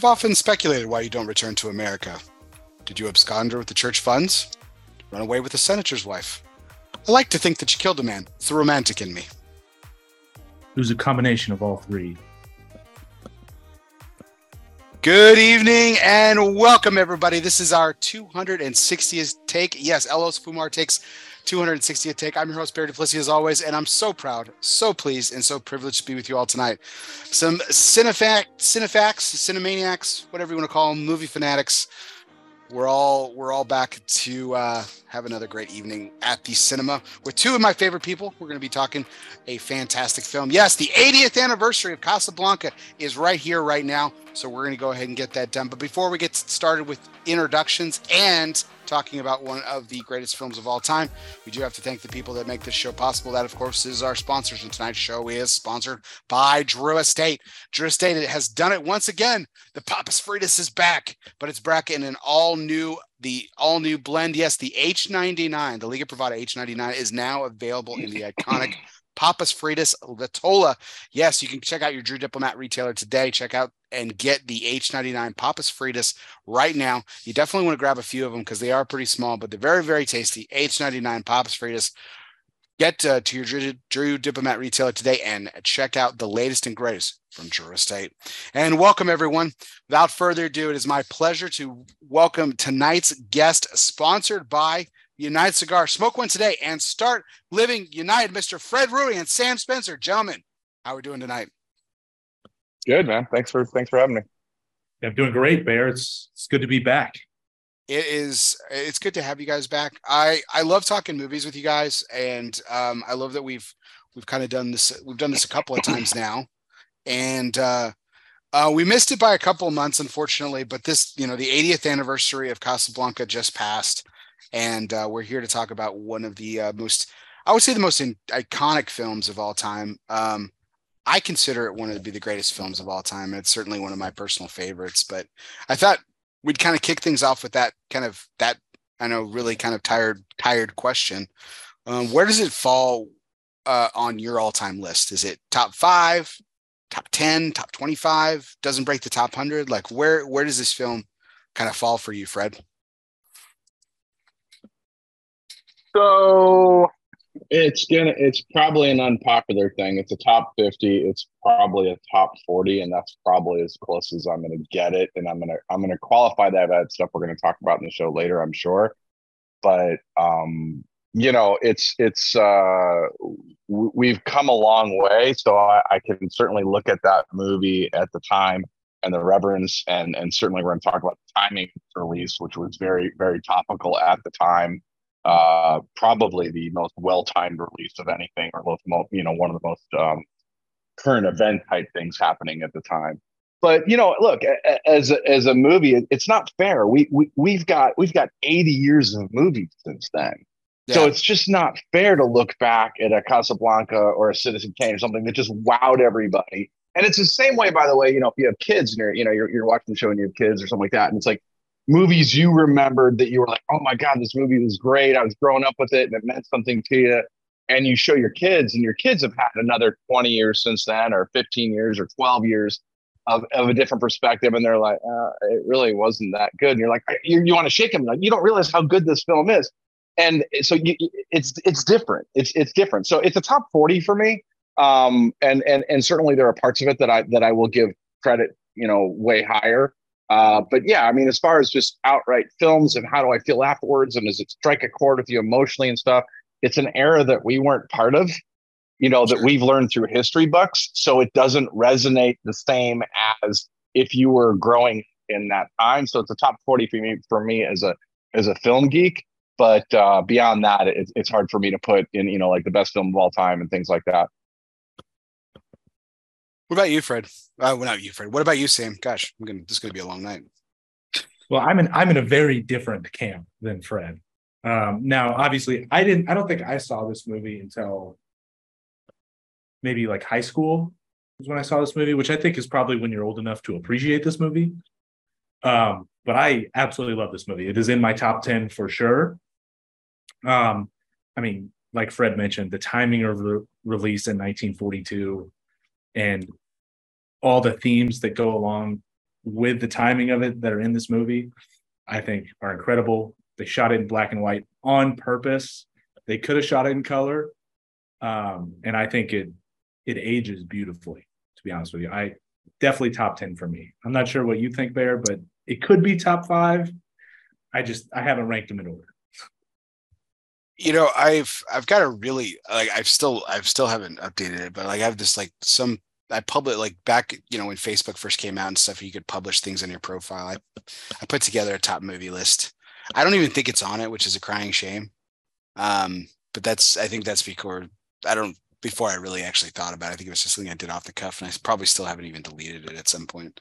I've often speculated why you don't return to America. Did you abscond with the church funds? Run away with the senator's wife? I like to think that you killed a man. It's the romantic in me. It was a combination of all three. Good evening and welcome, everybody. This is our 260th take. Yes, El Oso Fumar takes 260th take. I'm your host, Barry Duplessis, as always, and I'm so proud, so pleased, and so privileged to be with you all tonight. Some cinefac, cinefax, cinemaniacs, whatever you want to call them, movie fanatics. We're all we're all back to uh, have another great evening at the cinema with two of my favorite people. We're going to be talking a fantastic film. Yes, the 80th anniversary of Casablanca is right here, right now. So we're going to go ahead and get that done. But before we get started with introductions and talking about one of the greatest films of all time. We do have to thank the people that make this show possible. That, of course, is our sponsors. And tonight's show is sponsored by Drew Estate. Drew Estate has done it once again. The Papas Fritas is back, but it's back in an all new the all new blend. Yes, the H99, the Liga Privada H99 is now available in the iconic Papas Fritas Latola. Yes, you can check out your Drew Diplomat retailer today. Check out and get the H99 Papas Fritas right now. You definitely want to grab a few of them because they are pretty small, but they're very, very tasty. H99 Papas Fritas. Get uh, to your Drew, Drew Diplomat retailer today and check out the latest and greatest from Drew Estate. And welcome, everyone. Without further ado, it is my pleasure to welcome tonight's guest, sponsored by United Cigar. Smoke one today and start living united, Mr. Fred Rewey and Sam Spencer. Gentlemen, how are we doing tonight? Good, man. Thanks for thanks for having me. I'm doing great, Bear. It's it's good to be back. It is. It's good to have you guys back. I I love talking movies with you guys, and um, I love that we've we've kind of done this. We've done this a couple of times now, and uh, uh, we missed it by a couple of months, unfortunately. But this, you know, the 80th anniversary of Casablanca just passed, and uh, we're here to talk about one of the uh, most, I would say, the most in, iconic films of all time. Um, I consider it one of the, greatest films of all time. It's certainly one of my personal favorites. But I thought we'd kind of kick things off with that kind of that I know really kind of tired tired question. Um, where does it fall uh, on your all time list? Is it top five, top ten, top twenty five? Doesn't break the top hundred? Like where where does this film kind of fall for you, Fred? So it's gonna it's probably an unpopular thing. It's a top 50, it's probably a top 40, and that's probably as close as I'm gonna get it. And I'm gonna I'm gonna qualify that by stuff we're gonna talk about in the show later, I'm sure. But um, you know, it's it's uh we've come a long way. So I, I can certainly look at that movie at the time and the reverence and and certainly we're going to talk about the timing release, which was very, very topical at the time uh, probably the most well-timed release of anything, or most, you know, one of the most um, current event type things happening at the time. But you know, look, as a, as a movie, it's not fair. We we we've got we've got 80 years of movies since then. Yeah. So it's just not fair to look back at a Casablanca or a Citizen Kane or something that just wowed everybody. And it's the same way, by the way, you know, if you have kids and you're, you know, you're, you're watching the show and you have kids or something like that, and it's like, movies you remembered that you were like, oh my God, this movie was great. I was growing up with it and it meant something to you. And you show your kids, and your kids have had another 20 years since then, or 15 years, or 12 years of, of a different perspective. And they're like, uh, it really wasn't that good. And you're like, you, you want to shake them. Like, you don't realize how good this film is. And so you, it's it's different. It's it's different. So it's a top 40 for me. Um, and and and certainly there are parts of it that I that I will give credit, you know, way higher. Uh, but yeah, I mean, as far as just outright films and how do I feel afterwards, and does it strike a chord with you emotionally and stuff? It's an era that we weren't part of, you know, that we've learned through history books. So it doesn't resonate the same as if you were growing in that time. So it's a top 40 for me for me as a as a film geek. But uh, beyond that, it, it's hard for me to put in, you know, like the best film of all time and things like that. What about you, Fred? Uh, well, not you, Fred. What about you, Sam? Gosh, I'm gonna. This is gonna be a long night. Well, I'm in. I'm in a very different camp than Fred. Um, now, obviously, I didn't. I don't think I saw this movie until maybe like high school was when I saw this movie, which I think is probably when you're old enough to appreciate this movie. Um, but I absolutely love this movie. It is in my top ten for sure. Um, I mean, like Fred mentioned, the timing of the release in 1942 and all the themes that go along with the timing of it that are in this movie, I think are incredible. They shot it in black and white on purpose. They could have shot it in color, um, and I think it it ages beautifully. To be honest with you, I definitely top ten for me. I'm not sure what you think, Bear, but it could be top five. I just I haven't ranked them in order. You know, I've I've got a really like I've still I've still haven't updated it, but like I have this like some I publish like back, you know, when Facebook first came out and stuff, you could publish things on your profile. I I put together a top movie list. I don't even think it's on it, which is a crying shame. Um, but that's I think that's because I don't before I really actually thought about it. I think it was just something I did off the cuff, and I probably still haven't even deleted it at some point.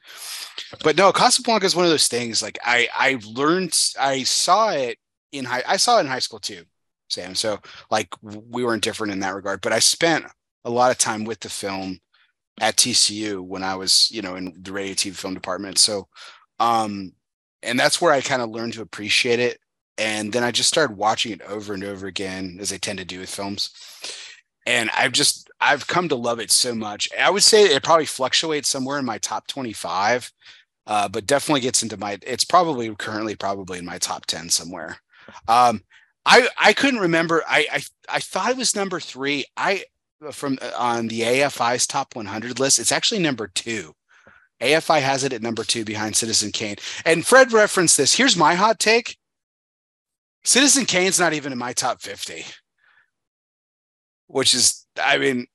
But no, Casablanca is one of those things. Like I I learned I saw it in high I saw it in high school too, Sam. So like we weren't different in that regard. But I spent a lot of time with the film at TCU when I was, you know, in the radio TV film department. So, um, and that's where I kind of learned to appreciate it. And then I just started watching it over and over again, as I tend to do with films. And I've just, I've come to love it so much. I would say it probably fluctuates somewhere in my top 25, uh, but definitely gets into my, it's probably currently probably in my top 10 somewhere. Um, I, I couldn't remember. I, I, I thought it was number three. I, from uh, on the AFI's top 100 list. It's actually number two. AFI has it at number two behind Citizen Kane. And Fred referenced this. Here's my hot take Citizen Kane's not even in my top 50, which is, I mean,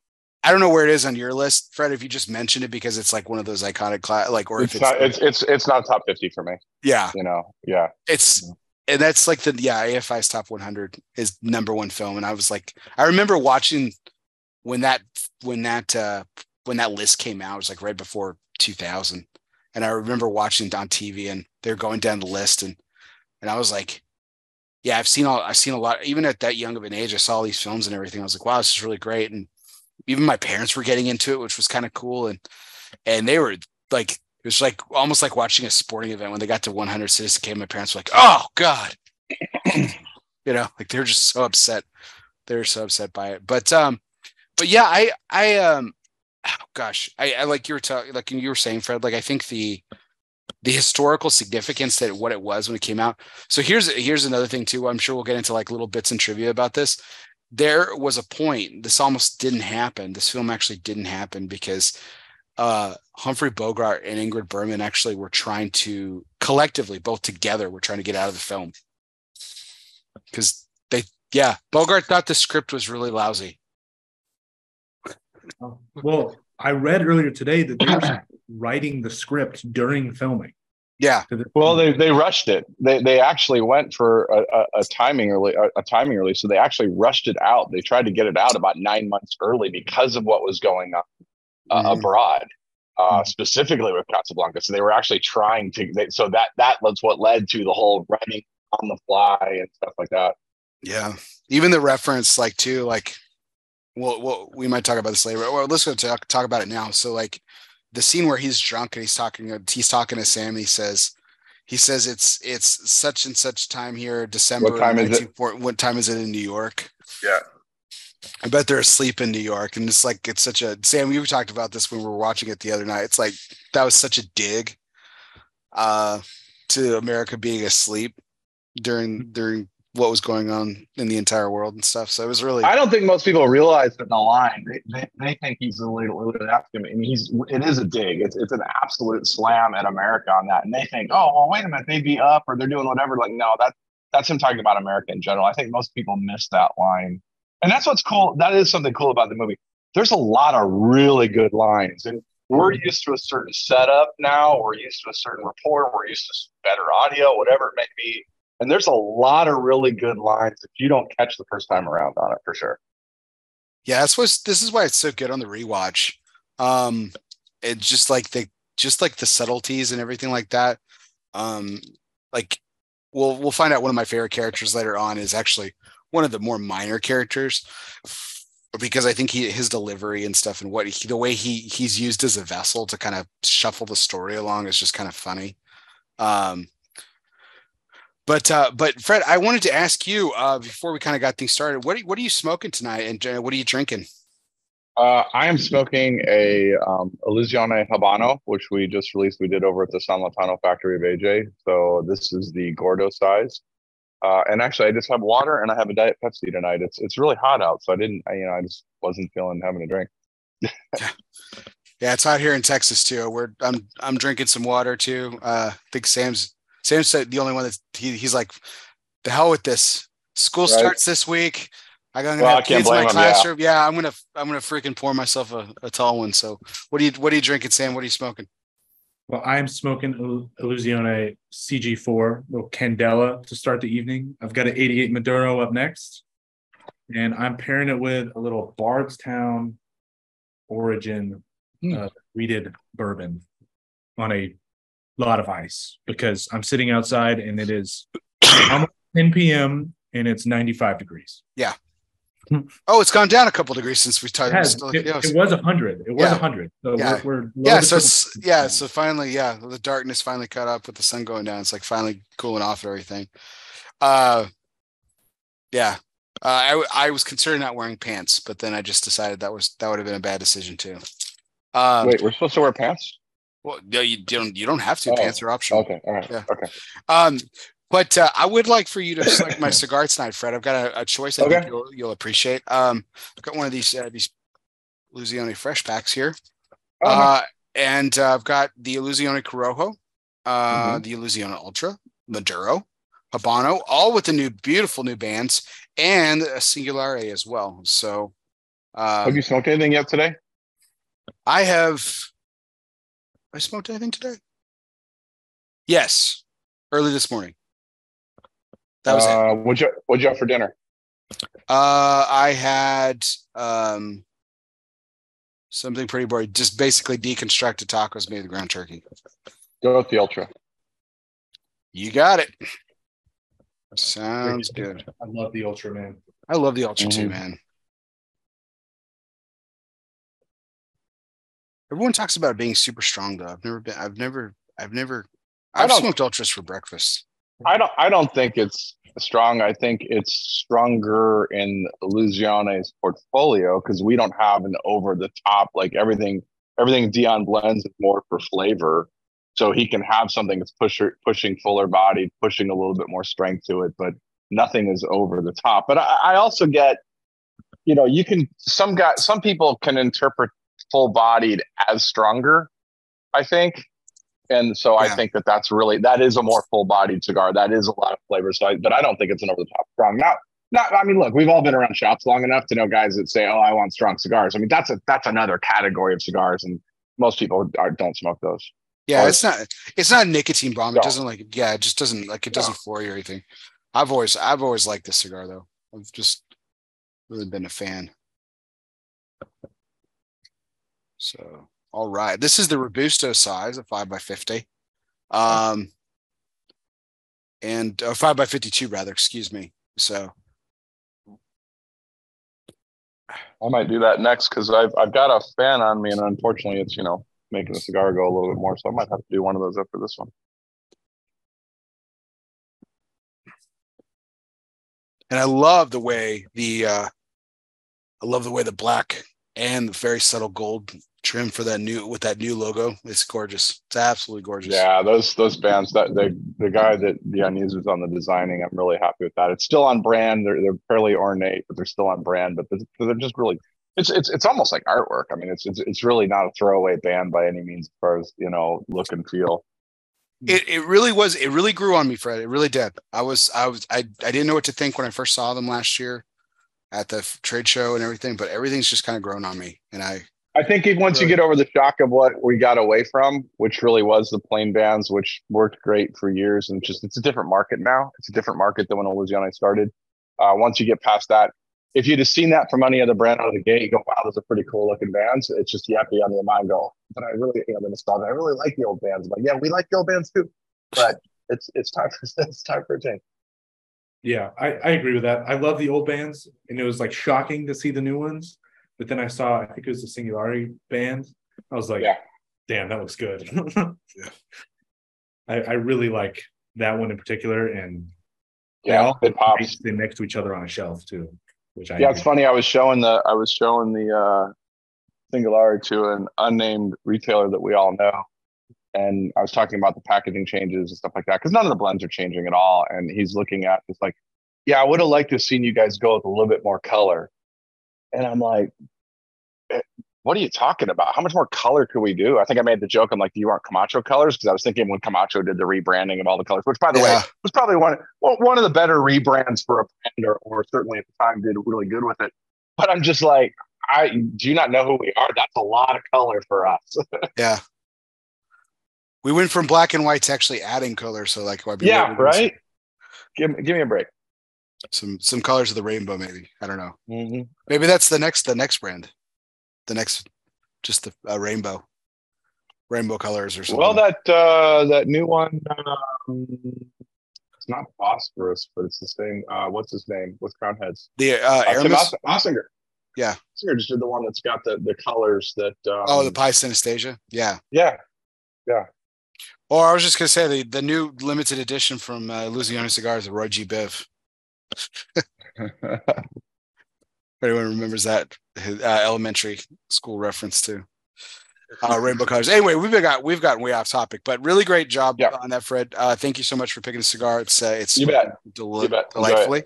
I don't know where it is on your list, Fred. If you just mentioned it because it's like one of those iconic, class, like, or it's if it's not, it's, it's it's not top fifty for me. yeah, You know, yeah. it's and that's like the yeah AFI's top 100 is number one film, and I was like, I remember watching when that when that uh when that list came out it was like right before 2000 and i remember watching it on tv and they're going down the list and and i was like yeah i've seen all i've seen a lot even at that young of an age i saw all these films and everything. I was like wow this is really great. And even my parents were getting into it which was kind of cool. And and they were like it was like almost like watching a sporting event when they got to 100 citizen kane my parents were like oh god. You know like they're just so upset. They're so upset by it. But um but yeah, I I um oh gosh, I, I like you were talking like you were saying, Fred, like I think the the historical significance that what it was when it came out. So here's here's another thing too. I'm sure we'll get into like little bits and trivia about this. There was a point this almost didn't happen. This film actually didn't happen because uh, Humphrey Bogart and Ingrid Bergman actually were trying to collectively, both together, were trying to get out of the film because they, yeah, Bogart thought the script was really lousy. Well, I read earlier today that they were writing the script during filming. Yeah. Well, they, they rushed it. They they actually went for a, a, a timing early a, a, timing early, so they actually rushed it out. They tried to get it out about nine months early because of what was going on uh, mm-hmm. abroad, uh, mm-hmm. specifically with Casablanca. So they were actually trying to. They, so that that was what led to the whole writing on the fly and stuff like that. Yeah, even the reference, like too, like well, well, we might talk about this later. Well, let's go talk talk about it now. So, like the scene where he's drunk and he's talking, he's talking to Sam. He says, he says it's it's such and such time here, December. What time is it? What time is it in New York? Yeah. I bet they're asleep in New York, and it's like it's such a Sam. We talked about this when we were watching it the other night. It's like that was such a dig uh, to America being asleep during during what was going on in the entire world and stuff. So it was really. I don't think most people realize that the line they, they, they think he's a little, little African. I mean, he's it is a dig. It's it's an absolute slam at America on that, and they think, oh, well, wait a minute, they'd be up or they're doing whatever. Like, no, that that's him talking about America in general. I think most people miss that line, and that's what's cool. That is something cool about the movie. There's a lot of really good lines, and we're mm-hmm. used to a certain setup now. We're used to a certain report. We're used to better audio, whatever it may be and there's a lot of really good lines if you don't catch the first time around on it for sure. Yeah, that's what this is why it's so good on the rewatch. Um it's just like the just like the subtleties and everything like that. Um like we'll we'll find out one of my favorite characters later on is actually one of the more minor characters because I think he his delivery and stuff and what he, the way he he's used as a vessel to kind of shuffle the story along is just kind of funny. Um but uh, but Fred, I wanted to ask you uh, before we kind of got things started. What are, what are you smoking tonight, and uh, what are you drinking? Uh, I am smoking a um, Illusione Habano, which we just released. We did over at the San Lotano factory of AJ. So this is the Gordo size. Uh, and actually, I just have water and I have a Diet Pepsi tonight. It's it's really hot out, so I didn't. I, you know, I just wasn't feeling having a drink. Yeah, it's hot here in Texas too. We're I'm I'm drinking some water too. Uh, I think Sam's Sam's said the only one that he, he's like, the hell with this. School Right. starts this week. I got gonna Well, have can't kids in my blame 'em, yeah. classroom. Yeah. I'm gonna I'm gonna freaking pour myself a, a tall one. So what are you what are you drinking, Sam? What are you smoking? Well, I'm smoking Il- Illusione CG4, little Candela to start the evening. I've got an 88 Maduro up next, and I'm pairing it with a little Bardstown Origin Hmm. uh, wheated bourbon on a lot of ice because I'm sitting outside and it is almost 10 p.m. and it's 95 degrees. Yeah. Oh, it's gone down a couple degrees since we It, started. has, Still- it, yeah, it was 100. It was Yeah. 100. So Yeah. we're, we're yeah, so it's yeah, so finally, yeah, the darkness finally caught up with the sun going down. It's like finally cooling off and everything. Uh yeah. Uh, I w- I was considering not wearing pants, but then I just decided that was that would have been a bad decision too. Um, Wait, we're supposed to wear pants? Well, no, you don't you don't have to. Oh, pants are optional. Okay, all right, Yeah. okay. Um, but uh, I would like for you to select my cigar tonight, Fred. I've got a, a choice. I think you'll, you'll appreciate. Um, I've got one of these uh, these Illusione fresh packs here. Oh. Uh, and uh, I've got the Illusione Corojo, uh, Mhm. the Illusione Ultra, Maduro, Habano, all with the new beautiful new bands, and a Singulare as well. So uh, have you smoked anything yet today? I have. I smoked anything today? Yes, early this morning. That was it. uh, What'd you What'd you have for dinner? Uh, I had um something pretty boring. Just basically deconstructed tacos made with ground turkey. Go with the ultra. You got it. Sounds good. I love the Ultra Man. I love the ultra too, Mhm. man. Everyone talks about it being super strong though. I've never been. I've never. I've never. I I've don't- smoked ultras for breakfast. I don't. I don't think it's strong. I think it's stronger in Illusione's portfolio because we don't have an over the top like everything. Everything Dion blends is more for flavor, so he can have something that's pusher, pushing fuller body, pushing a little bit more strength to it, but nothing is over the top. But I, I also get, you know, you can some guy, some people can interpret full bodied as stronger. I think. And so I think that that's really that is a more full bodied cigar. That is a lot of flavor. So, I, but I don't think it's an over the top strong. Not, not. I mean, look, we've all been around shops long enough to know guys that say, "Oh, I want strong cigars." I mean, that's a that's another category of cigars, and most people are, don't smoke those. Yeah, Or- it's not. It's not a nicotine bomb. It doesn't like. Yeah, it just doesn't like. It doesn't floor you or anything. I've always. I've always liked this cigar though. I've just really been a fan. So, all right, this is the robusto size, a five by fifty, um, and uh, five by fifty-two rather. Excuse me. So, I might do that next because I've I've got a fan on me, and unfortunately, it's you know making the cigar go a little bit more. So I might have to do one of those after this one. and I love the way the. uh I love the way the black and the very subtle gold trim for that new with that new logo. It's gorgeous. It's absolutely gorgeous. Yeah, those those bands that the the guy that the Dion uses on the designing, I'm really happy with that. It's still on brand. They're they're fairly ornate, but they're still on brand. But they're, they're just really it's it's it's almost like artwork. I mean, it's it's it's really not a throwaway band by any means as far as you know look and feel. It it really was. It really grew on me, Fred. It really did. I was I was I I didn't know what to think when I first saw them last year at the trade show and everything, but everything's just kind of grown on me. And I I think once you get over the shock of what we got away from, which really was the plain bands, which worked great for years, and just it's a different market now. It's a different market than when Illusione started. Uh, once you get past that, if you'd have seen that from any other brand out of the gate, you go, "Wow, those are pretty cool looking bands." It's just you have to be on your mind go, but I really, you know, the nostalgia. I really like the old bands. I'm like, yeah, we like the old bands too, but it's it's time for it's time for a change. Yeah, I, I agree with that. I love the old bands, and it was like shocking to see the new ones. But then I saw, I think it was the Singulare band. I was like, Yeah. damn, that looks good. Yeah. I, I really like that one in particular, and they Yeah, all it pops. they next to each other on a shelf too, which I Yeah, it's funny. I was showing the I was showing the uh Singulare to an unnamed retailer that we all know. And I was talking about the packaging changes and stuff like that because none of the blends are changing at all. And he's looking at it's like, yeah, I would have liked to have seen you guys go with a little bit more color. And I'm like, eh, what are you talking about? How much more color could we do? I think I made the joke. I'm like, do you want Camacho colors? Because I was thinking when Camacho did the rebranding of all the colors, which by the Yeah. way was probably one one of the better rebrands for a brand, or, or certainly at the time did really good with it. But I'm just like, I do you not know who we are? That's a lot of color for us. Yeah. We went from black and white to actually adding color. So like, I mean, yeah, right. Give give me a break. Some some colors of the rainbow, maybe. I don't know. Mm-hmm. Maybe that's the next the next brand. The next, just the uh, rainbow, rainbow colors or something. Well, that uh, that new one, um, it's not phosphorus, but it's the same. Uh, what's his name with Crowned Heads? the uh, Uh, Tim Os- Ozgener. Yeah. Ozgener just did the one that's got the the colors that. Um, oh, the pie synesthesia. Yeah yeah. yeah. Or I was just gonna say the the new limited edition from uh, Illusione Cigars, the Roy G. Biv. Anyone remembers that uh, elementary school reference to uh, rainbow colors. Anyway, we've got we've gotten way off topic, but really great job Yeah. on that, Fred. Uh, thank you so much for picking a cigar. It's uh, it's You bet. deli- You bet. Enjoy delightfully.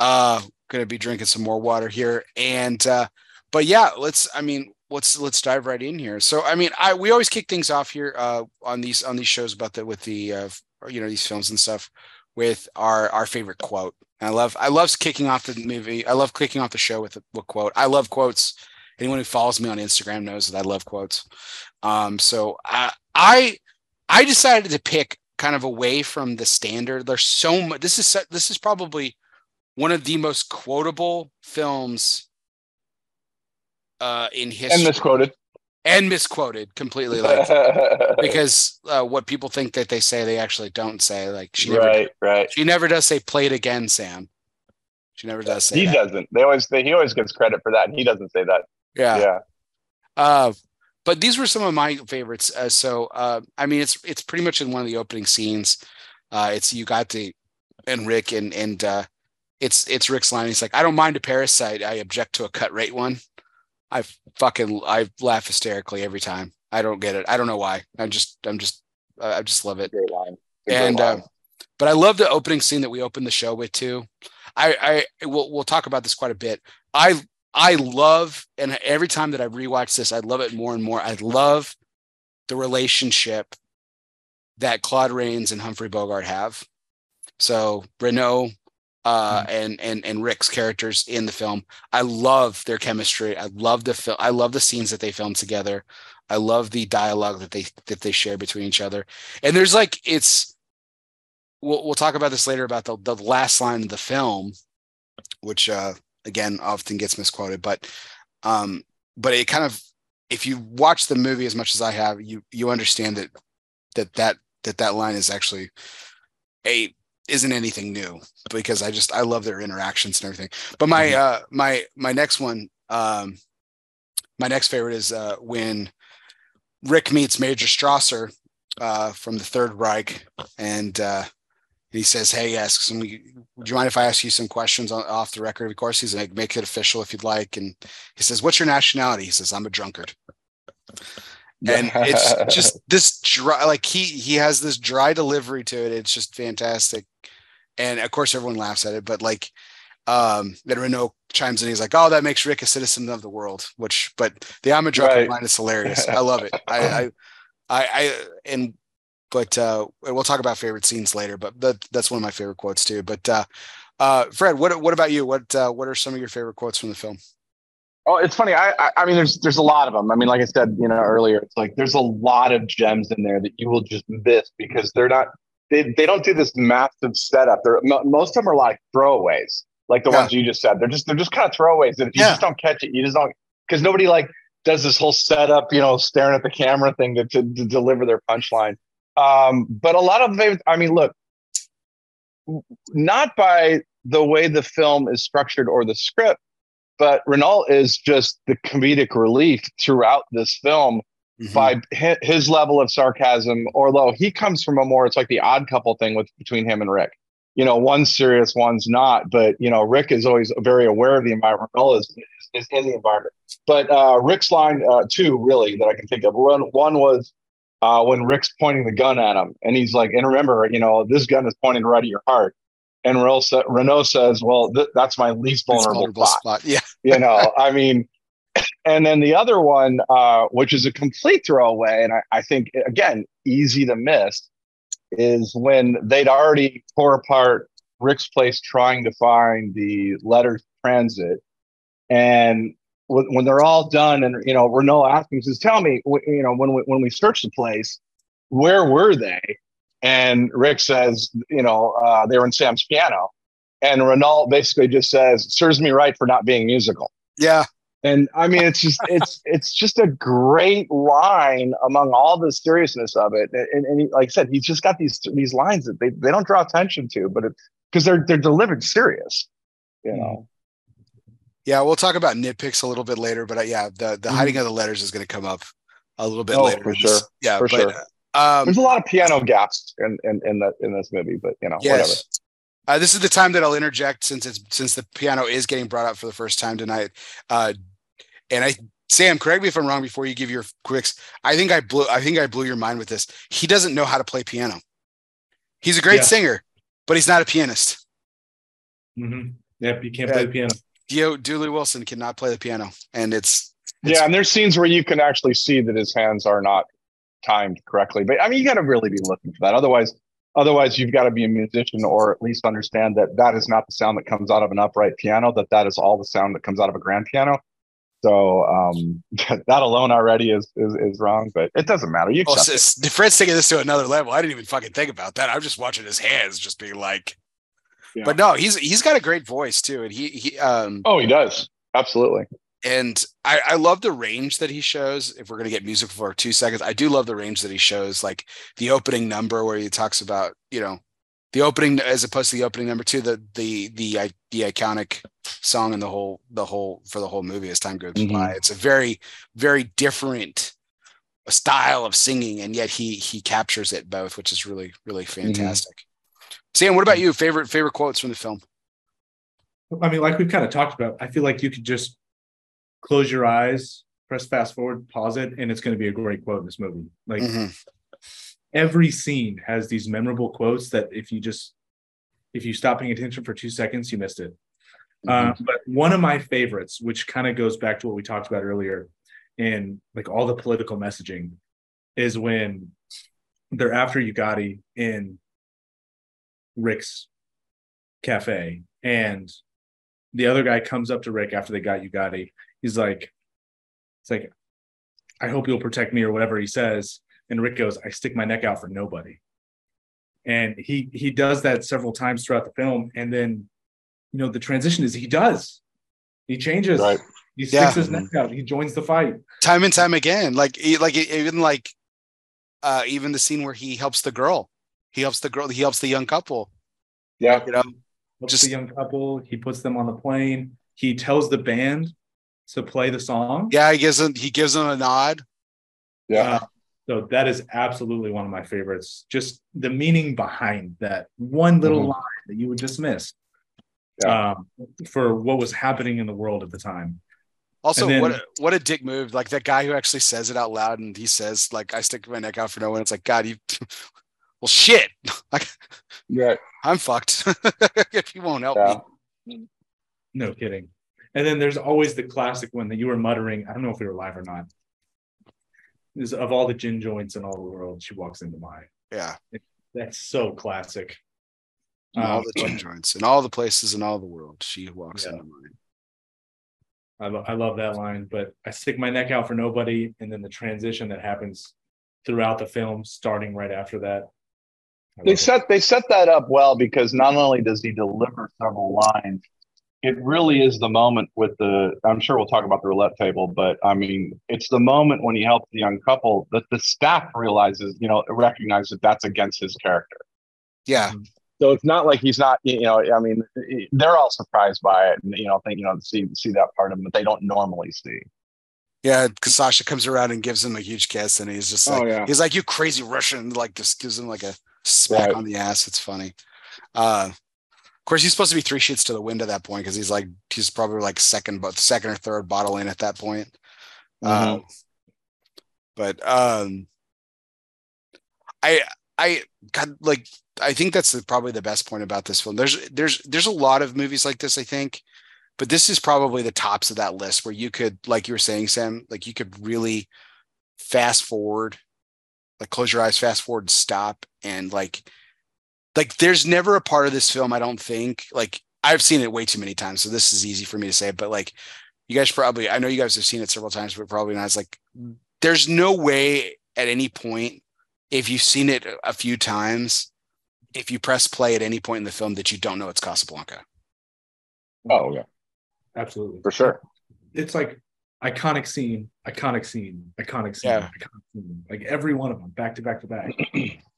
Uh, gonna be drinking some more water here, and uh, but yeah, let's. I mean, let's let's dive right in here. So, I mean, I we always kick things off here uh, on these on these shows about the with the uh, you know these films and stuff with our our favorite quote. And I love I love kicking off the movie. I love kicking off the show with a, with quote. I love quotes. Anyone who follows me on Instagram knows that I love quotes. Um, so I I I decided to pick kind of away from the standard. There's so much. This is this is probably one of the most quotable films uh, in history, and misquoted. And misquoted completely. Like because uh, what people think that they say, they actually don't say. Like she never, right, right. she never does say "play it again, Sam." She never does say He that. doesn't. They always they, he always gets credit for that, and he doesn't say that. Yeah. Yeah. Uh, but these were some of my favorites. Uh, so uh, I mean, it's it's pretty much in one of the opening scenes. Uh, it's you got to and Rick and and uh, it's it's Rick's line. He's like, "I don't mind a parasite. I object to a cut rate one." I fucking I laugh hysterically every time. I don't get it. I don't know why. I just I'm just I just love it. Great line. Great And uh, but I love the opening scene that we opened the show with too. I I we'll we'll talk about this quite a bit. I I love and every time that I rewatch this, I love it more and more. I love the relationship that Claude Rains and Humphrey Bogart have. So Renault uh, and and and Rick's characters in the film. I love their chemistry. I love the film. I love the scenes that they filmed together. I love the dialogue that they that they share between each other. And there's like it's we'll we'll talk about this later about the the last line of the film, which uh again often gets misquoted, but um but it kind of if you watch the movie as much as I have, you you understand that that that that that line is actually a isn't anything new because I just I love their interactions and everything. But my Mhm. uh my my next one um my next favorite is uh when Rick meets Major Strasser uh from the Third Reich and uh he says, "Hey, asks him, would you mind if I ask you some questions on, off the record? Of course, he's like, make it official if you'd like." And he says, "What's your nationality?" He says, "I'm a drunkard." and it's just this dry like he he has this dry delivery to it it's just fantastic and of course everyone laughs at it but like um then renault chimes in he's like oh that makes rick a citizen of the world which but the i'm a drunk Right. line is hilarious i love it I, I i i and but uh we'll talk about favorite scenes later but that that's one of my favorite quotes too but uh uh fred what what about you what uh what are some of your favorite quotes from the film Oh, it's funny. I, I I mean, there's there's a lot of them. I mean, like I said, you know, earlier, it's like there's a lot of gems in there that you will just miss because they're not. They, they don't do this massive setup. They're most of them are like throwaways, like the Yeah. ones you just said. They're just they're just kind of throwaways that if you Yeah. just don't catch it, you just don't because nobody like does this whole setup, you know, staring at the camera thing to to, to deliver their punchline. Um, but a lot of them, I mean, look, not by the way the film is structured or the script, but Renault is just the comedic relief throughout this film Mhm. by his level of sarcasm. Although he comes from a more, it's like the odd couple thing with between him and Rick. You know, one's serious, one's not. But you know, Rick is always very aware of the environment. Renault is is in the environment. But uh, Rick's line, uh, two really that I can think of. One, one was uh, when Rick's pointing the gun at him, and he's like, and remember, you know, this gun is pointing right at your heart. And Renault says, well, th- that's my least vulnerable, vulnerable spot. spot. Yeah. you know, I mean, and then the other one, uh, which is a complete throwaway, and I, I think, again, easy to miss, is when they'd already tore apart Rick's place trying to find the letters transit. And when they're all done, and you know, Renault asking says, "Tell me, you know, when we, when we searched the place, where were they?" And Rick says, "You know, uh, they were in Sam's piano." And Renault basically just says, "Serves me right for not being musical." Yeah, and I mean, it's just it's it's just a great line among all the seriousness of it. And, and he, like I said, he's just got these these lines that they, they don't draw attention to, but because they're they're delivered serious, you know. Yeah, we'll talk about nitpicks a little bit later, but uh, yeah, the the mm hiding of the letters is going to come up a little bit oh, later. For sure. Yeah, for but, sure. Um, There's a lot of piano gaps in in in, the, in this movie, but you know, yes. whatever. Uh, this is the time that I'll interject since it's since the piano is getting brought up for the first time tonight. Uh, and I Sam, correct me if I'm wrong before you give your quicks. I think I blew I think I blew your mind with this. He doesn't know how to play piano. He's a great yeah. singer, but he's not a pianist. Mm-hmm. Yep, you can't play the piano. Dio Dooley Wilson cannot play the piano, and it's, it's yeah. And there's scenes where you can actually see that his hands are not timed correctly. But I mean, you got to really be looking for that. Otherwise, otherwise you've got to be a musician or at least understand that that is not the sound that comes out of an upright piano. That that is all the sound that comes out of a grand piano. So um, that alone already is, is, is wrong, but it doesn't matter. You oh, so Fred's taking this to another level. I didn't even fucking think about that. I'm just watching his hands, just being like. Yeah. But no, he's he's got a great voice too, and he he. Um, oh, he does absolutely. And I, I love the range that he shows. If we're gonna get music for two seconds, I do love the range that he shows. Like the opening number where he talks about you know the opening as opposed to the opening number two, the the the the iconic song in the whole the whole for the whole movie as time goes mm-hmm. by. It's a very very different style of singing, and yet he he captures it both, which is really really mm-hmm. fantastic. Mm-hmm. Sam, what about you? Favorite favorite quotes from the film? I mean, like we've kind of talked about, I feel like you could just close your eyes, press fast forward, pause it, and it's going to be a great quote in this movie. Like mm-hmm every scene has these memorable quotes that if you just if you stop paying attention for two seconds, you missed it. Mm-hmm. Uh, but one of my favorites, which kind of goes back to what we talked about earlier, in like all the political messaging, is when they're after Ugarte in Rick's cafe, and the other guy comes up to Rick after they got Ugarte. He's like, "It's like, I hope you'll protect me," or whatever he says. And Rick goes, I stick my neck out for nobody. And he he does that several times throughout the film. And then, you know, the transition is he does. He changes. Right. He sticks yeah. his neck out. He joins the fight. Time and time again. Like like even like uh even the scene where he helps the girl. He helps the girl, he helps the young couple. Yeah. You know, just the young couple. He puts them on the plane. He tells the band to play the song. Yeah, he gives them he gives them a nod. Yeah. Uh, so that is absolutely one of my favorites. Just the meaning behind that one little mm-hmm. line that you would dismiss yeah. um, for what was happening in the world at the time. Also, then, what a, what a dick move! Like that guy who actually says it out loud, and he says, "Like I stick my neck out for no one." It's like, God, you, well, shit. like, yeah, I'm fucked if you won't help yeah. me. No kidding. And then there's always the classic one that you were muttering. I don't know if we were live or not is of all the gin joints in all the world, she walks into mine. Yeah. That's so classic. Um, all the gin joints in all the places in all the world, she walks yeah. into mine. I, lo- I love that line, but I stick my neck out for nobody. And then the transition that happens throughout the film, starting right after that. They set they set that up well because not only does he deliver several lines, it really is the moment with the i'm sure we'll talk about the roulette table but i mean it's the moment when he helps the young couple that the staff realizes you know recognize that that's against his character yeah mm-hmm. so it's not like he's not you know i mean they're all surprised by it and you know think you know see see that part of him that they don't normally see yeah, because Sasha comes around and gives him a huge kiss, and he's just oh, like, oh, yeah. he's like, "You crazy Russian!" Like, just gives him like a smack right. on the ass. It's funny. Uh, Of course, he's supposed to be three sheets to the wind at that point because he's like he's probably like second, but second or third bottle in at that point. Mhm. Um, but um, I I God like I think that's the, probably the best point about this film. There's there's there's a lot of movies like this, I think, but this is probably the tops of that list where you could, like you were saying, Sam, like you could really fast forward, like close your eyes, fast forward, stop, and like like there's never a part of this film I don't think like I've seen it way too many times, so this is easy for me to say, but like you guys probably I know you guys have seen it several times, but probably not. It's like there's no way at any point if you've seen it a few times, if you press play at any point in the film that you don't know it's Casablanca. Oh yeah, Absolutely. for sure. It's like iconic scene, iconic scene, iconic scene, Yeah. iconic scene. Like every one of them, back to back to back.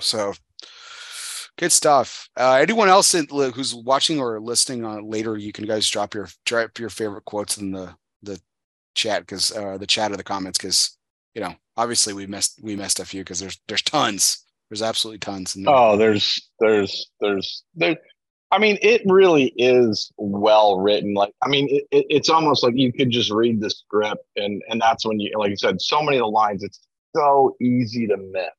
So good stuff. Uh, anyone else in, who's watching or listening on later, you can guys drop your drop your favorite quotes in the the chat because uh, the chat or the comments because you know obviously we missed we missed a few because there's there's tons. There's absolutely tons. And Oh, there's there's there's there. I mean, it really is well written. Like, I mean, it, it, it's almost like you could just read the script, and and that's when you, like you said, so many of the lines. It's so easy to miss.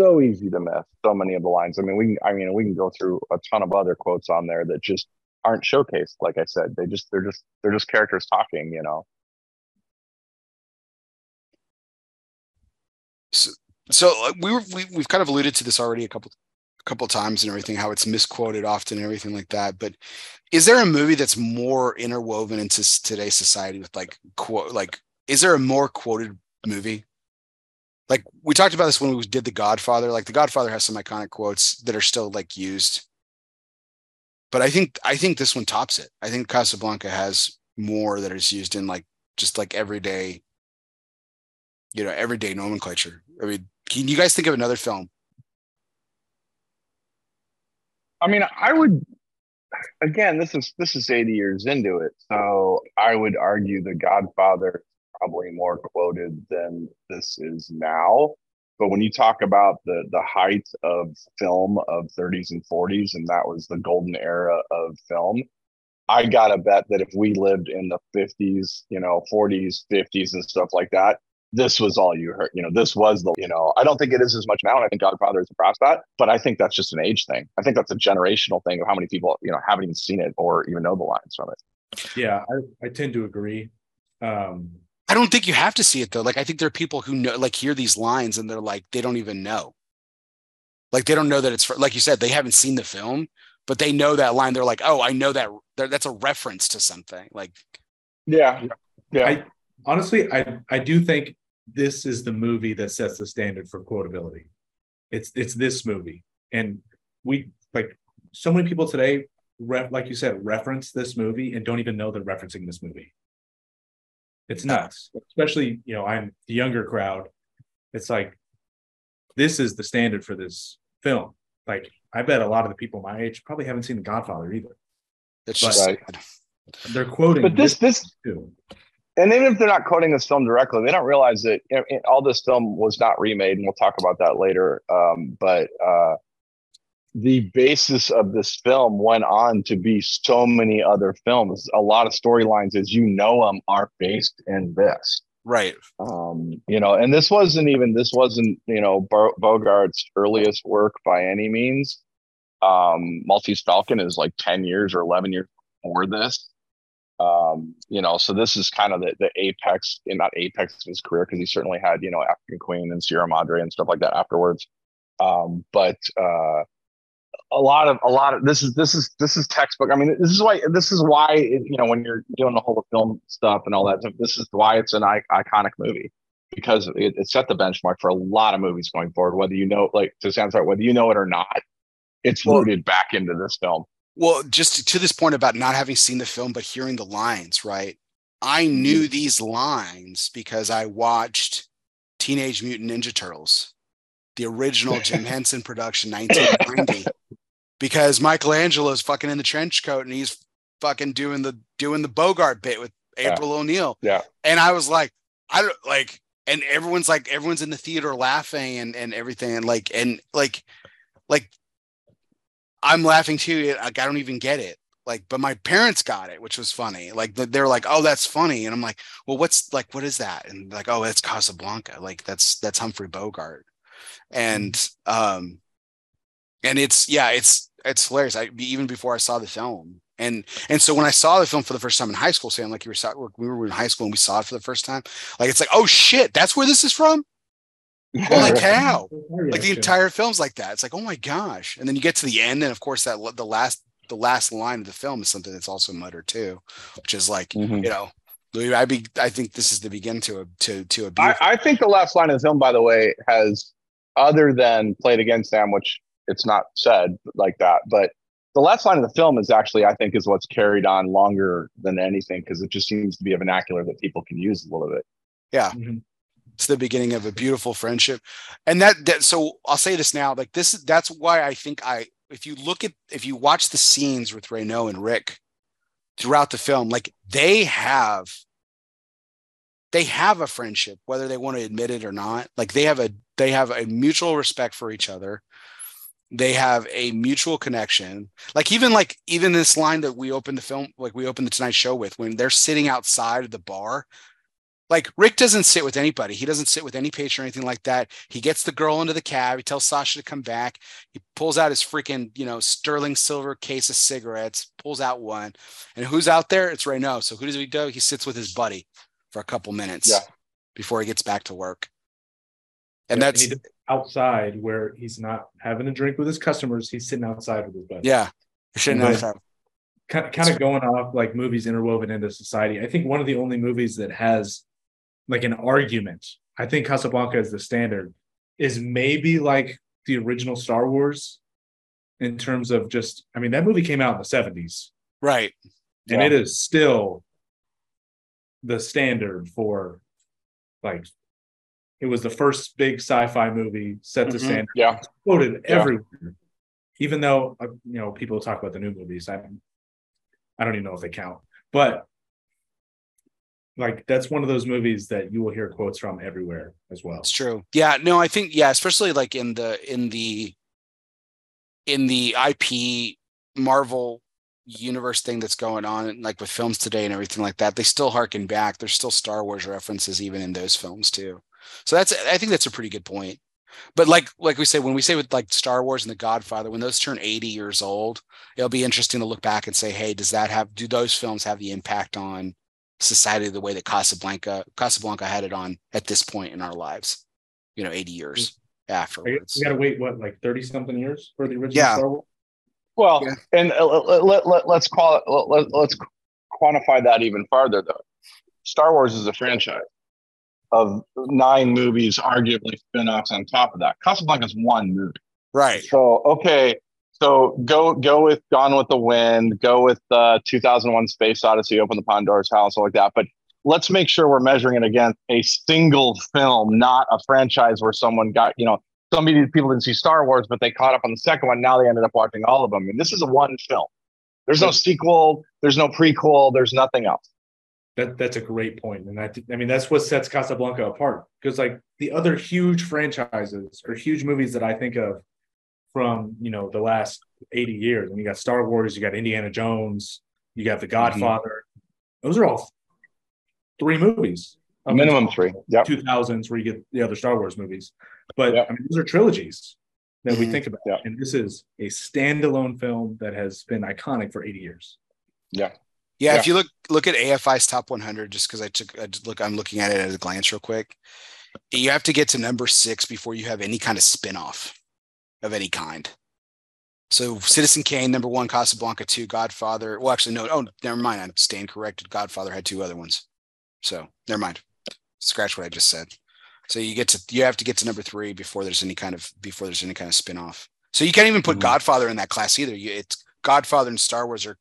So easy to miss. So many of the lines. I mean, we can. I mean, we can go through a ton of other quotes on there that just aren't showcased. Like I said, they just they're just they're just characters talking. You know. so uh, we we, we've kind of alluded to this already a couple a couple times and everything how it's misquoted often and everything like that but is there a movie that's more interwoven into today's society with like quote like is there a more quoted movie like we talked about this when we did the godfather. Like the godfather has some iconic quotes that are still like used. But i think i think this one tops it. I think casablanca has more that is used in like just like everyday you know everyday nomenclature. I mean can you guys think of another film? I mean, I would again, this is this is 80 years into it. So I would argue The Godfather probably more quoted than this is now. But when you talk about the the height of film of 30s and 40s, and that was the golden era of film, I gotta bet that if we lived in the 50s, you know, 40s, 50s, and stuff like that, this was all you heard. You know, this was the, you know, I don't think it is as much now. And I think Godfather is across that, but I think that's just an age thing. I think that's a generational thing of how many people, you know, haven't even seen it or even know the lines from it. Yeah, I, I tend to agree. Um, i don't think you have to see it though like i think there are people who know like hear these lines and they're like they don't even know like they don't know that it's for, like you said they haven't seen the film but they know that line they're like oh i know that that- that's a reference to something like Yeah. Yeah. I honestly, I I do think this is the movie that sets the standard for quotability. It's it's this movie, and we like so many people today, ref, like you said, reference this movie and don't even know they're referencing this movie. It's nuts, especially you know I'm the younger crowd. It's like this is the standard for this film. Like I bet a lot of the people my age probably haven't seen The Godfather either. it's But- just Right. sad. They're quoting, but this, this, too. and even if they're not quoting this film directly, they don't realize that you know, all this film was not remade, and we'll talk about that later. Um, but uh, the basis of this film went on to be so many other films. A lot of storylines, as you know them, are based in this. right Um, you know, and this wasn't even this wasn't you know Bo- Bogart's earliest work by any means. Um, Maltese Falcon is like ten years or eleven years before this. Um, you know, so this is kind of the, the apex, and not apex of his career because he certainly had you know African Queen and Sierra Madre and stuff like that afterwards. Um, but uh, a lot of a lot of this is this is this is textbook. I mean, this is why this is why it, you know when you're doing the whole film stuff and all that. This is why it's an I- iconic movie because it, it set the benchmark for a lot of movies going forward. Whether you know, like to Sam's right, whether you know it or not, it's rooted back into this film. well just to this point about not having seen the film but hearing the lines right i knew mm-hmm. these lines because i watched teenage mutant ninja turtles the original jim henson production 1990 because michelangelo's fucking in the trench coat and he's fucking doing the doing the bogart bit with Yeah. april o'neil Yeah. and i was like i don't like and everyone's like everyone's in the theater laughing and and everything and like and like like I'm laughing too. Like I don't even get it. Like, but my parents got it, which was funny. Like they're like, "Oh, that's funny," and I'm like, "Well, what's like, what is that?" And like, "Oh, it's Casablanca. Like that's that's Humphrey Bogart," and um, and it's yeah, it's it's hilarious. I even before I saw the film, and and so when I saw the film for the first time in high school, saying like you were we were in high school and we saw it for the first time, like it's like, oh shit, that's where this is from. Holy cow! Like the entire film's like that. It's like, oh my gosh! And then you get to the end, and of course that the last the last line of the film is something that's also muttered too, which is like, mm-hmm. you know, I be I think this is the begin to a to to a. I, I think the last line of the film, by the way, has other than played against Sam, which it's not said like that, but the last line of the film is actually I think is what's carried on longer than anything because it just seems to be a vernacular that people can use a little bit. Yeah. Mm-hmm it's the beginning of a beautiful friendship and that that so i'll say this now like this that's why i think i if you look at if you watch the scenes with Renault and Rick throughout the film like they have they have a friendship whether they want to admit it or not like they have a they have a mutual respect for each other they have a mutual connection like even like even this line that we opened the film like we opened the tonight show with when they're sitting outside of the bar like Rick doesn't sit with anybody. He doesn't sit with any patient or anything like that. He gets the girl into the cab. He tells Sasha to come back. He pulls out his freaking, you know, sterling silver case of cigarettes, pulls out one. And who's out there? It's Renault. So who does he do? He sits with his buddy for a couple minutes yeah. before he gets back to work. And yeah, that's and outside where he's not having a drink with his customers. He's sitting outside with his buddy. Yeah. Sitting outside. Kind of, kind of going off like movies interwoven into society. I think one of the only movies that has like an argument. I think Casablanca is the standard. Is maybe like the original Star Wars in terms of just. I mean, that movie came out in the seventies, right? And yeah. it is still the standard for like it was the first big sci-fi movie set to mm-hmm. standard. Yeah, quoted yeah. everywhere. Even though uh, you know people talk about the new movies, I I don't even know if they count. But like that's one of those movies that you will hear quotes from everywhere as well. It's true. Yeah, no, I think yeah, especially like in the in the in the IP Marvel universe thing that's going on like with films today and everything like that, they still harken back. There's still Star Wars references even in those films too. So that's I think that's a pretty good point. But like like we say when we say with like Star Wars and The Godfather, when those turn 80 years old, it'll be interesting to look back and say, hey, does that have do those films have the impact on society the way that Casablanca Casablanca had it on at this point in our lives, you know, 80 years mm-hmm. afterwards. We got to wait what like 30 something years for the original yeah. Star Wars. Well, yeah. and uh, let, let, let, let's call it let, let's quantify that even farther though. Star Wars is a franchise of nine movies, arguably spin-offs on top of that. Casablanca is one movie. Right. So okay, so go go with Gone with the Wind, go with uh, 2001: Space Odyssey, Open the Pandora's House, all like that. But let's make sure we're measuring it against a single film, not a franchise where someone got you know some people didn't see Star Wars, but they caught up on the second one. Now they ended up watching all of them. And this is a one film. There's no sequel. There's no prequel. There's nothing else. That that's a great point, and I, I mean that's what sets Casablanca apart. Because like the other huge franchises or huge movies that I think of from you know the last 80 years. And you got Star Wars, you got Indiana Jones, you got The mm-hmm. Godfather. Mm-hmm. Those are all three movies. Minimum three. Yeah. 2000s where you get the other Star Wars movies. But yep. I mean, those are trilogies that mm-hmm. we think about. Yep. And this is a standalone film that has been iconic for 80 years. Yeah. Yeah, yeah. if you look look at AFI's top 100, just because I took I look, I'm looking at it at a glance real quick. You have to get to number six before you have any kind of spinoff of any kind. So Citizen Kane, number one, Casablanca two, Godfather. Well, actually, no, oh, never mind. I'm staying corrected. Godfather had two other ones. So never mind. Scratch what I just said. So you get to you have to get to number three before there's any kind of before there's any kind of spin-off. So you can't even put mm-hmm. Godfather in that class either. You, it's Godfather and Star Wars are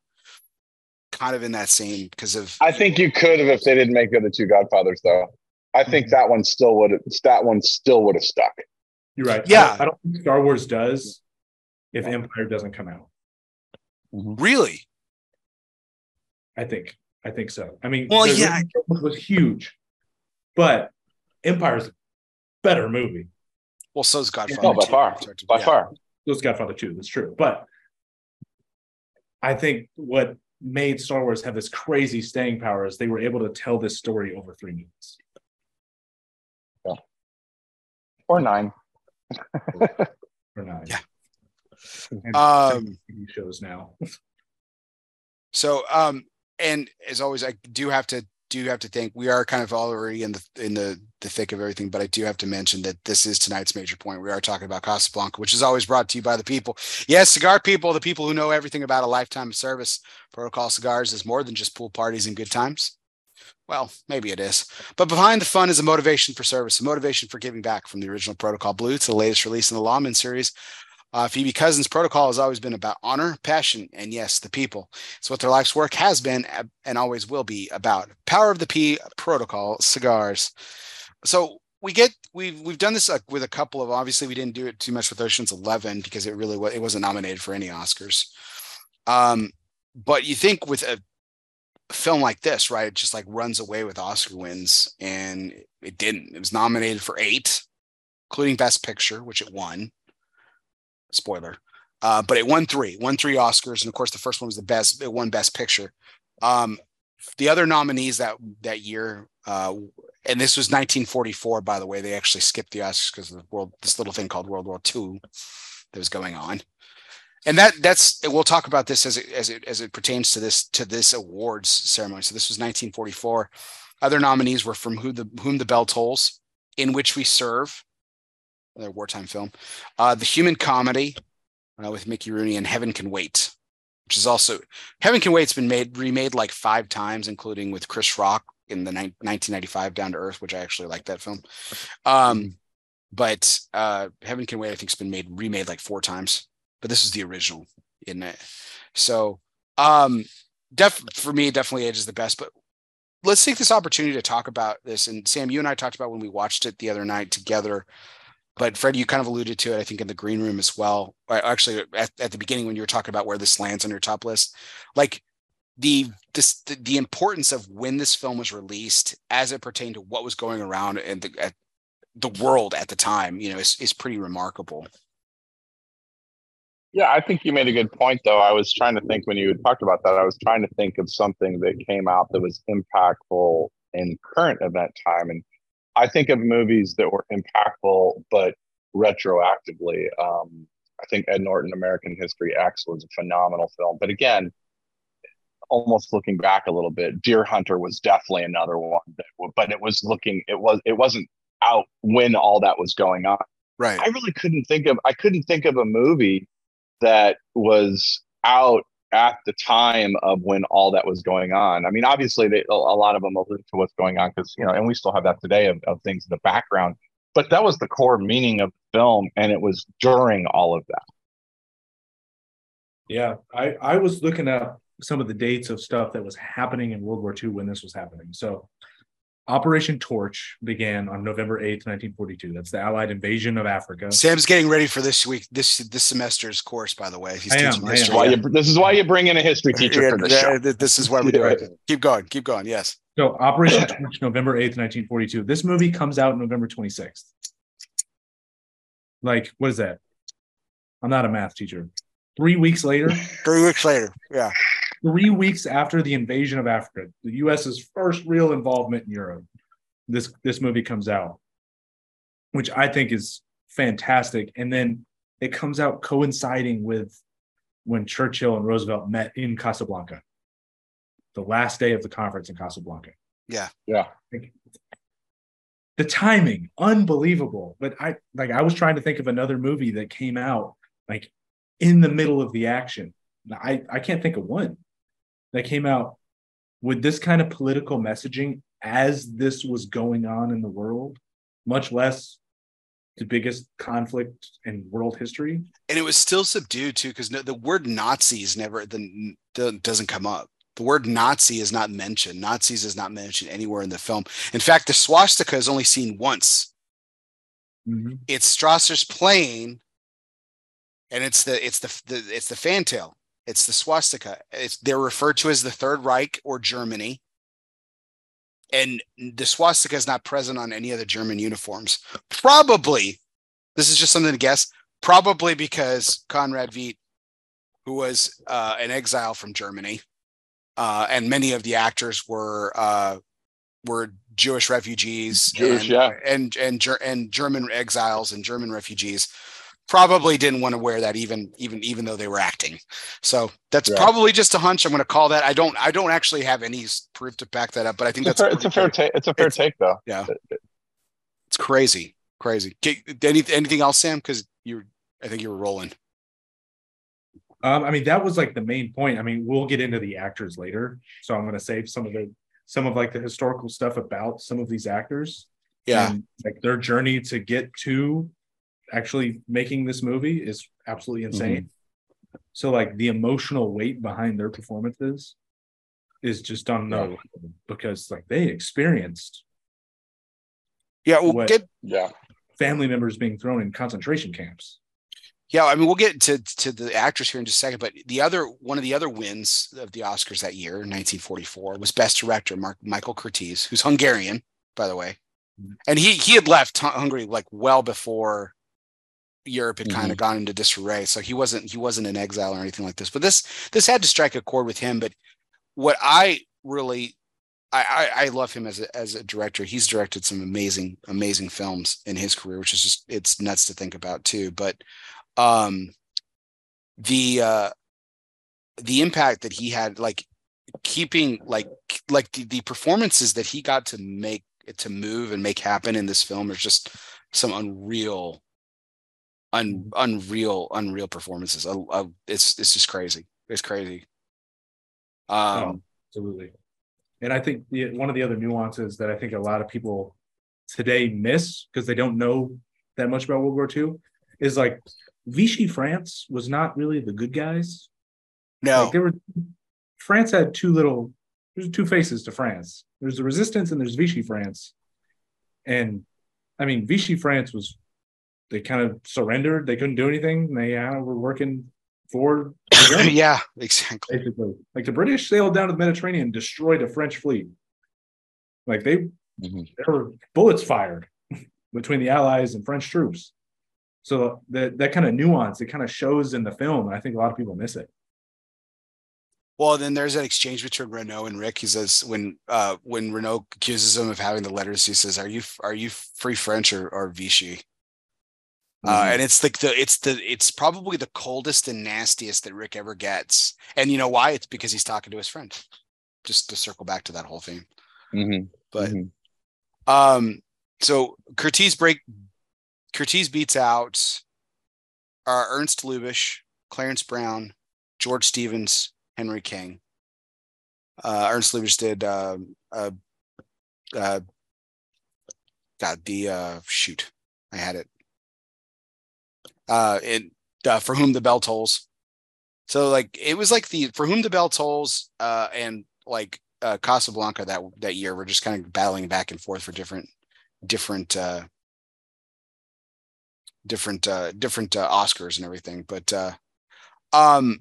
kind of in that same because of. I think you could have if they didn't make the other two Godfathers though. I think mm-hmm. that one still would that one still would have stuck. You're right. Yeah. I don't, I don't think Star Wars does if Empire doesn't come out. Mm-hmm. Really? I think. I think so. I mean, well, yeah, was huge, but Empire's a better movie. Well, so's Godfather. No, by far, by yeah. far. So's Godfather too. That's true, but I think what made Star Wars have this crazy staying power is they were able to tell this story over three minutes. Or nine. or nine. Yeah. And Um, TV shows now. So, um, and as always, I do have to do have to think we are kind of already in the in the the thick of everything, but I do have to mention that this is tonight's major point. We are talking about Casablanca, which is always brought to you by the people. Yes, cigar people, the people who know everything about a lifetime of service. Protocol Cigars is more than just pool parties and good times. Well, maybe it is. But behind the fun is a motivation for service, a motivation for giving back from the original Protocol Blue to the latest release in the Lawman series. Uh, Phoebe Cousins' protocol has always been about honor, passion, and yes, the people. It's what their life's work has been and always will be about. Power of the P protocol cigars. So we get we've we've done this with a couple of obviously we didn't do it too much with Ocean's Eleven because it really was it wasn't nominated for any Oscars. Um, but you think with a film like this, right? It just like runs away with Oscar wins, and it didn't. It was nominated for eight, including Best Picture, which it won. Spoiler, uh, but it won three, won three Oscars, and of course the first one was the best. It won Best Picture. Um, the other nominees that that year, uh, and this was 1944, by the way. They actually skipped the Oscars because of the world, this little thing called World War II that was going on and that that's we'll talk about this as it as it as it pertains to this to this awards ceremony. So this was 1944. Other nominees were from Who the Whom the Bell Tolls, In Which We Serve, another wartime film, uh, The Human Comedy uh, with Mickey Rooney, and Heaven Can Wait, which is also Heaven Can Wait's been made remade like five times, including with Chris Rock in the ni- 1995 Down to Earth, which I actually like that film. Um, but uh, Heaven Can Wait, I think, has been made remade like four times but this is the original in it. So um def for me definitely Edge is the best, but let's take this opportunity to talk about this. And Sam, you and I talked about when we watched it the other night together. But Fred, you kind of alluded to it, I think, in the green room as well. Uh, actually, at, at the beginning when you were talking about where this lands on your top list, like the this the, the importance of when this film was released as it pertained to what was going around and the the world at the time, you know, is is pretty remarkable. Yeah, I think you made a good point, though. I was trying to think when you talked about that, I was trying to think of something that came out that was impactful in current event time. And I think of movies that were impactful, but retroactively. Um, I think Ed Norton, American History X was a phenomenal film. But again, almost looking back a little bit, Deer Hunter was definitely another one. That, but it was looking, it was, it wasn't out when all that was going on. Right. I really couldn't think of, I couldn't think of a movie that was out at the time of when all that was going on. I mean, obviously, they, a, lot of them allude to what's going on because, you know, and we still have that today of, of things in the background. But that was the core meaning of the film, and it was during all of that. Yeah, I, I was looking up some of the dates of stuff that was happening in World War II when this was happening. So Operation Torch began on November 8th, 1942. That's the Allied invasion of Africa. Sam's getting ready for this week, this this semester's course, by the way. He's I am, teaching I am. history. Why you, this is why you bring in a history teacher for the Yeah, show. This is why we do it. Keep going, keep going. Yes. So Operation Torch, November 8th, 1942. This movie comes out November 26th. Like, what is that? I'm not a math teacher. Three weeks later, Three weeks later. Yeah. Three weeks after the invasion of Africa, the US's first real involvement in Europe, this this movie comes out, which I think is fantastic. And then it comes out coinciding with when Churchill and Roosevelt met in Casablanca, the last day of the conference in Casablanca. Yeah. Yeah. Like, the timing, unbelievable. But I like I was trying to think of another movie that came out like in the middle of the action. I, I can't think of one that came out with this kind of political messaging as this was going on in the world, much less the biggest conflict in world history. And it was still subdued too, because no, the word Nazis never the, the doesn't come up. The word Nazi is not mentioned. Nazis is not mentioned anywhere in the film. In fact, the swastika is only seen once. Mm-hmm. It's Strasser's plane, and it's the it's the, the it's the fantail. It's the swastika. It's they're referred to as the Third Reich or Germany. And the swastika is not present on any of the German uniforms. Probably, this is just something to guess. Probably because Conrad Veidt who was uh, an exile from Germany, uh, and many of the actors were uh, were Jewish refugees, Jewish, and, yeah. and and Ger- and German exiles and German refugees. Probably didn't want to wear that even even even though they were acting. So that's Right. probably just a hunch. I'm going to call that. I don't I don't actually have any proof to back that up, but I think It's a that's fair, it's a fair good. take. It's a fair It's- take, though. Yeah, it's crazy, crazy. Any, anything else, Sam? Because you're, I think you were rolling. Um, I mean, that was like the main point. I mean, we'll get into the actors later, so I'm going to save some of the some of like the historical stuff about some of these actors. Yeah, and, like their journey to get to actually making this movie is absolutely insane. So like the emotional weight behind their performances is just unknown because like they experienced yeah. We'll What- get Yeah. family members being thrown in concentration camps. Yeah, I mean, we'll get to to the actors here in just a second, but the other one of the other wins of the Oscars that year, 1944, was Best Director Mark Michael Curtiz, who's Hungarian, by the way, Mhm. and he he had left Hungary like well before Europe had kind Mhm. of gone into disarray, so he wasn't he wasn't in exile or anything like this. But this this had to strike a chord with him. But what I really I, I, I love him as a as a director. He's directed some amazing amazing films in his career, which is just it's nuts to think about too. But um the uh the impact that he had like keeping like like the, the performances that he got to make to move and make happen in this film are just some unreal un, unreal unreal performances I, I, it's it's just crazy it's crazy um Oh, absolutely. And I think the, one of the other nuances that I think a lot of people today miss because they don't know that much about World War II is like Vichy France was not really the good guys. no Like there were France had two little there's two faces to France. There's the resistance and there's Vichy France. And I mean Vichy France was they kind of surrendered, they couldn't do anything. They uh, were working for yeah exactly basically. Like the British sailed down to the Mediterranean and destroyed a French fleet. Like they Mhm. there were bullets fired between the Allies and French troops. So that that kind of nuance it kind of shows in the film, and I think a lot of people miss it. Well, then there's that exchange between Renault and Rick. He says when uh when Renault accuses him of having the letters, he says, "Are you are you free French or or Vichy?" Uh, Mhm. and it's like the it's the it's probably the coldest and nastiest that Rick ever gets. And you know why? It's because he's talking to his friend. Just to circle back to that whole thing. Mhm. But Mhm. um, so Curtiz break Curtiz beats out uh, Ernst Lubitsch, Clarence Brown, George Stevens, Henry King. Uh, Ernst Lubitsch did uh, uh, uh, God the uh, shoot, I had it. Uh, it uh, for whom the bell tolls. So like it was like the for whom the bell tolls, uh, and like uh, Casablanca that that year were just kind of battling back and forth for different different uh different uh different uh, Oscars and everything but uh um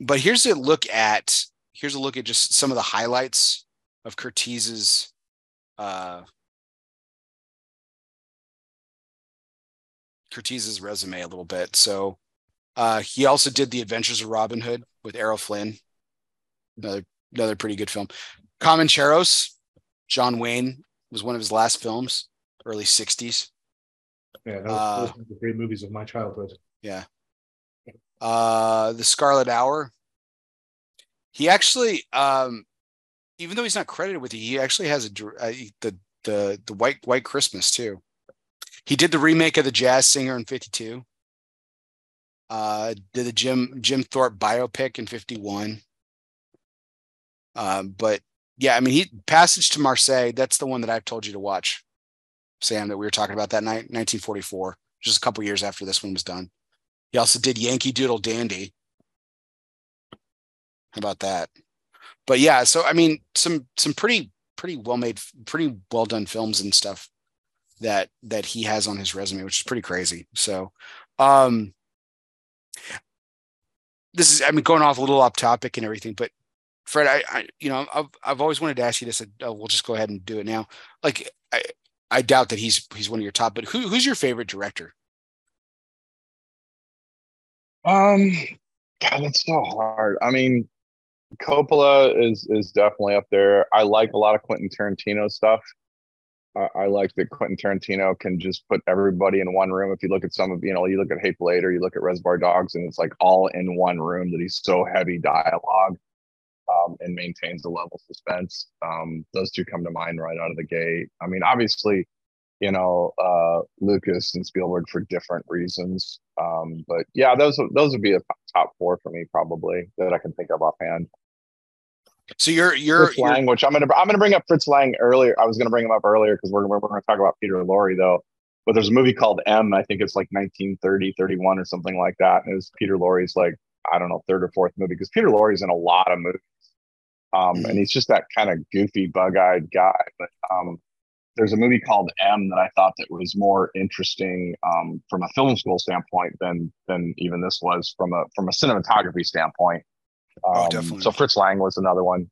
but here's a look at here's a look at just some of the highlights of Curtiz's uh Curtiz's resume a little bit so uh he also did The Adventures of Robin Hood with Errol Flynn another another pretty good film Comancheros John Wayne was one of his last films early 60s Yeah, that was, Uh, those were the great movies of my childhood. Yeah. Uh The Scarlet Hour. He actually um even though he's not credited with it, he actually has a uh, the the the White White Christmas too. He did the remake of The Jazz Singer in 52. Uh did the Jim Jim Thorpe biopic in 51. Um but yeah, I mean he Passage to Marseille, that's the one that I've told you to watch. Sam that we were talking about that night, 1944, just a couple years after this one was done. He also did Yankee Doodle Dandy. How about that? But yeah, so I mean, some some pretty pretty well made, pretty well done films and stuff that that he has on his resume, which is pretty crazy. So, um, this is I mean going off a little off topic and everything, but Fred, I, I you know I've I've always wanted to ask you this. uh, we'll just go ahead and do it now. Like I I doubt that he's he's one of your top, but who who's your favorite director? Um, God, that's so hard. I mean, Coppola is is definitely up there. I like a lot of Quentin Tarantino stuff. I, I like that Quentin Tarantino can just put everybody in one room. If you look at some of you know, you look at Hateful Eight or you look at Reservoir Dogs, and it's like all in one room. That he's so heavy dialogue um, and maintains a level of suspense. Um, those two come to mind right out of the gate. I mean, obviously, you know, uh, Lucas and Spielberg for different reasons. Um, but yeah, those those would be the top four for me probably that I can think of offhand. So you're you're, Fritz Lang, which I'm gonna I'm gonna bring up Fritz Lang earlier. I was gonna bring him up earlier because we're we're gonna talk about Peter Lorre though. But there's a movie called M. I think it's like 1930, 31 or something like that. And it was Peter Lorre's like I don't know third or fourth movie because Peter Lorre's in a lot of movies. Um, and he's just that kind of goofy, bug-eyed guy. But um, there's a movie called M that I thought that was more interesting um, from a film school standpoint than than even this was from a from a cinematography standpoint. Oh, Um, definitely. so Fritz Lang was another one.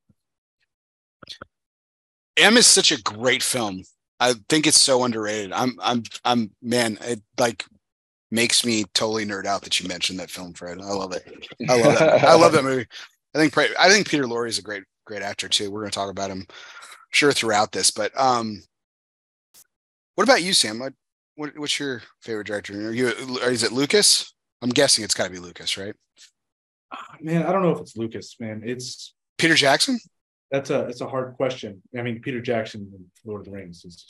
M is such a great film. I think it's so underrated. I'm I'm I'm man, it like makes me totally nerd out that you mentioned that film, Fred. I love it. I love that. I love that movie. I think I think Peter Lorre is a great great actor too. We're going to talk about him sure throughout this, but um what about you, Sam? What, what what's your favorite director? Are you or is it Lucas? I'm guessing it's got to be Lucas, right? Ah, Man, I don't know if it's Lucas, man. It's Peter Jackson? that's a it's a hard question. I mean, Peter Jackson in Lord of the Rings is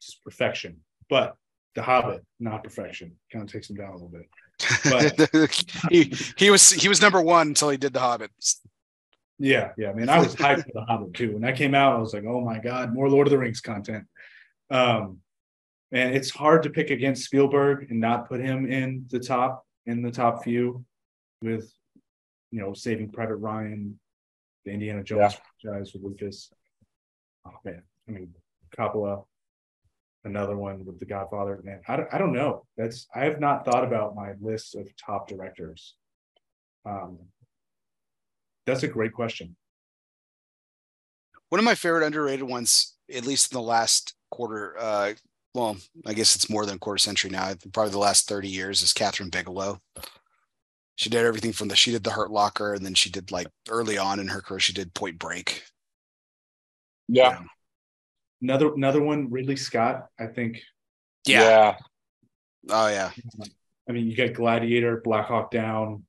just perfection, but The Hobbit not perfection. Kind of takes him down a little bit. he he was he was number one until he did The Hobbit. Yeah, yeah. I mean, I was hyped for The Hobbit too. When that came out, I was like, oh my god, more Lord of the Rings content. Um, and it's hard to pick against Spielberg and not put him in the top in the top few with you know Saving Private Ryan, the Indiana Jones franchise with Lucas. Oh man, I mean Coppola, another one with The Godfather. Man, I don't, I don't know. That's I have not thought about my list of top directors. Um, that's a great question. One of my favorite underrated ones, at least in the last quarter, uh, well, I guess it's more than a quarter century now. Probably the last 30 years is Kathryn Bigelow. She did everything from the she did the Hurt Locker, and then she did like early on in her career, she did Point Break. Yeah, Another another one, Ridley Scott. I think. Yeah. Oh yeah. I mean, you get Gladiator, Black Hawk Down.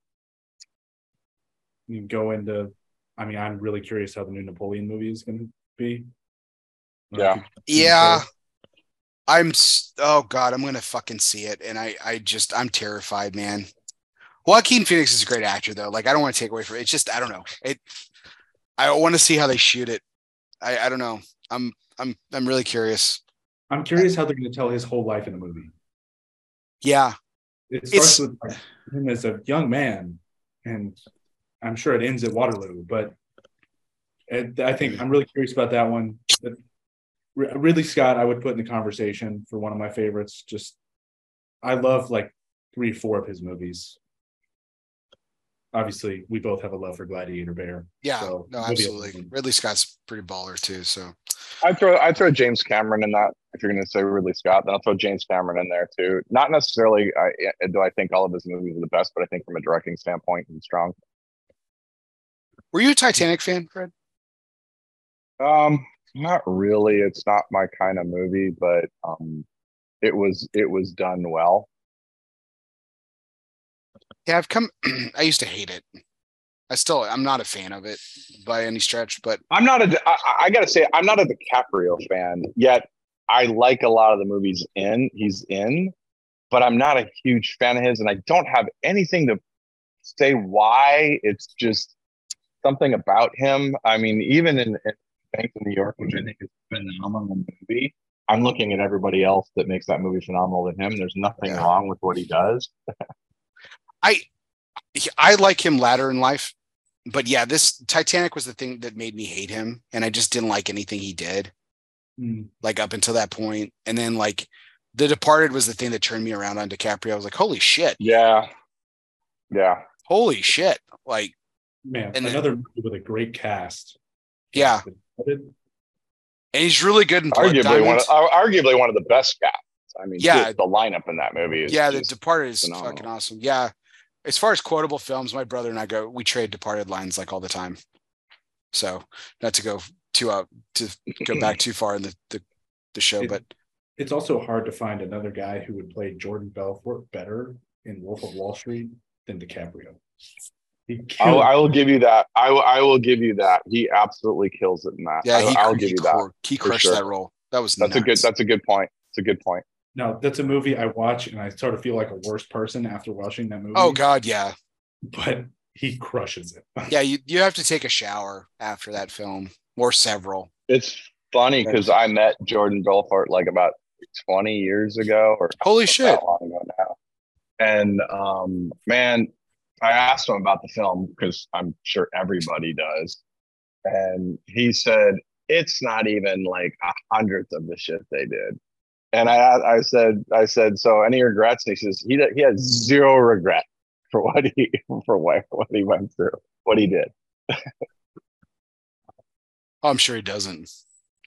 You go into. I mean, I'm really curious how the new Napoleon movie is going to be. Yeah. Yeah. I'm oh god, I'm gonna fucking see it, and I I just I'm terrified, man. Joaquin Phoenix is a great actor though. Like I don't want to take away from it. It's just I don't know. It. I want to see how they shoot it. I I don't know. I'm I'm I'm really curious. I'm curious how they're going to tell his whole life in the movie. Yeah, It starts It's- with like, him as a young man, and I'm sure it ends at Waterloo. But it, I think I'm really curious about that one. But Ridley Scott, I would put in the conversation for one of my favorites. Just I love like three, four of his movies. Obviously, we both have a love for Gladiator Bear. yeah, So, no, absolutely. Ridley Scott's pretty baller too. So I'd throw I'd throw James Cameron in that. If you're going to say Ridley Scott, then I'll throw James Cameron in there too. Not necessarily I, do I think all of his movies are the best, but I think from a directing standpoint, he's strong. were you a Titanic fan, Fred? Um, not really. It's not my kind of movie, but um, it was it was done well. Yeah, I've come. I used to hate it. I still I'm not a fan of it by any stretch, but I'm not a. I, I gotta say, I'm not a DiCaprio fan yet. I like a lot of the movies in he's in, but I'm not a huge fan of his, and I don't have anything to say why. It's just something about him. I mean, even in, in Gangs of New York, which I think is a phenomenal movie. I'm looking at everybody else that makes that movie phenomenal than him. There's nothing Yeah. wrong with what he does. I I like him later in life. But yeah, this Titanic was the thing that made me hate him, and I just didn't like anything he did. Mm. like up until that point. And then like The Departed was the thing that turned me around on DiCaprio. I was like, holy shit, Yeah, yeah. holy shit. Like, Man, And then- another movie with a great cast. yeah. And he's really good in Blood Arguably one, of, arguably one of the best cats. I mean, Yeah. just the lineup in that movie is yeah, The Departed is phenomenal. fucking awesome. Yeah. As far as quotable films, my brother and I go we trade departed lines like all the time. So not to go too out to go back too far in the the, the show, It- but It's also hard to find another guy who would play Jordan Belfort better in Wolf of Wall Street than DiCaprio. He I will, I will give you that. I will, I will give you that. He absolutely kills it in that. yeah, I, he, I'll he, give you that. he crushed sure. that role. That was That's a good. nuts. That's a good point. It's a good point. No, that's a movie I watch and I sort of feel like a worse person after watching that movie. oh god, yeah. but he crushes it. Yeah, you, you have to take a shower after that film or several. It's funny because I met Jordan Belfort like about 20 years ago or Holy shit. long ago now. And um, man, I asked him about the film because I'm sure everybody does. And he said, it's not even like a hundredth of the shit they did. And I, I said, I said, so any regrets? And he says he he has zero regret for what he for what, what he went through, what he did. Oh, I'm sure he doesn't.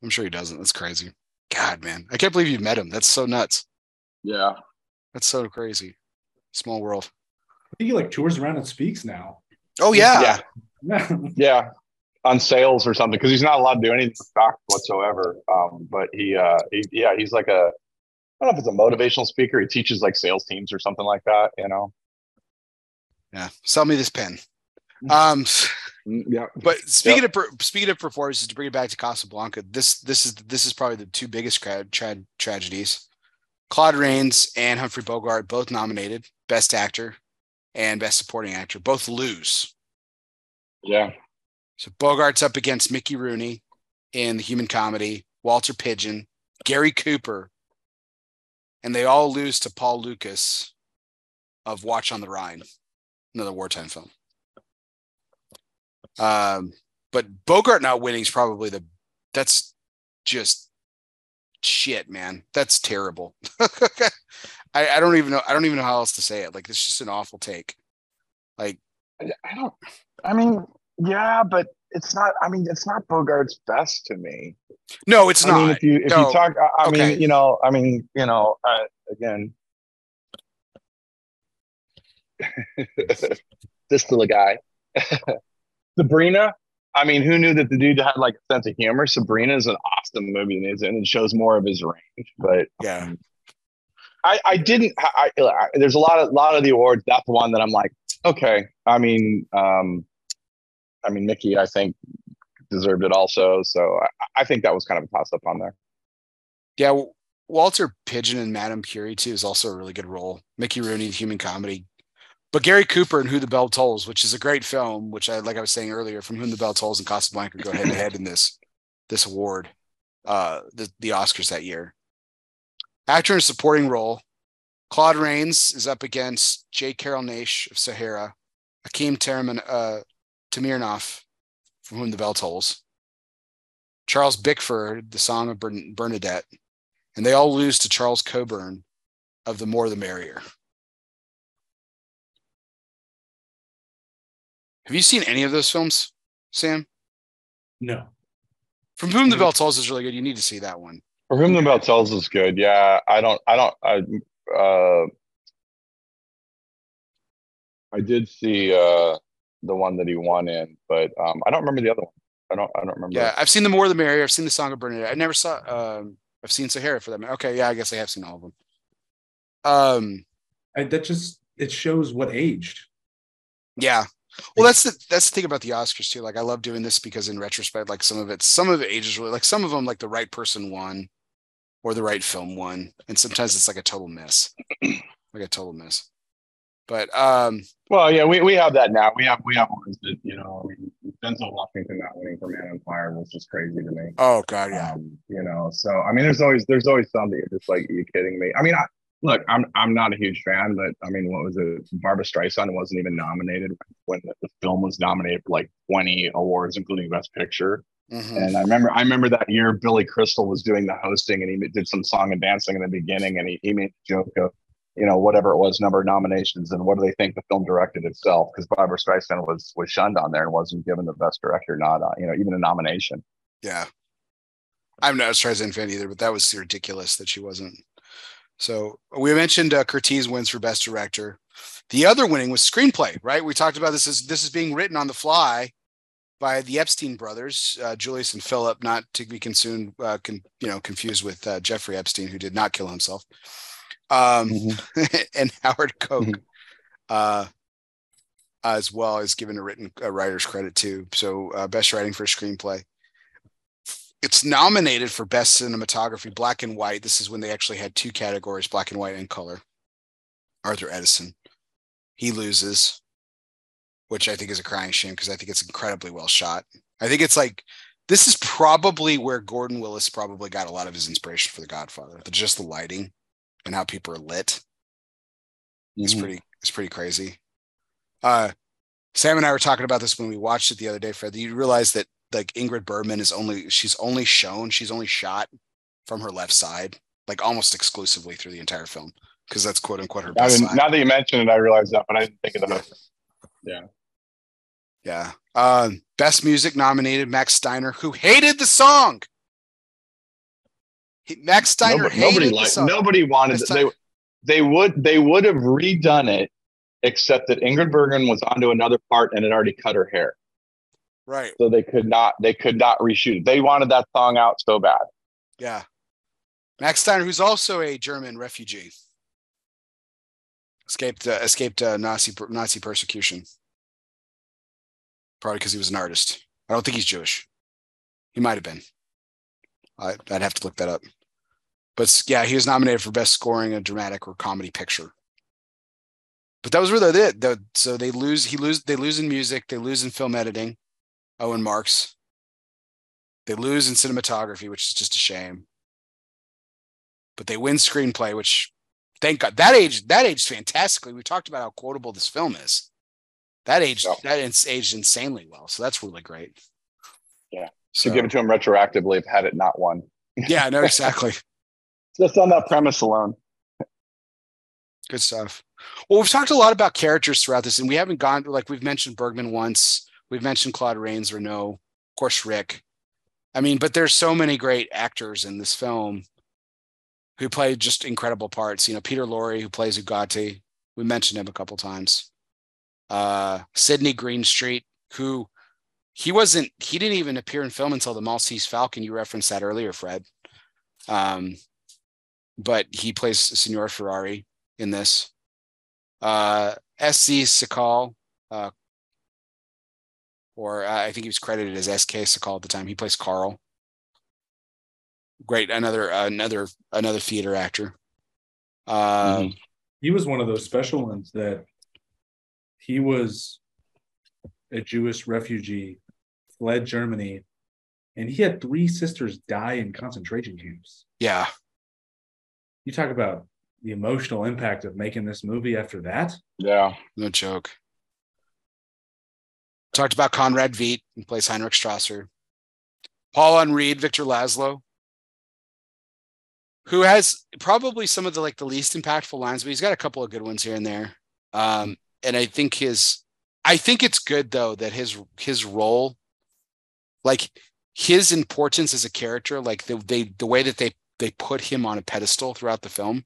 I'm sure he doesn't. That's crazy. God, man. I can't believe you met him. That's so nuts. Yeah, That's so crazy. Small world. I think he like tours around and speaks now. Oh yeah. Yeah. Yeah. On sales or something because he's not allowed to do anything with stock whatsoever um but he uh he, yeah he's like a i don't know if it's a motivational speaker he teaches like sales teams or something like that you know Yeah. Sell me this pen. Um yeah but speaking of speaking of performances to bring it back to Casablanca, this this is this is probably the two biggest tra- tra- tragedies. Claude Rains and Humphrey Bogart both nominated best actor and best supporting actor both lose. yeah So Bogart's up against Mickey Rooney in The Human Comedy, Walter Pidgeon, Gary Cooper, and they all lose to Paul Lukas of Watch on the Rhine, another wartime film. Um, but Bogart not winning is probably the that's just shit, man. That's terrible. I, I don't even know. I don't even know how else to say it. Like it's just an awful take. Like I, I don't i mean yeah but it's not i mean it's not bogart's best to me no, it's I mean, not. if you if No. you talk i, I Okay. mean you know i mean you know uh, again this little guy sabrina I mean, who knew that the dude had like a sense of humor? Sabrina is an awesome movie, and it- and it shows more of his range. But Yeah. um, I, I didn't. I, I, there's a lot of lot of the awards. That's the one that I'm like, okay. I mean, um, I mean, Mickey, I think deserved it also. So I, I think that was kind of a toss up on there. Yeah, Walter Pidgeon and Madame Curie too is also a really good role. Mickey Rooney, the Human Comedy, but Gary Cooper and Who the Bell Tolls, which is a great film, which I like I was saying earlier, from Whom the Bell Tolls and Casablanca go head to head in this this award, uh, the the Oscars that year. Actor in supporting role, Claude Rains is up against J. Carroll Naish of Sahara, Akim Terman, uh, Tamiroff from Whom the Bell Tolls, Charles Bickford, The Song of Bern- Bernadette, and they all lose to Charles Coburn of The More the Merrier. Have you seen any of those films, Sam? No. From Whom the Bell Tolls is really good. You need to see that one. From whom the bell Tolls is good. Yeah, I don't. I don't. I. Uh, I did see uh, the one that he won in, but um, I don't remember the other one. I don't. I don't remember. Yeah, I've seen The More the Merrier. I've seen The Song of Bernadette. I never saw. Um, I've seen Sahara for them. Okay, yeah, I guess I have seen all of them. Um, I, that just it shows what aged. yeah. Well, that's the that's the thing about the Oscars too. Like, I love doing this because in retrospect, like some of it, some of it ages really. Like some of them, like the right person won, or the right film won, and sometimes it's like a total miss, like a total miss. But um, Well, yeah, we, we have that now. We have we have ones that you know. I mean, Denzel Washington not winning for Man on Fire was just crazy to me. oh god, yeah, Um, you know, so I mean, there's always there's always some that you're just like, are you kidding me? I mean, I, look, I'm I'm not a huge fan, but I mean, what was it? Barbra Streisand wasn't even nominated when the, the film was nominated for like 20 awards, including Best Picture. Mhm. And I remember I remember that year Billy Crystal was doing the hosting, and he did some song and dancing in the beginning, and he, he made a joke of. You know, whatever it was, number of nominations, and what do they think the film directed itself? Because Barbra Streisand was was shunned on there and wasn't given the best director, not uh, you know even a nomination. yeah. I'm not a Streisand fan either, but that was ridiculous that she wasn't. So we mentioned uh, Curtiz wins for best director. The other winning was screenplay, right? We talked about this as this is being written on the fly by the Epstein brothers, uh, Julius and Philip, not to be consumed, uh, con, you know, confused with uh, Jeffrey Epstein, who did not kill himself, um, mm-hmm. and Howard Koch, mm-hmm. Uh, as well as given a written writer's credit too. So uh, best writing for a screenplay. It's nominated for best cinematography, black and white. This is when they actually had two categories, black and white and color. Arthur Edeson. He loses which I think is a crying shame because I think it's incredibly well shot. I think it's like this is probably where Gordon Willis probably got a lot of his inspiration for The Godfather. Just the lighting and how people are lit. It's mm-hmm. pretty it's pretty crazy. Uh Sam and I were talking about this when we watched it the other day, Fred. You realize that like Ingrid Bergman is only she's only shown, she's only shot from her left side, like almost exclusively through the entire film. Because that's quote unquote her best I mean, side. Now that you mention it, I realize that, but I didn't think of that. Yeah. Yeah. Uh, best music nominated Max Steiner, who hated the song. He, Max Steiner nobody, hated nobody liked, Nobody wanted they they would they would have redone it, except that Ingrid Bergman was onto another part and had already cut her hair. Right. So they could not they could not reshoot it. They wanted that song out so bad. Yeah. Max Steiner, who's also a German refugee, escaped uh, escaped uh, Nazi Nazi persecution probably because he was an artist. I don't think he's Jewish. He might have been. I, would have to look that up. But yeah, he was nominated for best scoring a dramatic or comedy picture. But that was really it. The, so they lose. He lose. They lose in music. They lose in film editing. Owen Marks. They lose in cinematography, which is just a shame. But they win screenplay, which thank God that age that aged fantastically. We talked about how quotable this film is. That aged yeah. that aged insanely well. So that's really great. Yeah. So to give it to him retroactively if had it not won. yeah, no, exactly. Just on that premise alone. Good stuff. Well, we've talked a lot about characters throughout this, and we haven't gone like we've mentioned Bergman once. We've mentioned Claude Rains Renault, of course, Rick. I mean, but there's so many great actors in this film who play just incredible parts. You know, Peter Lorre, who plays Ugarte. We mentioned him a couple times uh, Sidney Greenstreet, who he wasn't, he didn't even appear in film until the Maltese Falcon. You referenced that earlier, Fred. Um, but he plays Signor Ferrari in this. Uh, SC Sakall, uh, or uh, I think he was credited as SK Sakall at the time. He plays Carl. Great, another another another theater actor. Uh, mm-hmm. He was one of those special ones that he was a Jewish refugee, fled Germany, and he had three sisters die in concentration camps. Yeah. You talk about the emotional impact of making this movie after that. Yeah. No joke. Talked about Conrad Veidt, who plays Heinrich Strasser. Paul Henreid, Victor Laszlo, who has probably some of the like the least impactful lines, but he's got a couple of good ones here and there. Um, and I think his I think it's good though that his his role like his importance as a character like the they the way that they they put him on a pedestal throughout the film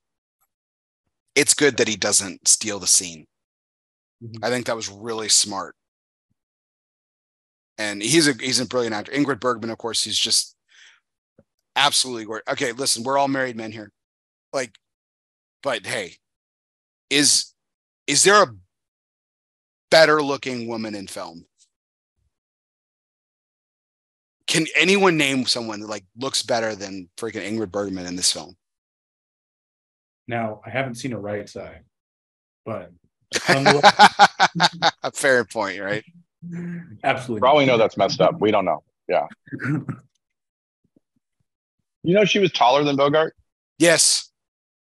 it's good that he doesn't steal the scene mm-hmm. i think that was really smart and he's a he's a brilliant actor ingrid bergman of course he's just absolutely great okay listen we're all married men here like but hey is is there a better looking woman in film. Can anyone name someone that like looks better than freaking Ingrid Bergman in this film? Now, I haven't seen a right side, but a fair point, right? Absolutely. Probably know that's messed up. We don't know. Yeah. you know, she was taller than Bogart. Yes.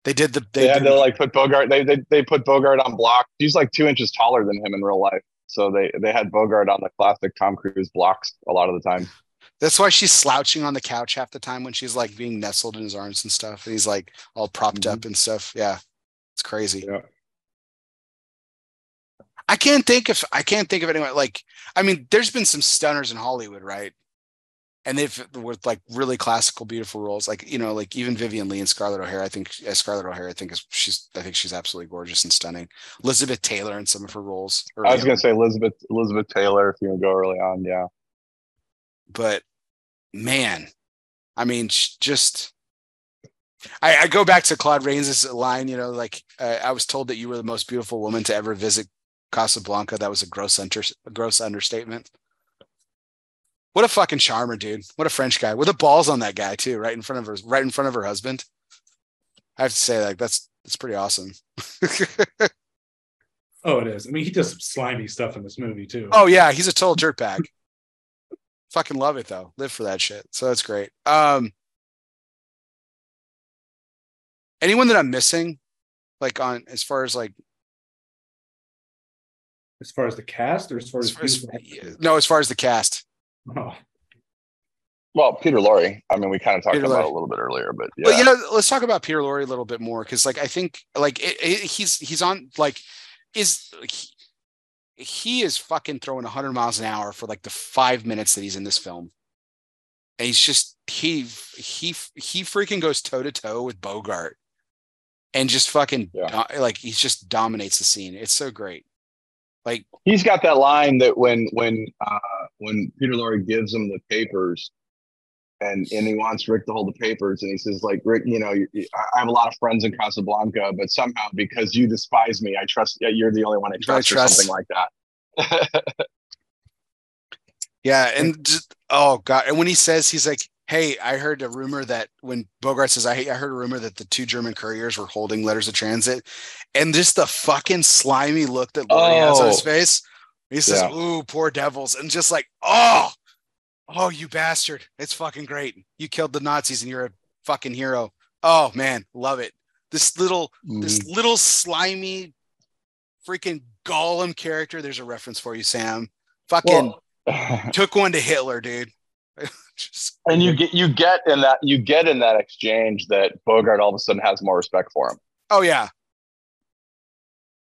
They did the. They, they had to like put Bogart. They, they they put Bogart on block. He's like two inches taller than him in real life. So they they had Bogart on the classic Tom Cruise blocks a lot of the time. That's why she's slouching on the couch half the time when she's like being nestled in his arms and stuff. And he's like all propped mm-hmm. up and stuff. Yeah, it's crazy. Yeah. I can't think of I can't think of anyone like I mean, there's been some stunners in Hollywood, right? and they've with like really classical, beautiful roles. Like you know, like even Vivien Leigh and Scarlett O'Hara. I think as Scarlett O'Hara, I think is she's I think she's absolutely gorgeous and stunning. Elizabeth Taylor in some of her roles. I was gonna say Elizabeth Elizabeth Taylor if you want to go early on, yeah. But man, I mean, just I, I go back to Claude Rains' line. You know, like uh, I was told that you were the most beautiful woman to ever visit Casablanca. That was a gross under, a gross understatement. What a fucking charmer, dude. What a French guy. With the balls on that guy too, right in front of her, right in front of her husband. I have to say, like, that's that's pretty awesome. oh, it is. I mean, he does some slimy stuff in this movie too. Oh yeah, he's a total dirtbag. Fucking love it though. Live for that shit. So that's great. Um anyone that I'm missing, like on as far as like as far as the cast or as far as, as, far as no, as far as the cast. Oh. Well, Peter Lorre. I mean, we kind of talked Peter about Lorre. a little bit earlier, but yeah. But you know, let's talk about Peter Lorre a little bit more because, like, I think like it, it, he's he's on like is he, he is fucking throwing 100 miles an hour for like the five minutes that he's in this film, and he's just he he he freaking goes toe to toe with Bogart, and just fucking yeah. like he just dominates the scene. It's so great. Like he's got that line that when when uh when Peter Lorre gives him the papers and and he wants Rick to hold the papers, and he says like Rick, you know, I have a lot of friends in Casablanca, but somehow because you despise me, I trust. You're the only one I trust, I trust. or something like that. yeah, and just, oh god, and when he says he's like, "Hey, I heard a rumor that when Bogart says I, I heard a rumor that the two German couriers were holding letters of transit," and just the fucking slimy look that Lorre oh. has on his oh. face. He says, yeah. "Ooh, poor devils," and just like, oh, oh, you bastard! It's fucking great. You killed the Nazis, and you're a fucking hero. Oh man, love it. This little, mm. this little slimy, freaking Gollum character. There's a reference for you, Sam. Fucking well, took one to Hitler, dude. Just, and you get you get in that you get in that exchange that Bogart all of a sudden has more respect for him. Oh yeah,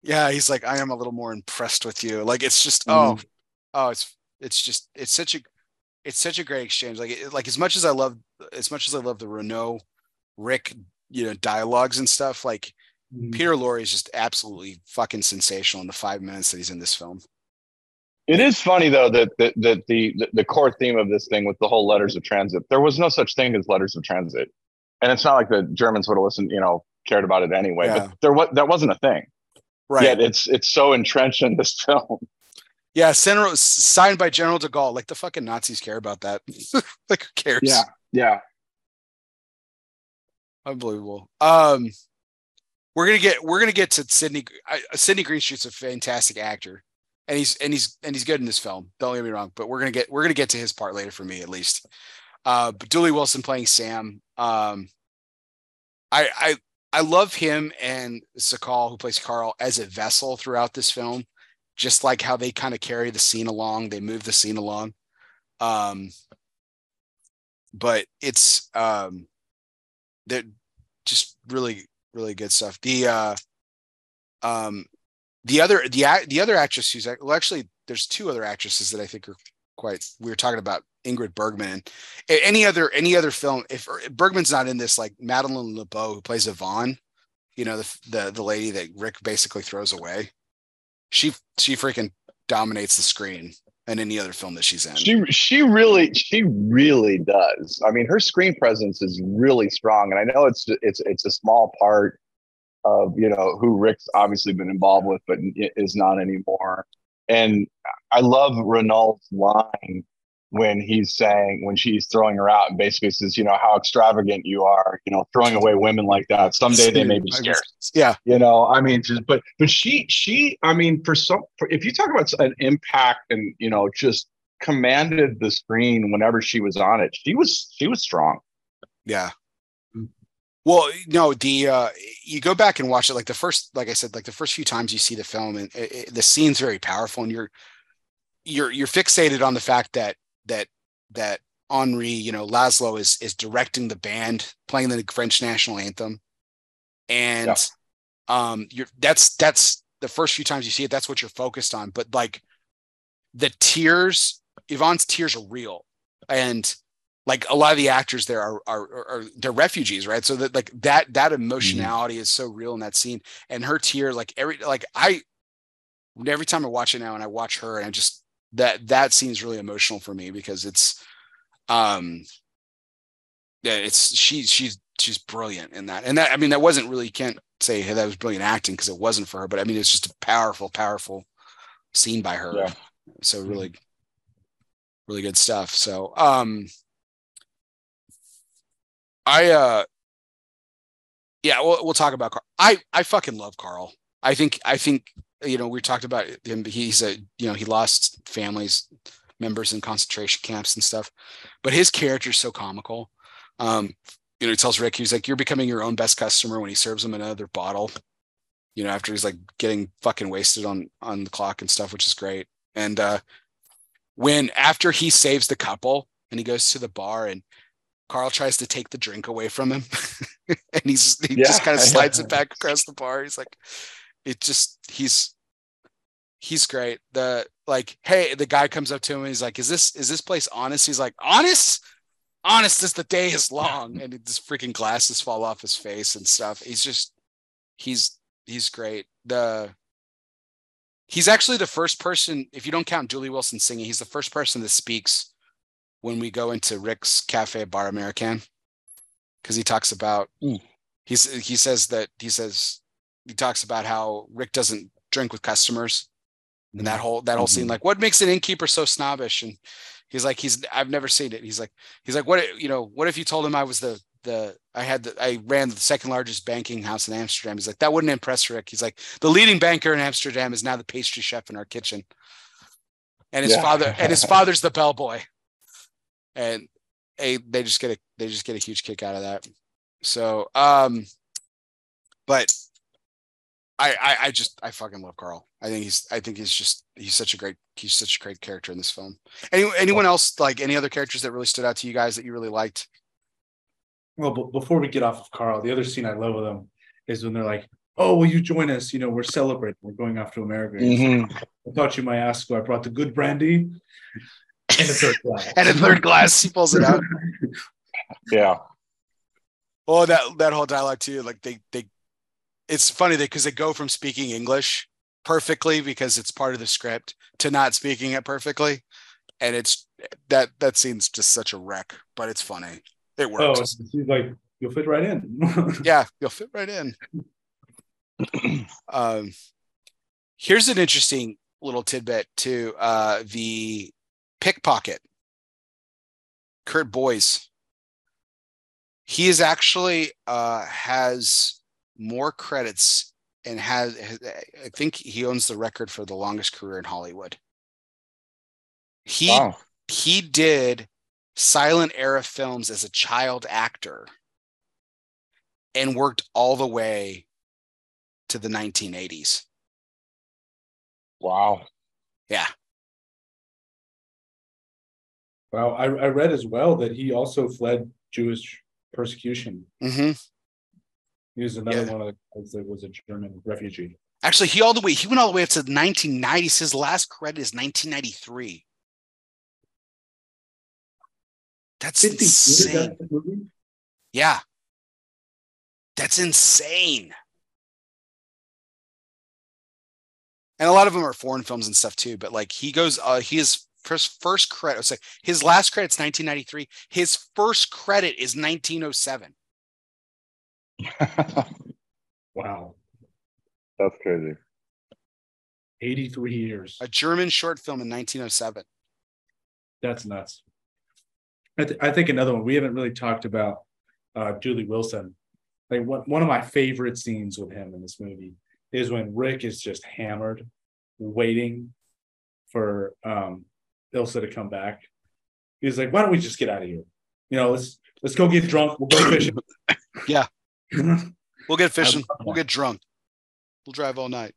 yeah, he's like, I am a little more impressed with you. Like it's just, mm-hmm. oh, oh, it's it's just it's such a it's such a great exchange. Like it, like as much as I love as much as I love the Renault Rick, you know, dialogues and stuff, like mm-hmm. Peter Lorre is just absolutely fucking sensational in the five minutes that he's in this film. It is funny though that that, that the, the the core theme of this thing with the whole letters of transit, there was no such thing as letters of transit, and it's not like the Germans would have listened, you know, cared about it anyway. Yeah. But there was that wasn't a thing. Right. Yet it's it's so entrenched in this film. Yeah, General, signed by General de Gaulle. Like the fucking Nazis care about that. like who cares? Yeah, yeah. Unbelievable. Um, we're gonna get we're gonna get to Sidney. Uh, Sidney Greenstreet's a fantastic actor, and he's and he's and he's good in this film. Don't get me wrong, but we're gonna get we're gonna get to his part later for me at least. Uh, but Dooley Wilson playing Sam. Um, I I I love him and Sakall, who plays Carl, as a vessel throughout this film. Just like how they kind of carry the scene along, they move the scene along. Um, but it's um, they're just really, really good stuff. The uh, um, the other the the other actress who's well, actually there's two other actresses that I think are quite. We were talking about Ingrid Bergman. Any other any other film, if Bergman's not in this, like Madeline LeBeau, who plays Yvonne, you know, the the the lady that Rick basically throws away. She she freaking dominates the screen in any other film that she's in. She she really she really does. I mean, her screen presence is really strong, and I know it's it's it's a small part of you know who Rick's obviously been involved with, but is not anymore. And I love Renault's line when he's saying when she's throwing her out and basically says, you know, how extravagant you are, you know, throwing away women like that. Someday they may be scared. Yeah. You know, I mean, just but but she she I mean, for some for, if you talk about an impact and you know, just commanded the screen whenever she was on it, she was she was strong. Yeah. Well, no, the uh, you go back and watch it like the first, like I said, like the first few times you see the film, and it, it, the scene's very powerful, and you're you're you're fixated on the fact that that that Henri, you know, Laszlo is is directing the band, playing the French national anthem, and yeah. um, you're that's that's the first few times you see it. That's what you're focused on. But like the tears, Yvonne's tears are real, and like a lot of the actors there are are, are, are they're refugees, right? So that like that that emotionality mm-hmm. is so real in that scene, and her tear, like every like I every time I watch it now and I watch her and I just that that scene's really emotional for me because it's um yeah it's she's she's she's brilliant in that and that I mean that wasn't really can't say hey that was brilliant acting because it wasn't for her but I mean it's just a powerful powerful scene by her yeah. so really really good stuff so um I uh yeah, we'll we'll talk about Carl. I I fucking love Carl. I think I think you know we talked about him. He's a you know he lost families members in concentration camps and stuff, but his character is so comical. Um, you know, he tells Rick he's like you're becoming your own best customer when he serves him another bottle. You know, after he's like getting fucking wasted on on the clock and stuff, which is great. And uh when after he saves the couple and he goes to the bar and Carl tries to take the drink away from him, and he's he yeah, just kind of slides it back across the bar. He's like, it just he's he's great. The like, hey, the guy comes up to him and he's like, "Is this is this place honest?" He's like, "Honest." Honest as the day is long, and his freaking glasses fall off his face and stuff. He's just, he's he's great. The he's actually the first person, if you don't count Dooley Wilson singing, he's the first person that speaks when we go into Rick's Cafe Bar American because he talks about mm. he's he says that he says he talks about how Rick doesn't drink with customers and that whole that whole mm-hmm. scene like what makes an innkeeper so snobbish? And he's like he's I've never seen it. He's like he's like what you know what if you told him I was the the I had the I ran the second largest banking house in Amsterdam? He's like that wouldn't impress Rick. He's like the leading banker in Amsterdam is now the pastry chef in our kitchen. And his yeah. father and his father's the bellboy. And a they just get a they just get a huge kick out of that. So, um, but I, I I just I fucking love Carl. I think he's I think he's just he's such a great he's such a great character in this film. Any anyone else like any other characters that really stood out to you guys that you really liked? Well, before we get off of Carl, the other scene I love with them is when they're like, "Oh, will you join us? You know, we're celebrating. We're going off to America." Mm-hmm. I thought you might ask, I brought the good brandy and a third glass. and a third glass. He pulls it out. Yeah. Oh, that that whole dialogue too. Like they they, it's funny because they go from speaking English perfectly because it's part of the script to not speaking it perfectly, and it's that that scene's just such a wreck, but it's funny. It works. Oh, she's like you'll fit right in. yeah, you'll fit right in. um, here's an interesting little tidbit to uh, the pickpocket, Curt Bois. He is actually uh, has more credits and has, I think he owns the record for the longest career in Hollywood. He wow. he did silent era films as a child actor and worked all the way to the 1980s. Wow. Yeah. Well, I, I read as well that he also fled Jewish persecution. Mm-hmm. He was another yeah. one of the guys that was a German refugee. Actually, he all the way he went all the way up to the 1990s. His last credit is 1993. That's insane. That yeah. That's insane. And a lot of them are foreign films and stuff too, but like he goes uh he is his first credit, say his last credit's 1993. His first credit is 1907. wow. That's crazy. 83 years. A German short film in 1907. That's nuts. I, th- I think another one we haven't really talked about uh, Dooley Wilson. Like one, one of my favorite scenes with him in this movie is when Rick is just hammered, waiting for um, Ilsa to come back. He's like, why don't we just get out of here? You know, let's let's go get drunk. We'll go fishing. yeah. we'll get fishing. We'll get drunk. We'll drive all night.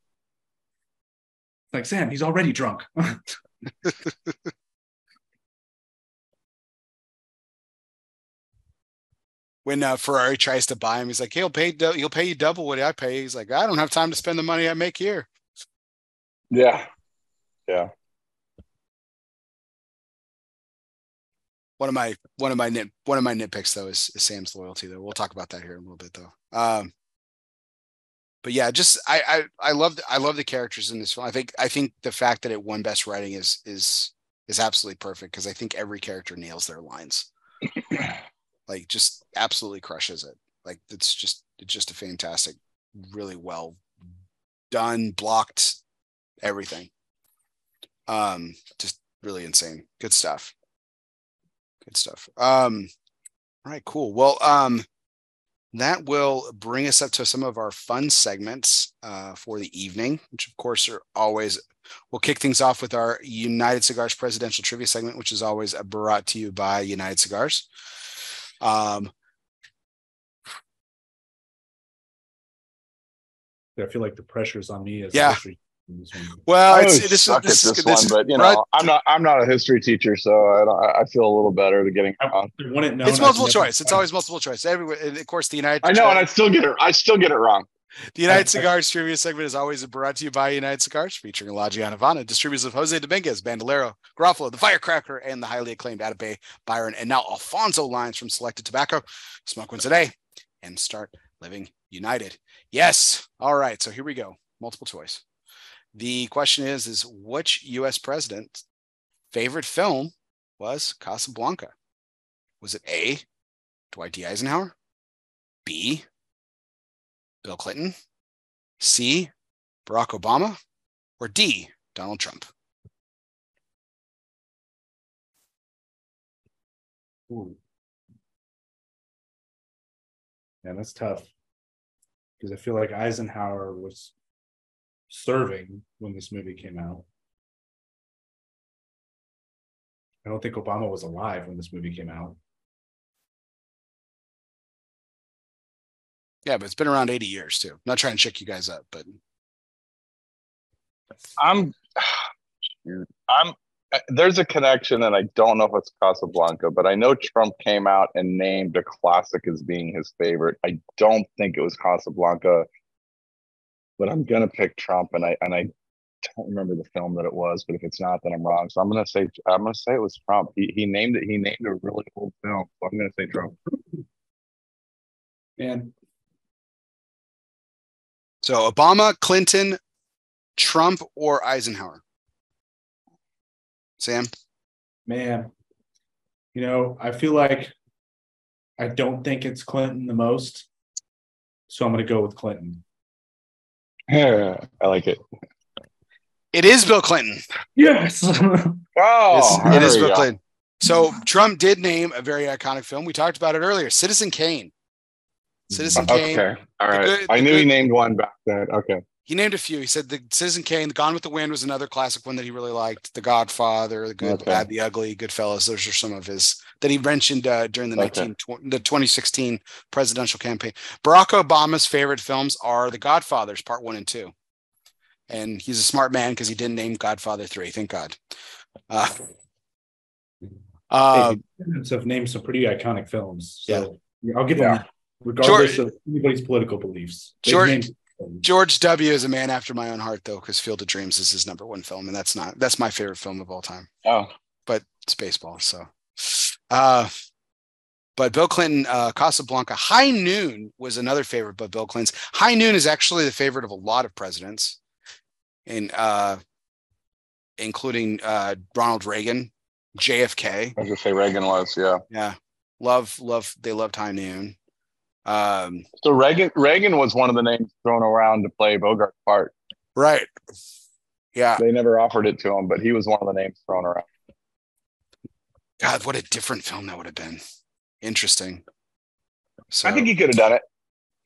Like Sam, he's already drunk. when uh, Ferrari tries to buy him, he's like, "He'll pay. He'll pay you double what I pay." He's like, "I don't have time to spend the money I make here." Yeah, yeah. One of my one of my nit one of my nitpicks though is, is Sam's loyalty though. We'll talk about that here in a little bit though. Um, but yeah, just I I I love I love the characters in this film. I think I think the fact that it won best writing is is is absolutely perfect because I think every character nails their lines. like just absolutely crushes it. Like it's just it's just a fantastic, really well done, blocked, everything. Um, just really insane. Good stuff. Good stuff. Um, all right, cool. Well, um, that will bring us up to some of our fun segments uh, for the evening, which of course are always. We'll kick things off with our United Cigars presidential trivia segment, which is always brought to you by United Cigars. Um, I feel like the pressure's on me as Yeah. history. In this one. well, I it's, this, suck this, at this, this, one, but you Rod- know, I'm not. I'm not a history teacher, so I don't, I feel a little better to getting. I on. it known it's I've multiple choice. It's always multiple choice. Everywhere, and of course, the United. I know, and I still get it. I still get it wrong. The United I- I- Cigars trivia segment is always brought to you by United Cigars, featuring La Gianna Havana, distributors of Jose Dominguez, Bandolero, Garofalo, the Firecracker, and the highly acclaimed Atabey, Byron, and now Alfonso lines from Selected Tobacco. Smoke one today and start living united. Yes. All right. So here we go. Multiple choice. The question is: Is which U.S. president's favorite film was Casablanca? Was it A. Dwight D. Eisenhower, B. Bill Clinton, C. Barack Obama, or D. Donald Trump? Ooh. Yeah, that's tough. Because I feel like Eisenhower was serving when this movie came out. I don't think Obama was alive when this movie came out. Yeah, but it's been around 80 years too. not trying to check you guys up, but I'm. I'm. There's a connection, and I don't know if it's Casablanca, but I know Trump came out and named a classic as being his favorite. I don't think it was Casablanca, but I'm gonna pick Trump, and I and I don't remember the film that it was. But if it's not, then I'm wrong. So I'm gonna say I'm gonna say it was Trump. He he named it. He named a really old film, so I'm gonna say Trump. And so Obama, Clinton, Trump, or Eisenhower? Sam? man, you know, I feel like I don't think it's Clinton the most. So I'm gonna go with Clinton. I like it. It is Bill Clinton. Yes. Oh, It's- it is there we Bill go. Clinton. So Trump did name a very iconic film. We talked about it earlier. Citizen Kane. Citizen Kane. Okay, All right. Good- I the knew he named one back then. Okay. He named a few. He said the Citizen Kane, The Gone with the Wind was another classic one that he really liked. The Godfather, The Good, Okay. the Bad, the Ugly, Goodfellas. Those are some of his that he mentioned uh, during the Okay. 19 tw- the 2016 presidential campaign. Barack Obama's favorite films are The Godfathers Part One and Two, and he's a smart man because he didn't name Godfather Three. Thank God. Uh, uh, Presidents have named some pretty iconic films. So I'll give Yeah. them that, regardless George- of anybody's political beliefs. George- named. George W is a man after my own heart, though, because Field of Dreams is his number one film, and that's not that's my favorite film of all time. Oh, but it's baseball. So, uh, but Bill Clinton, uh, Casablanca, High Noon was another favorite, but Bill Clinton's High Noon is actually the favorite of a lot of presidents, and uh, including uh, Ronald Reagan, JFK. I was gonna say Reagan was, yeah. Yeah, love, love. They loved High Noon. Um, So Reagan Reagan was one of the names thrown around to play Bogart's part. right. Yeah. They never offered it to him, but he was one of the names thrown around. God, what a different film that would have been. Interesting. So I think he could have done it.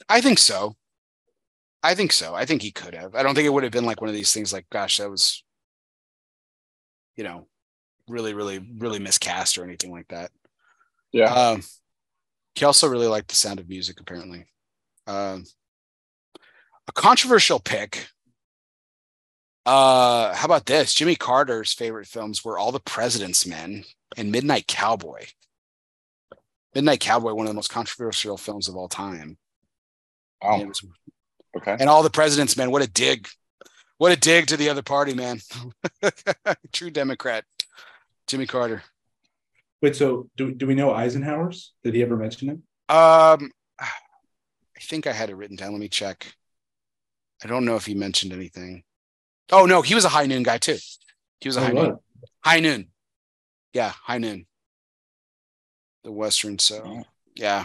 I think so. I think so. I think he could have. I don't think it would have been like one of these things like, gosh, that was, you know, really, really, really miscast or anything like that. Yeah. Um, he also really liked the sound of music, apparently. Um, a controversial pick. Uh, how about this? Jimmy Carter's favorite films were All the President's Men and Midnight Cowboy. Midnight Cowboy, one of the most controversial films of all time. oh, It was okay. and all the president's men. What a dig! What a dig to the other party, man. True Democrat, Jimmy Carter. Wait, so do, do we know Eisenhower's? Did he ever mention him? Um, I think I had it written down. Let me check. I don't know if he mentioned anything. Oh no, he was a high noon guy too. He was a Oh, high what? noon. High noon. Yeah, high noon. The Western. So Oh. yeah,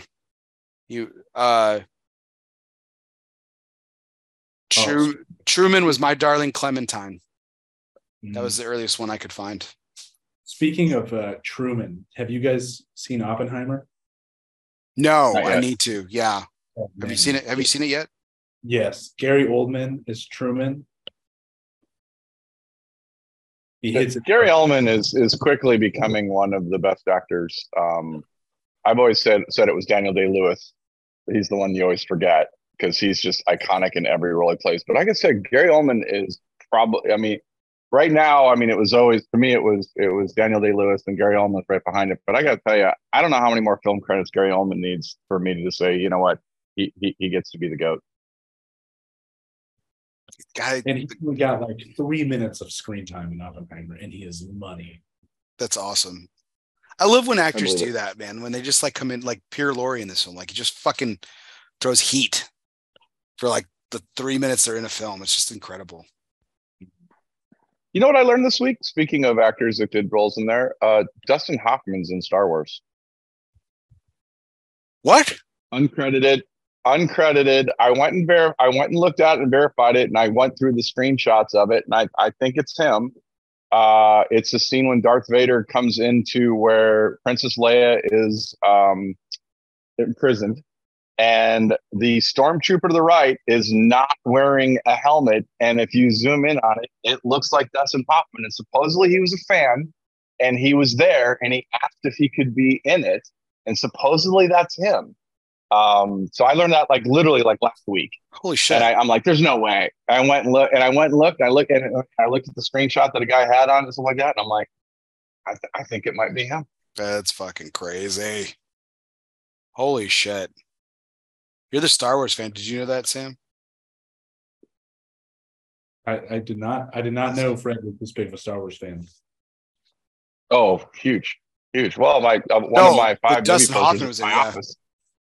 you. Uh, Oh, Tru- Truman was my darling Clementine. That Mm. was the earliest one I could find. Speaking of uh, Truman, have you guys seen Oppenheimer? No, I need to. Yeah. Have you seen it? Have you seen it yet? Yes, Gary Oldman is Truman. He hits it. Gary Oldman is is quickly becoming one of the best actors. Um, I've always said said it was Daniel Day Lewis. He's the one you always forget because he's just iconic in every role he plays. But I gotta say, Gary Oldman is probably. I mean, right now, I mean, it was always to me, it was it was Daniel Day Lewis and Gary Oldman right behind it. But I gotta tell you, I don't know how many more film credits Gary Oldman needs for me to just say, you know what, he he, he gets to be the goat. Guy, And he only got like three minutes of screen time in Oppenheimer, and he is money. that's awesome. I love when actors do that, man. When they just like come in like Peter Lorre in this one, like he just fucking throws heat for like the three minutes they're in a film. It's just incredible. You know what I learned this week? Speaking of actors that did roles in there, uh, Dustin Hoffman's in Star Wars. What? uncredited uncredited i went and ver- i went and looked at and verified it and i went through the screenshots of it and i, I think it's him uh it's a scene when darth vader comes into where princess leia is um imprisoned and the stormtrooper to the right is not wearing a helmet and if you zoom in on it it looks like dustin hoffman and supposedly he was a fan and he was there and he asked if he could be in it and supposedly that's him um, so I learned that like literally like last week, Holy shit. and I, I'm like, "There's no way." I went and looked, and I went and looked. And I looked at it. I looked at the screenshot that a guy had on and stuff like that, and I'm like, "I, th- I think it might be him." That's fucking crazy. Holy shit. You're the Star Wars fan. Did you know that, Sam? I, I did not. I did not know Fred was this big of a Star Wars fan. Oh, huge, huge. Well, my uh, one No, of my five Dustin movie Hoffman posters was in in, my yeah. office,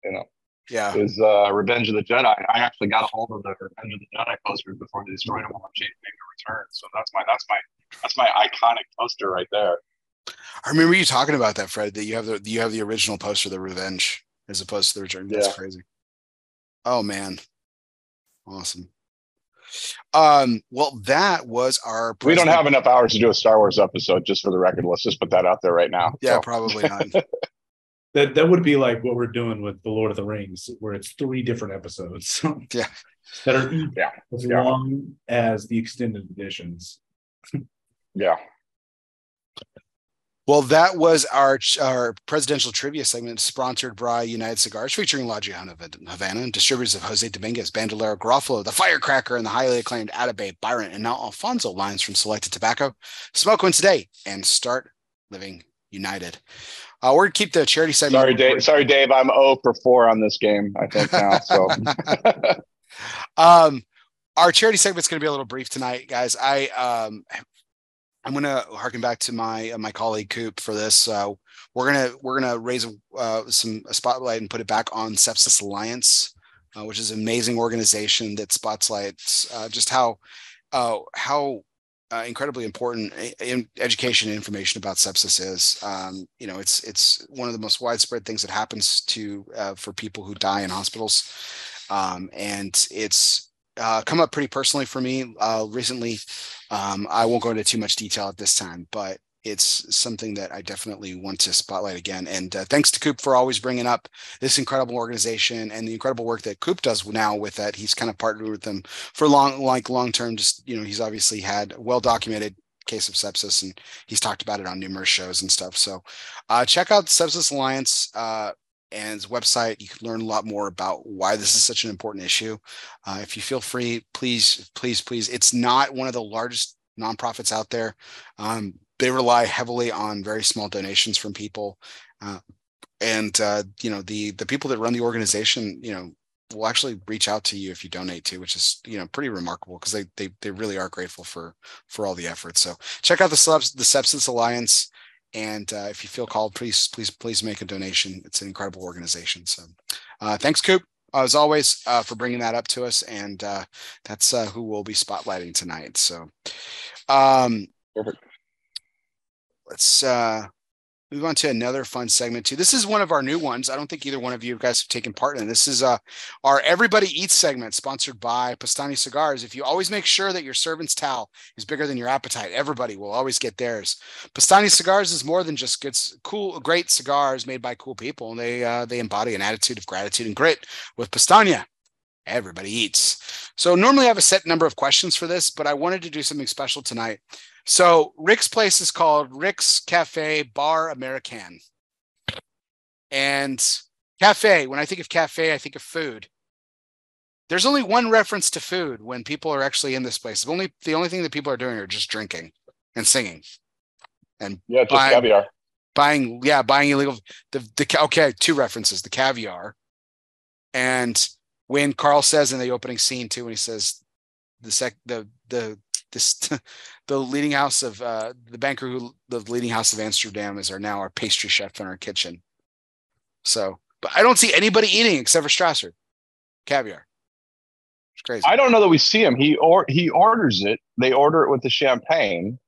you know, Yeah. is uh, Revenge of the Jedi. I actually got a hold of the Revenge of the Jedi posters before they destroyed them on Change Maker Return. So that's my that's my that's my iconic poster right there. I remember you talking about that, Fred, that you have the you have the original poster, the revenge, as opposed to the return. That's Yeah. crazy. Oh man. Awesome. Um, well, that was our We don't have enough hours to do a Star Wars episode, just for the record. Let's just put that out there right now. yeah, So, probably not. That that would be like what we're doing with the Lord of the Rings, where it's three different episodes. Yeah. that are Yeah. as Yeah. long as the extended editions. yeah. Well, that was our our presidential trivia segment sponsored by United Cigars, featuring La Gianna Havana and distributors of Jose Dominguez, Bandolero Garofalo, the Firecracker, and the highly acclaimed Atabey, Byron, and now Alfonso lines from Selected Tobacco. Smoke one today and start living united. Uh, we're gonna keep the charity segment. Sorry, Dave. Sorry, Dave. I'm 0 for 4 on this game, I think now. So um, our charity segment's going to be a little brief tonight, guys. I um, I'm going to harken back to my uh, my colleague Coop for this. Uh, we're gonna we're gonna raise uh, some a spotlight and put it back on Sepsis Alliance, uh, which is an amazing organization that spotlights uh, just how uh, how incredibly important in education and information about sepsis is. Um, you know, it's it's one of the most widespread things that happens to for people who die in hospitals, um, and it's uh, come up pretty personally for me uh, recently. Um, I won't go into too much detail at this time, but it's something that I definitely want to spotlight again. And uh, thanks to Coop for always bringing up this incredible organization and the incredible work that Coop does now with that. He's kind of partnered with them for long, like long term. Just you know, he's obviously had well documented case of sepsis, and he's talked about it on numerous shows and stuff. So uh, check out Sepsis Alliance. Uh, and website. You can learn a lot more about why this is such an important issue. Uh, if you feel free, please, please, please. It's not one of the largest nonprofits out there. Um, they rely heavily on very small donations from people, uh, and uh, you know the the people that run the organization, you know, will actually reach out to you if you donate to, which is you know pretty remarkable because they they they really are grateful for for all the effort. So check out the the Sepsis Alliance And uh, if you feel called, please, please, please make a donation. It's an incredible organization. So uh, thanks, Coop, as always, uh, for bringing that up to us. And uh, that's uh, who we'll be spotlighting tonight. So um, Perfect. let's uh, move on to another fun segment too. This is one of our new ones. I don't think either one of you guys have taken part in. This is uh, our Everybody Eats segment, sponsored by Pastani Cigars. If you always make sure that your servant's towel is bigger than your appetite, everybody will always get theirs. Pastani Cigars is more than just good, cool, great cigars made by cool people. And they uh, they embody an attitude of gratitude and grit. With Pastania, everybody eats. So normally I have a set number of questions for this, but I wanted to do something special tonight. So Rick's place is called Rick's Cafe Bar American. And cafe, when I think of cafe, I think of food. There's only one reference to food when people are actually in this place. The only the only thing that people are doing are just drinking and singing. And Yeah, just Bye. caviar. buying, yeah, buying illegal the the okay, two references, the caviar. And when Carl says in the opening scene too, when he says the sec the the this the leading house of uh the banker who the leading house of Amsterdam is our now our pastry chef in our kitchen. So but I don't see anybody eating except for Strasser. Caviar. It's crazy. I don't know that we see him. He or he orders it. They order it with the champagne,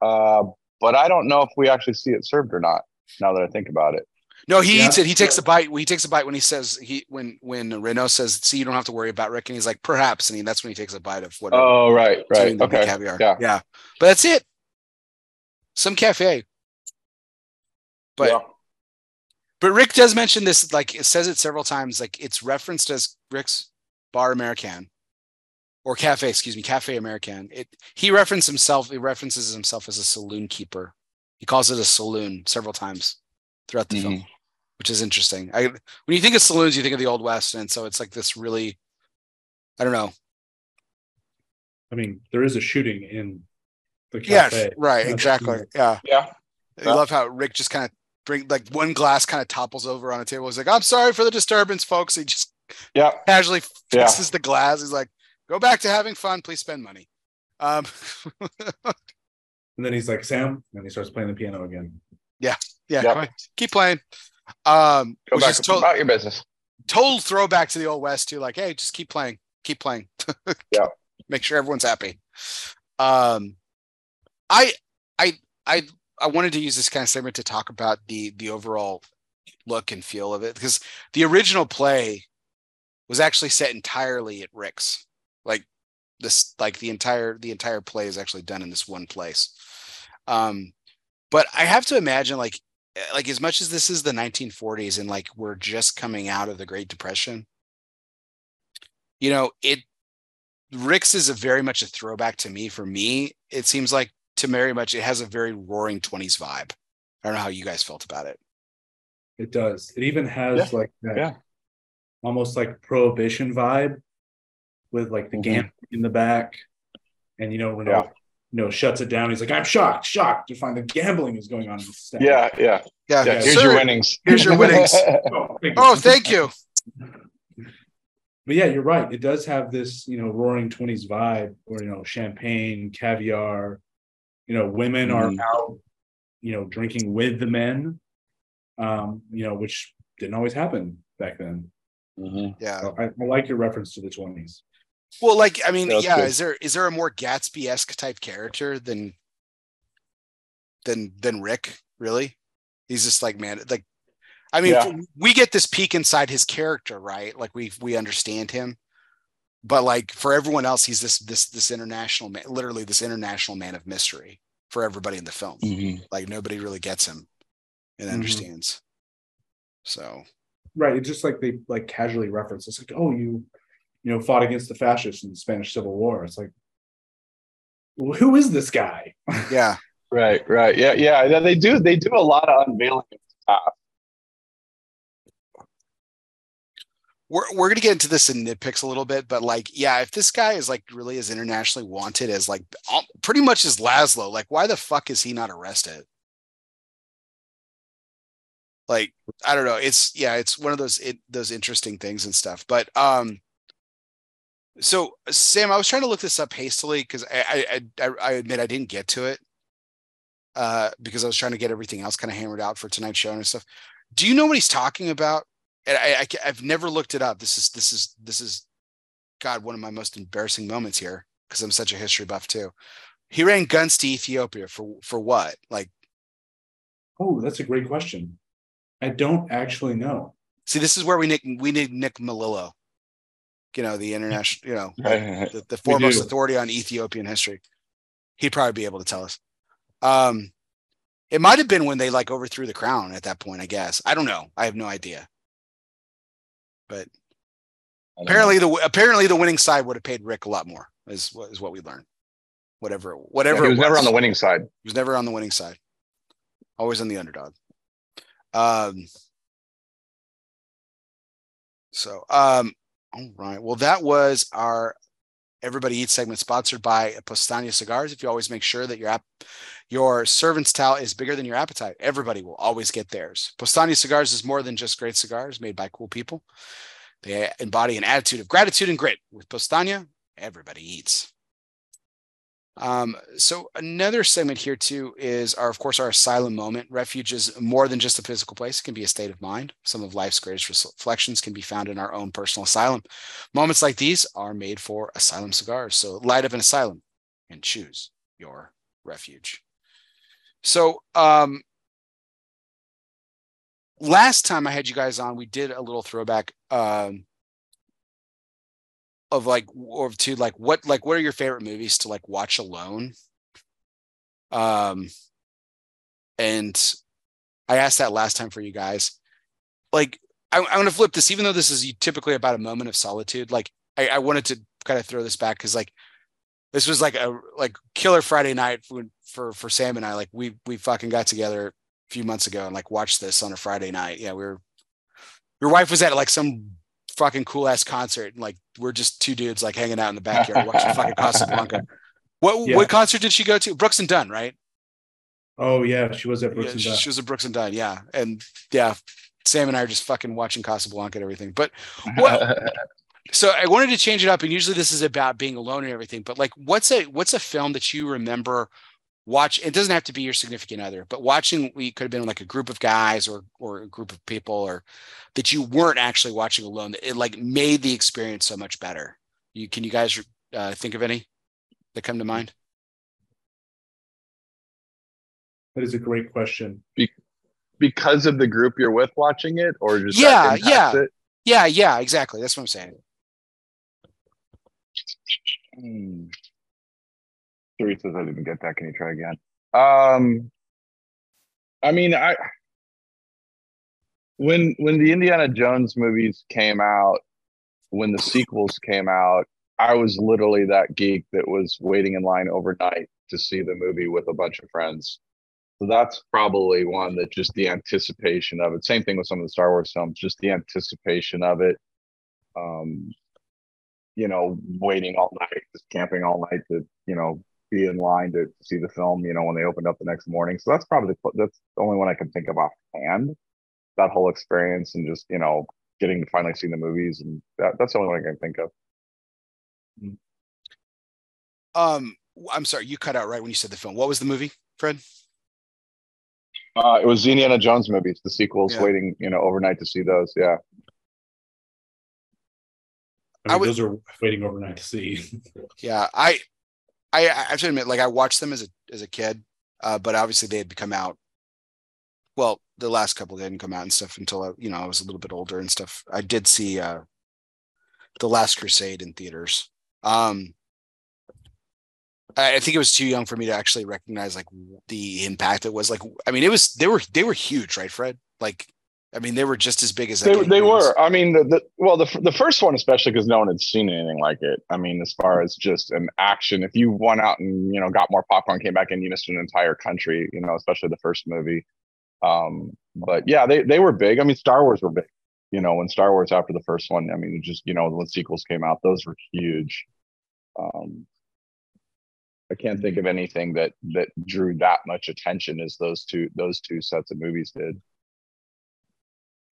uh, but I don't know if we actually see it served or not. Now that I think about it. No, he Yeah. eats it. He takes a bite. He takes a bite when he says he when when Renault says, "See, you don't have to worry about Rick," and he's like, "Perhaps," and he, that's when he takes a bite of whatever. Oh, right, right, okay, caviar. yeah. yeah, but that's it. Some cafe, but yeah. but Rick does mention this. Like it says it several times. Like it's referenced as Rick's Bar American or Cafe. Excuse me, Cafe American. It he references himself. He references himself as a saloon keeper. He calls it a saloon several times throughout the film, which is interesting. I when you think of saloons, you think of the Old West, and so it's like this really. I don't know. I mean, there is a shooting in the cafe. Yes, right, That's- exactly. Yeah. yeah. I Yeah. love how Rick just kind of bring like one glass kind of topples over on a table. He's like, "I'm sorry for the disturbance, folks." He just Yeah. casually Yeah. fixes the glass. He's like, "Go back to having fun. Please spend money." Um, And then he's like, Sam, and he starts playing the piano again. yeah, Yep. keep playing. Um, Go which back is to to- about your business. total throwback to the old west too. Like, hey, just keep playing, keep playing. Yeah. Make sure everyone's happy. Um, I, I, I, I wanted to use this kind of segment to talk about the the overall look and feel of it because the original play was actually set entirely at Rick's. Like this, like the entire the entire play is actually done in this one place. Um, but I have to imagine like Eh, like as much as this is the 1940s and like we're just coming out of the Great Depression, you know, it Rick's is a very much a throwback to me. For me, it seems like to very much it has a very roaring 20s vibe. I don't know how you guys felt about it. It does. It even has like that Yeah. almost like prohibition vibe with like the mm-hmm. gambling in the back. And you know, Renault, Yeah. You know, shuts it down. He's like, I'm shocked, shocked to find the gambling is going on in the stand. Yeah, yeah, Yeah, yeah. Here's sir. your winnings. Here's your winnings. Oh, thank you. Oh, thank you. But yeah, you're right. It does have this, you know, roaring 20s vibe where, you know, champagne, caviar, you know, women Mhm. are out, you know, drinking with the men, um, you know, which didn't always happen back then. Mhm. Yeah. So I, I like your reference to the 20s. Well, like I mean, Yeah, that's yeah. good. Is there is there a more Gatsby esque type character than than than Rick? Really? He's just like man, like I mean, Yeah. we get this peek inside his character, right? Like we we understand him, but like for everyone else, he's this this this international man, literally this international man of mystery for everybody in the film. Mhm. Like nobody really gets him and Mhm. understands. So Right. It's just like they like casually reference. It's like, oh, you, you know, fought against the fascists in the Spanish Civil War. It's like, who is this guy? yeah, Right, right. Yeah, yeah. They- They do. They do a lot of unveiling of stuff. we're we're gonna get into this in nitpicks a little bit, but like, yeah, if this guy is like really as internationally wanted as like pretty much as Laszlo, like, why the fuck is he not arrested? Like, I don't know. It's yeah, it's one of those it, those interesting things and stuff. But um, so Sam, I was trying to look this up hastily because I, I I I admit I didn't get to it. uh, because I was trying to get everything else kind of hammered out for tonight's show and stuff. Do you know what he's talking about? And I, I have never looked it up. This is this is this is God one of my most embarrassing moments here because I'm such a history buff too. He ran guns to Ethiopia for for what? Like, oh, that's a great question. I don't actually know. See, this is where we need we need Nick Melillo, you know, the international, you know, the, the foremost authority on Ethiopian history. He'd probably be able to tell us. Um, it might have been when they like overthrew the crown at that point. I guess I don't know. I have no idea. But apparently, know. the apparently the winning side would have paid Rick a lot more. Is is what we learned. Whatever, whatever. Yeah, he was, was never on the winning side. He was never on the winning side. Always on the underdog. Um, so, um, all right. Well, that was our Everybody Eats segment sponsored by Postania Cigars. If you always make sure that your app, your servant's towel is bigger than your appetite, everybody will always get theirs. Postania Cigars is more than just great cigars made by cool people. They embody an attitude of gratitude and grit. With Postania, everybody eats. Um, so another segment here too is our, of course, our asylum moment. Refuge is more than just a physical place; it can be a state of mind. Some of life's greatest reflections can be found in our own personal asylum. Moments like these are made for asylum cigars. So light up an asylum and choose your refuge. So um, last time I had you guys on, we did a little throwback. Um, of like or to like what like what are your favorite movies to like watch alone? Um and i asked that last time for you guys. Like I, going to flip this even though this is typically about a moment of solitude like i, I wanted to kind of throw this back because like this was like a like killer friday night for, for for sam and i like we we fucking got together a few months ago and like watched this on a friday night. Yeah we were your wife was at like some fucking cool ass concert. And like we're just two dudes like hanging out in the backyard watching fucking Casablanca. What yeah. what concert did she go to? Brooks and Dunn, right? Oh yeah, she was at Brooks yeah, and Dunn. She was at Brooks and Dunn, yeah. And yeah, Sam and I are just fucking watching Casablanca and everything. But what so I wanted to change it up. And usually this is about being alone and everything, but like what's a what's a film that you remember watch it doesn't have to be your significant other but watching we could have been like a group of guys or or a group of people or that you weren't actually watching alone it like made the experience so much better. You can you guys uh, think of any that come to mind? That is a great question. Be- because of the group you're with watching it or just yeah yeah. it? yeah yeah exactly. That's what i'm saying. Hmm. Three says I didn't get that. Can you try again? Um, I mean, I when when the Indiana Jones movies came out, when the sequels came out, I was literally that geek that was waiting in line overnight to see the movie with a bunch of friends. So that's probably one that just the anticipation of it. Same thing with some of the Star Wars films, just the anticipation of it. Um, you know, waiting all night, just camping all night to, you know, be in line to, see the film, you know, when they opened up the next morning. So that's probably the, that's the only one I can think of offhand. That whole experience and just you know getting to finally see the movies and that, that's the only one I can think of. Um, I'm sorry, you cut out right when you said the film. What was the movie, Fred? Uh, it was the Indiana Jones movies, the sequels. Yeah. Waiting, you know, overnight to see those. Yeah. I mean, I would, those are waiting overnight to see. yeah, I I, I have to admit, like I watched them as a as a kid, uh, but obviously they had come out. Well, the last couple didn't come out and stuff until I, you know I was a little bit older and stuff. I did see uh, the Last Crusade in theaters. Um, I think it was too young for me to actually recognize like the impact it was. Like, I mean, it was they were they were huge, right, Fred? Like I mean, they were just as big as they, they were. I mean, the, the well, the the first one especially because no one had seen anything like it. I mean, as far as just an action, if you went out and you know got more popcorn, came back and you missed an entire country, you know, especially the first movie. Um, but yeah, they they were big. I mean, Star Wars were big. You know, when Star Wars after the first one, I mean, just you know when sequels came out, those were huge. Um, I can't think of anything that that drew that much attention as those two those two sets of movies did.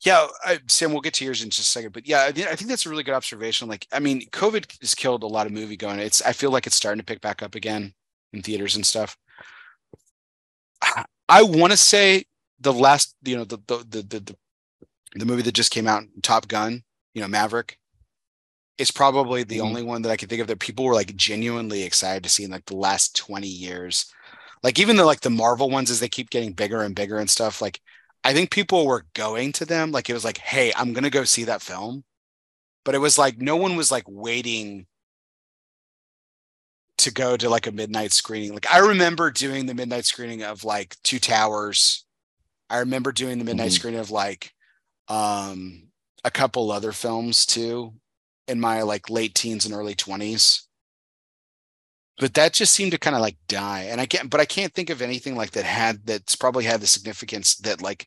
Yeah, I, Sam, we'll get to yours in just a second, but yeah, I, I think that's a really good observation. Like, I mean, COVID has killed a lot of movie going. It's I feel like it's starting to pick back up again in theaters and stuff. I want to say the last, you know, the the, the the the the movie that just came out, Top Gun, you know, Maverick, is probably the Mhm. only one that I can think of that people were like genuinely excited to see in like the last 20 years. Like even the like the Marvel ones as they keep getting bigger and bigger and stuff, like I think people were going to them like it was like, hey, I'm gonna go see that film. But it was like no one was like waiting to go to like a midnight screening. Like I remember doing the midnight screening of like Two Towers. I remember doing the midnight Mhm. screening of like um a couple other films too in my like late teens and early 20s. But that just seemed to kind of like die. And I can't but I can't think of anything like that had that's probably had the significance that like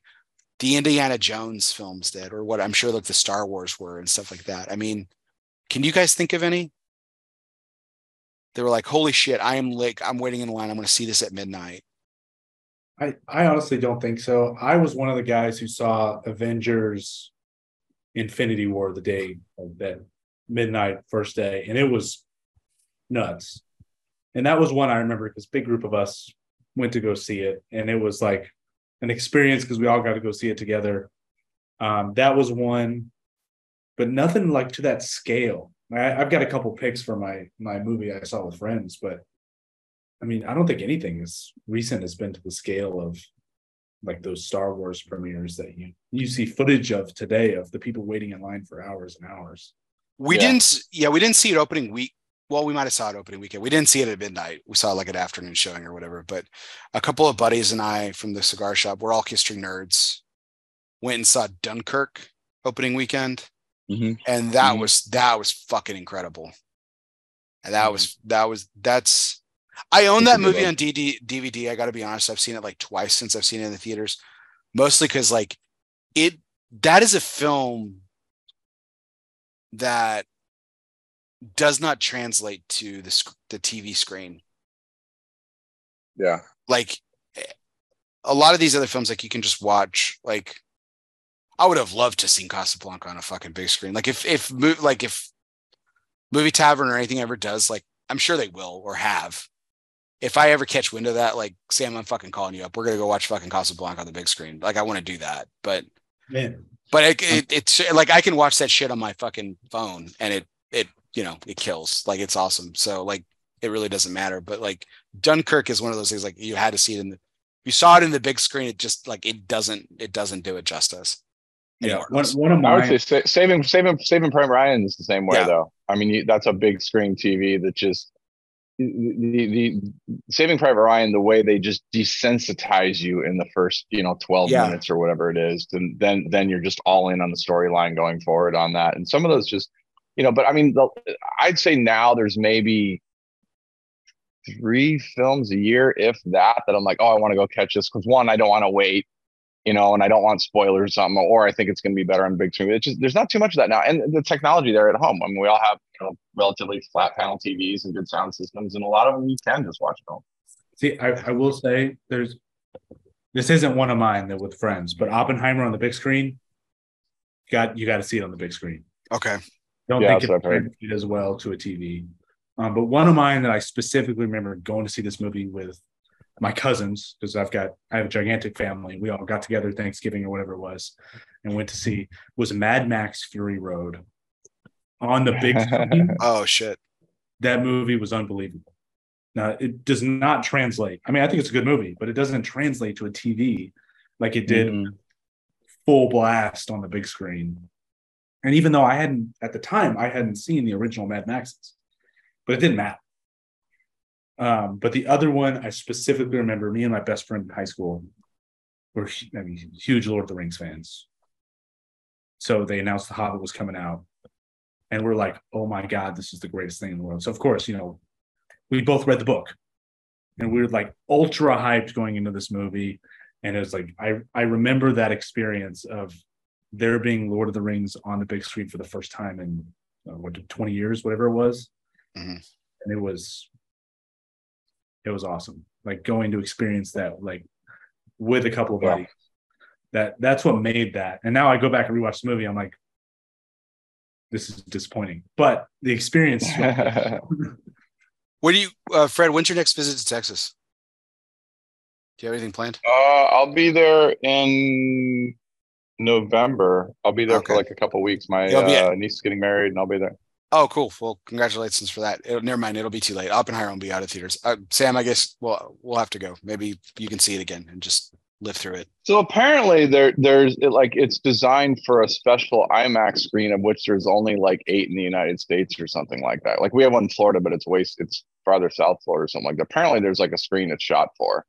the Indiana Jones films did or what I'm sure like the Star Wars were and stuff like that. I mean, can you guys think of any? They were like, holy shit, I am like, I'm waiting in line. I'm going to see this at midnight. I, I honestly don't think so. I was one of the guys who saw Avengers Infinity War the day of that midnight first day, and it was nuts. And that was one I remember because big group of us went to go see it, and it was like an experience because we all got to go see it together. Um, that was one, but nothing like to that scale. I, I've got a couple picks for my my movie I saw with friends, but I mean, I don't think anything as recent has been to the scale of like those Star Wars premieres that you you see footage of today of the people waiting in line for hours and hours. We Yeah. didn't, yeah, we didn't see it opening week. Well, we might have saw it opening weekend. We didn't see it at midnight. We saw like an afternoon showing or whatever. But a couple of buddies and I from the cigar shop, we're all history nerds, went and saw Dunkirk opening weekend. Mhm. and that Mhm. was that was fucking incredible and that was that was that's i own that movie on DD, dvd i gotta be honest i've seen it like twice since i've seen it in the theaters mostly because like it that is a film that does not translate to the sc- the tv screen Yeah. like a lot of these other films like you can just watch like I would have loved to seen Casablanca on a fucking big screen. Like if if mo- like if movie tavern or anything ever does like I'm sure they will or have. If I ever catch wind of that, like Sam, I'm fucking calling you up. We're gonna go watch fucking Casablanca on the big screen. Like I want to do that, but Man, but it, it, it's like I can watch that shit on my fucking phone and it it you know it kills. Like it's awesome. So like it really doesn't matter. But like Dunkirk is one of those things like you had to see it in the you saw it in the big screen. It just like it doesn't it doesn't do it justice. yeah, anywhere one, else. one of I would my say saving saving saving Prime Ryan is the same way Yeah. though. I mean, you, that's a big screen TV that just the, the the Saving Private Ryan, the way they just desensitize you in the first you know twelve Yeah. minutes or whatever it is, then then then you're just all in on the storyline going forward on that. And some of those just you know, but I mean, the, I'd say now there's maybe three films a year, if that, that I'm like, oh, I want to go catch this because one, I don't want to wait you know, and I don't want spoilers or something, or I think it's going to be better on big screen. It's just there's not too much of that now, and the technology there at home. I mean, we all have you know relatively flat panel TVs and good sound systems, and a lot of them you can just watch at home. see, I, I will say there's this isn't one of mine that with friends, but Oppenheimer on the big screen, got you got to see it on the big screen. Okay. Don't Yeah, think that's what it I've heard. translates as well to a TV. Um, but one of mine that I specifically remember going to see this movie with my cousins because I've got I have a gigantic family. We all got together Thanksgiving or whatever it was, and went to see was Mad Max Fury Road on the big screen. Oh shit. that movie was unbelievable. Now it does not translate. I mean, I think it's a good movie, but it doesn't translate to a TV like it did Mhm. full blast on the big screen. And even though I hadn't at the time, I hadn't seen the original Mad Maxes, but it didn't matter. Um, but the other one I specifically remember, me and my best friend in high school were I mean, huge Lord of the Rings fans. So they announced The Hobbit was coming out, and we're like, "Oh my god, this is the greatest thing in the world!" So of course, you know, we both read the book, and we were like ultra hyped going into this movie. And it was like I I remember that experience of there being Lord of the Rings on the big screen for the first time in uh, what 20 years, whatever it was, Mhm. and it was it was awesome. Like going to experience that like with a couple of Yeah. buddies. That that's what made that. And now I go back and rewatch the movie. I'm like, this is disappointing. But the experience. What do you, uh, Fred? When's your next visit to Texas? Do you have anything planned? Uh, I'll be there in November. I'll be there Okay. for like a couple weeks. My uh, niece is getting married, and I'll be there. Oh, cool. Well, congratulations for that. It'll, never mind. It'll be too late. Oppenheimer will be out of theaters. Uh, Sam, I guess we'll we'll have to go. Maybe you can see it again and just live through it. So apparently, there there's it, like it's designed for a special IMAX screen, of which there's only like eight in the United States or something like that. Like we have one in Florida, but it's waste it's farther south Florida or something like that. Apparently, there's like a screen it's shot for.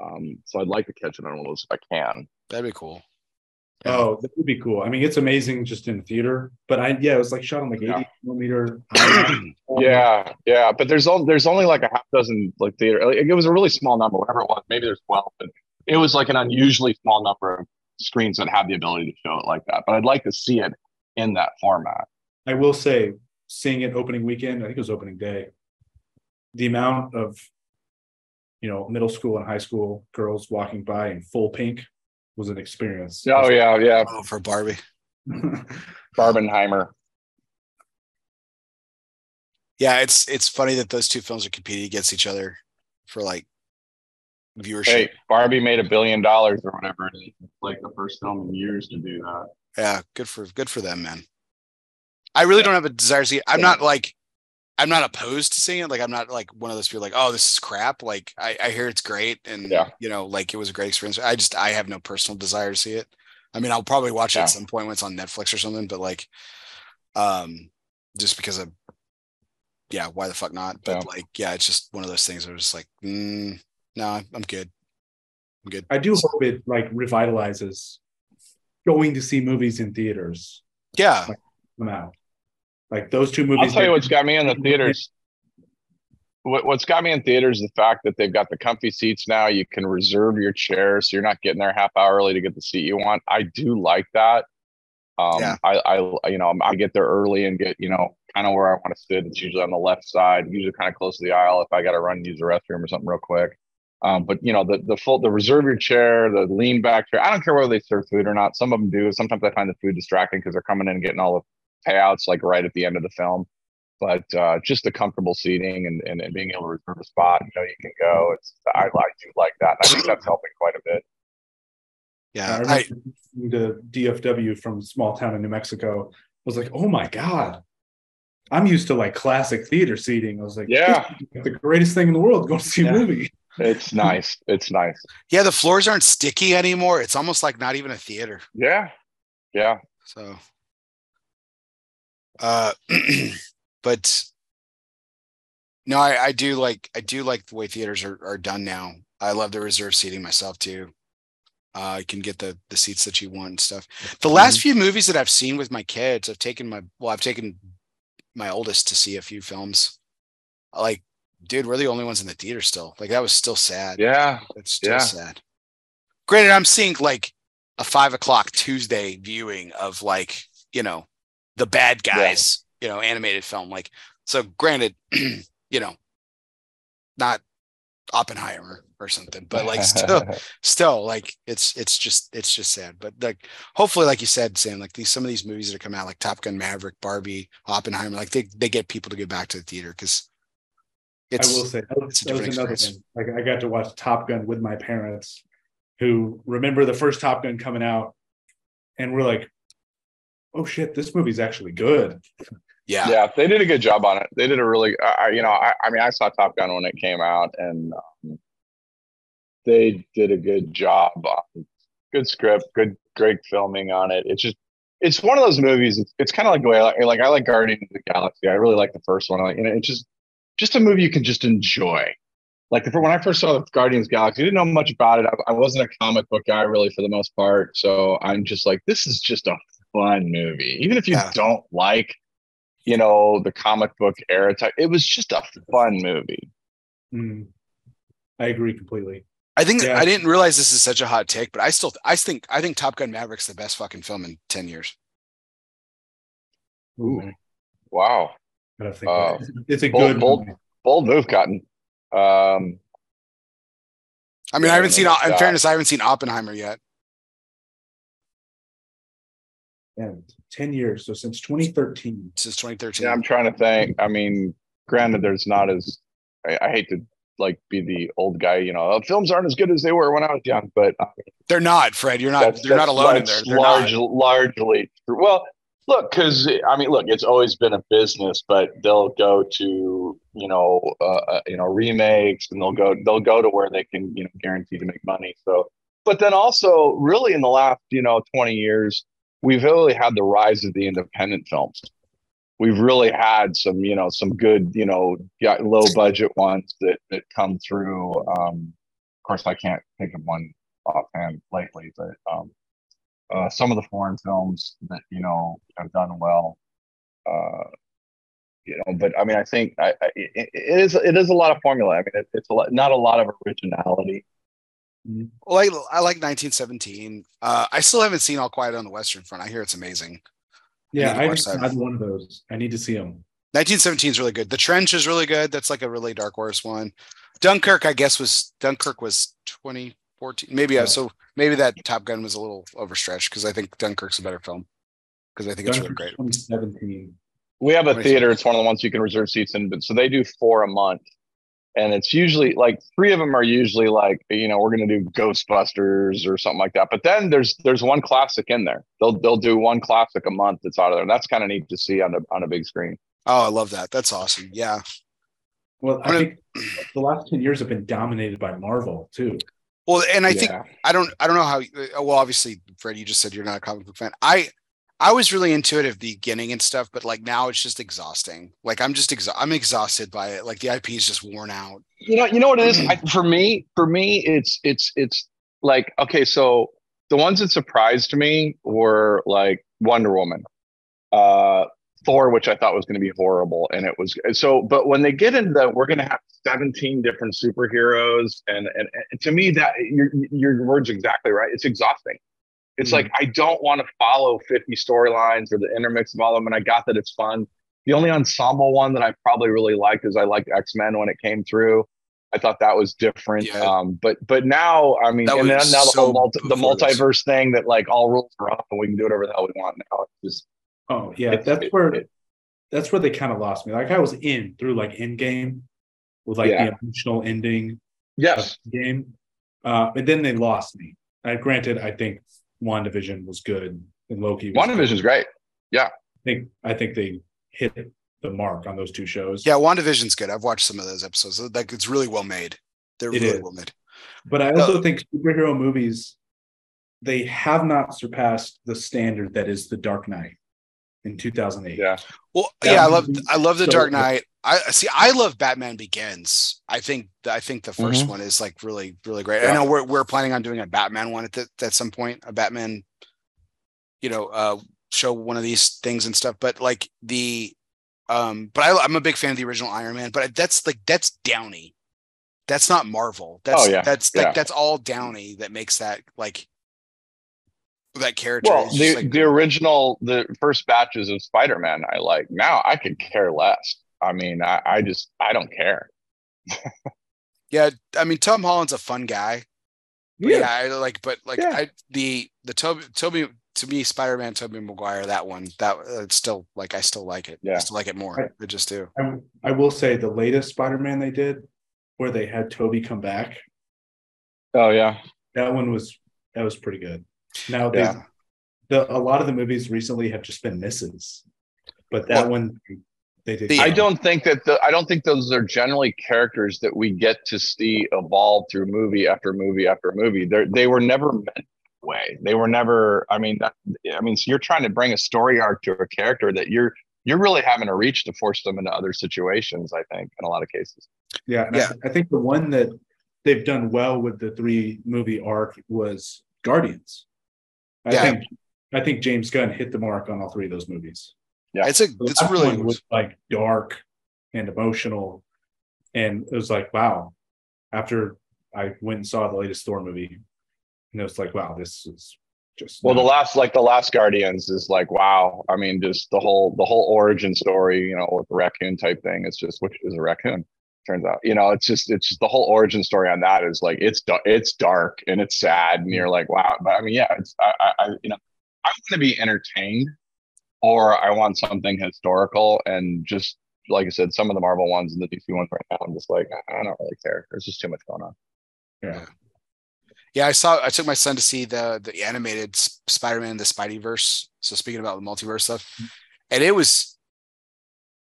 Um, so I'd like to catch it on one of those if I can. That'd be cool. Oh, that would be cool. I mean, it's amazing just in theater, but I yeah, it was like shot on like 80 Yeah. millimeter. Yeah, yeah, but there's only there's only like a half dozen like theater. Like, it was a really small number, whatever it was. Maybe there's twelve, but it was like an unusually small number of screens that have the ability to show it like that. But I'd like to see it in that format. I will say, seeing it opening weekend, I think it was opening day. The amount of, you know, middle school and high school girls walking by in full pink was an experience. Oh yeah, yeah, Oh, for Barbie. Barbenheimer. Yeah, it's it's funny that those two films are competing against each other for like viewership. Hey, Barbie made a billion dollars or whatever it is. Like the first film in years to do that. Yeah, good for good for them, man. I really don't have a desire to see. I'm not like I'm not opposed to seeing it. Like I'm not like one of those people like, oh, this is crap. Like I, I hear it's great and Yeah. you know, like it was a great experience. I just I have no personal desire to see it. I mean, I'll probably watch it at some point when it's on Netflix or something, but like um just because of yeah, why the fuck not? But Yeah. like, yeah, it's just one of those things where it's like, mm, no, I'm good. I'm good. I do hope it like revitalizes going to see movies in theaters. Yeah. Come out. Like those two movies. I'll tell you what's got me in the theaters. What, what's got me in theaters is the fact that they've got the comfy seats now. You can reserve your chair, so you're not getting there half hour early to get the seat you want. I do like that. Um, Yeah. I, I, you know, I get there early and get, you know, kind of where I want to sit. It's usually on the left side, usually kind of close to the aisle. If I got to run and use the restroom or something real quick. Um, but you know, the the full, the reserve your chair, the lean back chair. I don't care whether they serve food or not. Some of them do. Sometimes I find the food distracting because they're coming in and getting all the payouts like right at the end of the film. But uh, just the comfortable seating and, and, and being able to reserve a spot, you know, you can go. It's I, I do like that. I think that's helping quite a bit. I Yeah. remember I, listening to DFW from small town in New Mexico. I was like, oh my god. I'm used to like classic theater seating. I was like, Yeah. the greatest thing in the world. Go see Yeah. a movie. It's nice. It's nice. yeah, the floors aren't sticky anymore. It's almost like not even a theater. Yeah. Yeah. So, uh, but no, I, I do like I do like the way theaters are, are done now. I love the reserve seating myself too. Uh, you can get the the seats that you want and stuff. The last few movies that I've seen with my kids, I've taken my well, I've taken my oldest to see a few films. Like, dude, we're the only ones in the theater still. Like that was still sad. Yeah. It's still Yeah. sad. Granted, I'm seeing like a five o'clock Tuesday viewing of like, you know, the bad guys, you know, animated film. Like, so granted, you know, not Oppenheimer or something, but like still, still like it's it's just it's just sad. But like hopefully, like you said, Sam, like these some of these movies that are coming out, like Top Gun Maverick, Barbie, Oppenheimer, like they they get people to go back to the theater because it's I will say that was, a that was another thing. Like I got to watch Top Gun with my parents, who remember the first Top Gun coming out, and we're like, "Oh shit, this movie's actually good." yeah, yeah, they did a good job on it. They did a really, I, I- you know, I, I mean, I saw Top Gun when it came out, and um, they did a good job. Good script, good, great filming on it. It's just, it's one of those movies. It's, it's kind of like the way, I like, like I like Guardians of the Galaxy. I really like the first one. I Like, you know, it's just, just a movie you can just enjoy. Like the, when I first saw the Guardians of the Galaxy, I didn't know much about it. I, I wasn't a comic book guy really for the most part, so I'm just like, this is just a fun movie, even if you Yeah. don't like you know, the comic book era type. It was just a fun movie. Mm. I agree completely. I think Yeah. I didn't realize this is such a hot take, but I still I think I think Top Gun Maverick's the best fucking film in ten years. Ooh. Wow. I don't think Uh, it's a bold- good bold- movie. Bold move, Cotton. Um, I mean, Yeah, I I haven't seen. know In fairness, I haven't seen Oppenheimer yet. And ten years, so since 2013. Since 2013. yeah, I'm trying to think. I mean, granted, there's not as, I, I hate to like be the old guy. You know, films aren't as good as they were when I was young, but uh, they're not, Fred. You're not. that's- You're not that's- alone in there. They're large, not. largely true. Well, look, because I mean, look, it's always been a business, but they'll go to you know, uh, uh, you know, remakes, and they'll go they'll go to where they can you know guarantee to make money. So, but then also, really, in the last you know twenty years, we've really had the rise of the independent films. We've really had some, you know, some good, you know, low budget ones that that come through. Um, of course, I can't think of one offhand lately, but um, uh, some of the foreign films that you know have done well. Uh, you know, but I mean, I think I, I, it, it is it is a lot of formula. I mean, it, it's a lot, not a lot of originality. Well, I, I like 1917. Uh, I still haven't seen All Quiet on the Western Front. I hear it's amazing. Yeah, need to I watch haven't had one of those. I need to see them. 1917 is really good. The Trench is really good. That's like a really dark horse one. Dunkirk, I guess, was Dunkirk was 2014. Maybe Yeah. I so maybe that Top Gun was a little overstretched because I think Dunkirk's a better film because I think it's really great. 2017. We have a theater. It's one of the ones you can reserve seats in, but so they do four a month, and it's usually like three of them are usually like you know we're going to do Ghostbusters or something like that. But then there's there's one classic in there. They'll they'll do one classic a month that's out of there. And that's kind of neat to see on a on a big screen. Oh, I love that. That's awesome. Yeah. Well, I think the last 10 years have been dominated by Marvel too. Well, and I think I don't I don't know how uh, well obviously Fred you just said you're not a comic book fan. I I was really into it at the beginning and stuff, but like now it's just exhausting. Like I'm just exa- I'm exhausted by it. Like the IP is just worn out. you know you know what it is I, for me for me it's it's it's like okay so the ones that surprised me were like wonder woman uh thor which i thought was going to be horrible and it was so but when they get into that we're going to have 17 different superheroes and, and and to me that your your words exactly right it's exhausting it's Mhm. like i don't want to follow 50 storylines or the intermix of all of them and i got that it's fun the only ensemble one that I probably really liked is I liked X Men when it came through. I thought that was different. Yeah. Um, but but now I mean, and then was now the so whole multi- the before this. multiverse thing that like all rules are off and we can do whatever the hell we want now. It's just Oh, yeah. It's- that's it- where it- that's where they kind of lost me. Like I was in through like Endgame with like Yeah. the emotional ending of yes, game. Uh, and then they lost me. Uh, granted, I think WandaVision was good and Loki was good. WandaVision's great. Yeah. I think I think they hit the mark on those two shows. Yeah, WandaVision's good. I've watched some of those episodes. Like it's really well made. They're It really is. well made. But I uh, also think superhero movies, they have not surpassed the standard that is The Dark Knight in 2008. Yeah, Well, That yeah, I love I love the so Dark good. Knight. I see. I love Batman Begins. I think I think the 1st Mhm. one is like really really great. I know we're we're planning on doing a Batman one at the, at some point. A Batman, you know, uh, show one of these things and stuff. But like the, um, but I, I'm a big fan of the original Iron Man. But that's like that's Downey. That's not Marvel. That's Oh, yeah. that's like that's all Downey that makes that like that character. well, the like, the original the first batches of Spider Man I like. Now I could care less. I mean, I, I just I don't care. Yeah, I mean Tom Holland's a fun guy. But yeah, I like, but like, Yeah. I the the Tobey Tobey to me Spider Man Tobey Maguire that one that uh, it's still like I still like it. I Yeah. still like it more. I just do. I, I will say the latest Spider-Man they did, where they had Tobey come back, Oh yeah, that one was that was pretty good. Now they, Yeah. the a lot of the movies recently have just been misses, but that Well, one they did. the- I don't think that the I don't think those are generally characters that we get to see evolve through movie after movie after movie. They they were never meant that way. They were never. I mean, that, I mean, so you're trying to bring a story arc to a character that you're you're really having to reach to force them into other situations. I think in a lot of cases. Yeah, and Yeah. I, I think the one that they've done well with the three movie arc was Guardians. I Yeah. think I think James Gunn hit the mark on all three of those movies. Yeah. It's a The it's last really one was like dark and emotional, and it was like wow. After I went and saw the latest Thor movie, and it was like wow, this is just Well, the last like the last Guardians is like wow. I mean, just the whole the whole origin story, you know, with the raccoon type thing. It's just which is a raccoon. Turns out, you know, it's just it's just the whole origin story on that is like it's it's dark and it's sad, and you're like wow. But I mean, yeah, it's I, I, I you know I want to be entertained, or I want something historical and just like I said, some of the Marvel ones and the DC ones right now, I'm just like, I don't really care. There's just too much going on. Yeah. Yeah, I saw. I took my son to see the the animated Spider-Man, the Spideyverse. So speaking about the multiverse stuff, mm-hmm. and it was.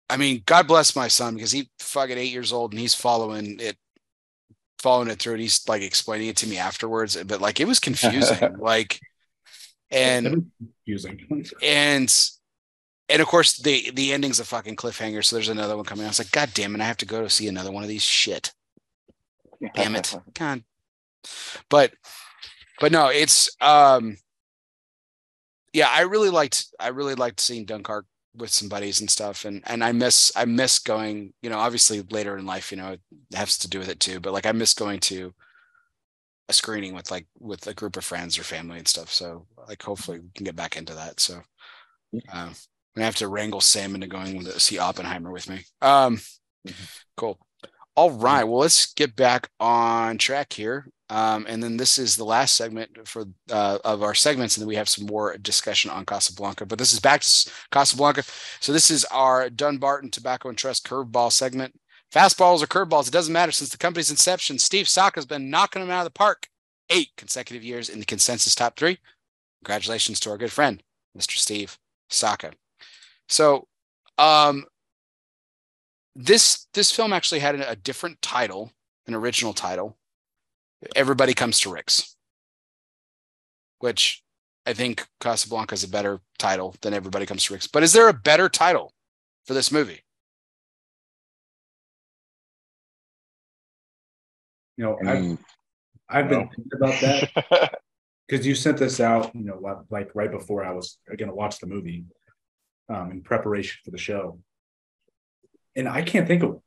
I mean, God bless my son because he fucking eight years old and he's following it, following it through, and he's like explaining it to me afterwards. But like, it was confusing, like, and That is confusing. and and of course the the ending's a fucking cliffhanger. So there's another one coming. I was like, God damn it, I have to go to see another one of these shit. damn it god but but no it's um yeah i really liked i really liked seeing dunkirk with some buddies and stuff and and i miss i miss going you know obviously later in life you know it has to do with it too but like i miss going to a screening with like with a group of friends or family and stuff so like hopefully we can get back into that so um i have to wrangle sam into going to see oppenheimer with me um cool all right. Well, let's get back on track here. Um, and then this is the last segment for uh, of our segments, and then we have some more discussion on Casablanca. But this is back to Casablanca. So this is our Dunbarton Tobacco and Trust curveball segment. Fastballs or curveballs, it doesn't matter. Since the company's inception, Steve Saka has been knocking them out of the park eight consecutive years in the consensus top three. Congratulations to our good friend, Mr. Steve Saka. So, um, this this film actually had a, a different title, an original title. Everybody comes to Rick's, which I think Casablanca is a better title than Everybody Comes to Rick's. But is there a better title for this movie? You know, I've, Mm, I've been no. thinking about that because you sent this out, you know, like right before I was going to watch the movie um, in preparation for the show. And I can't think of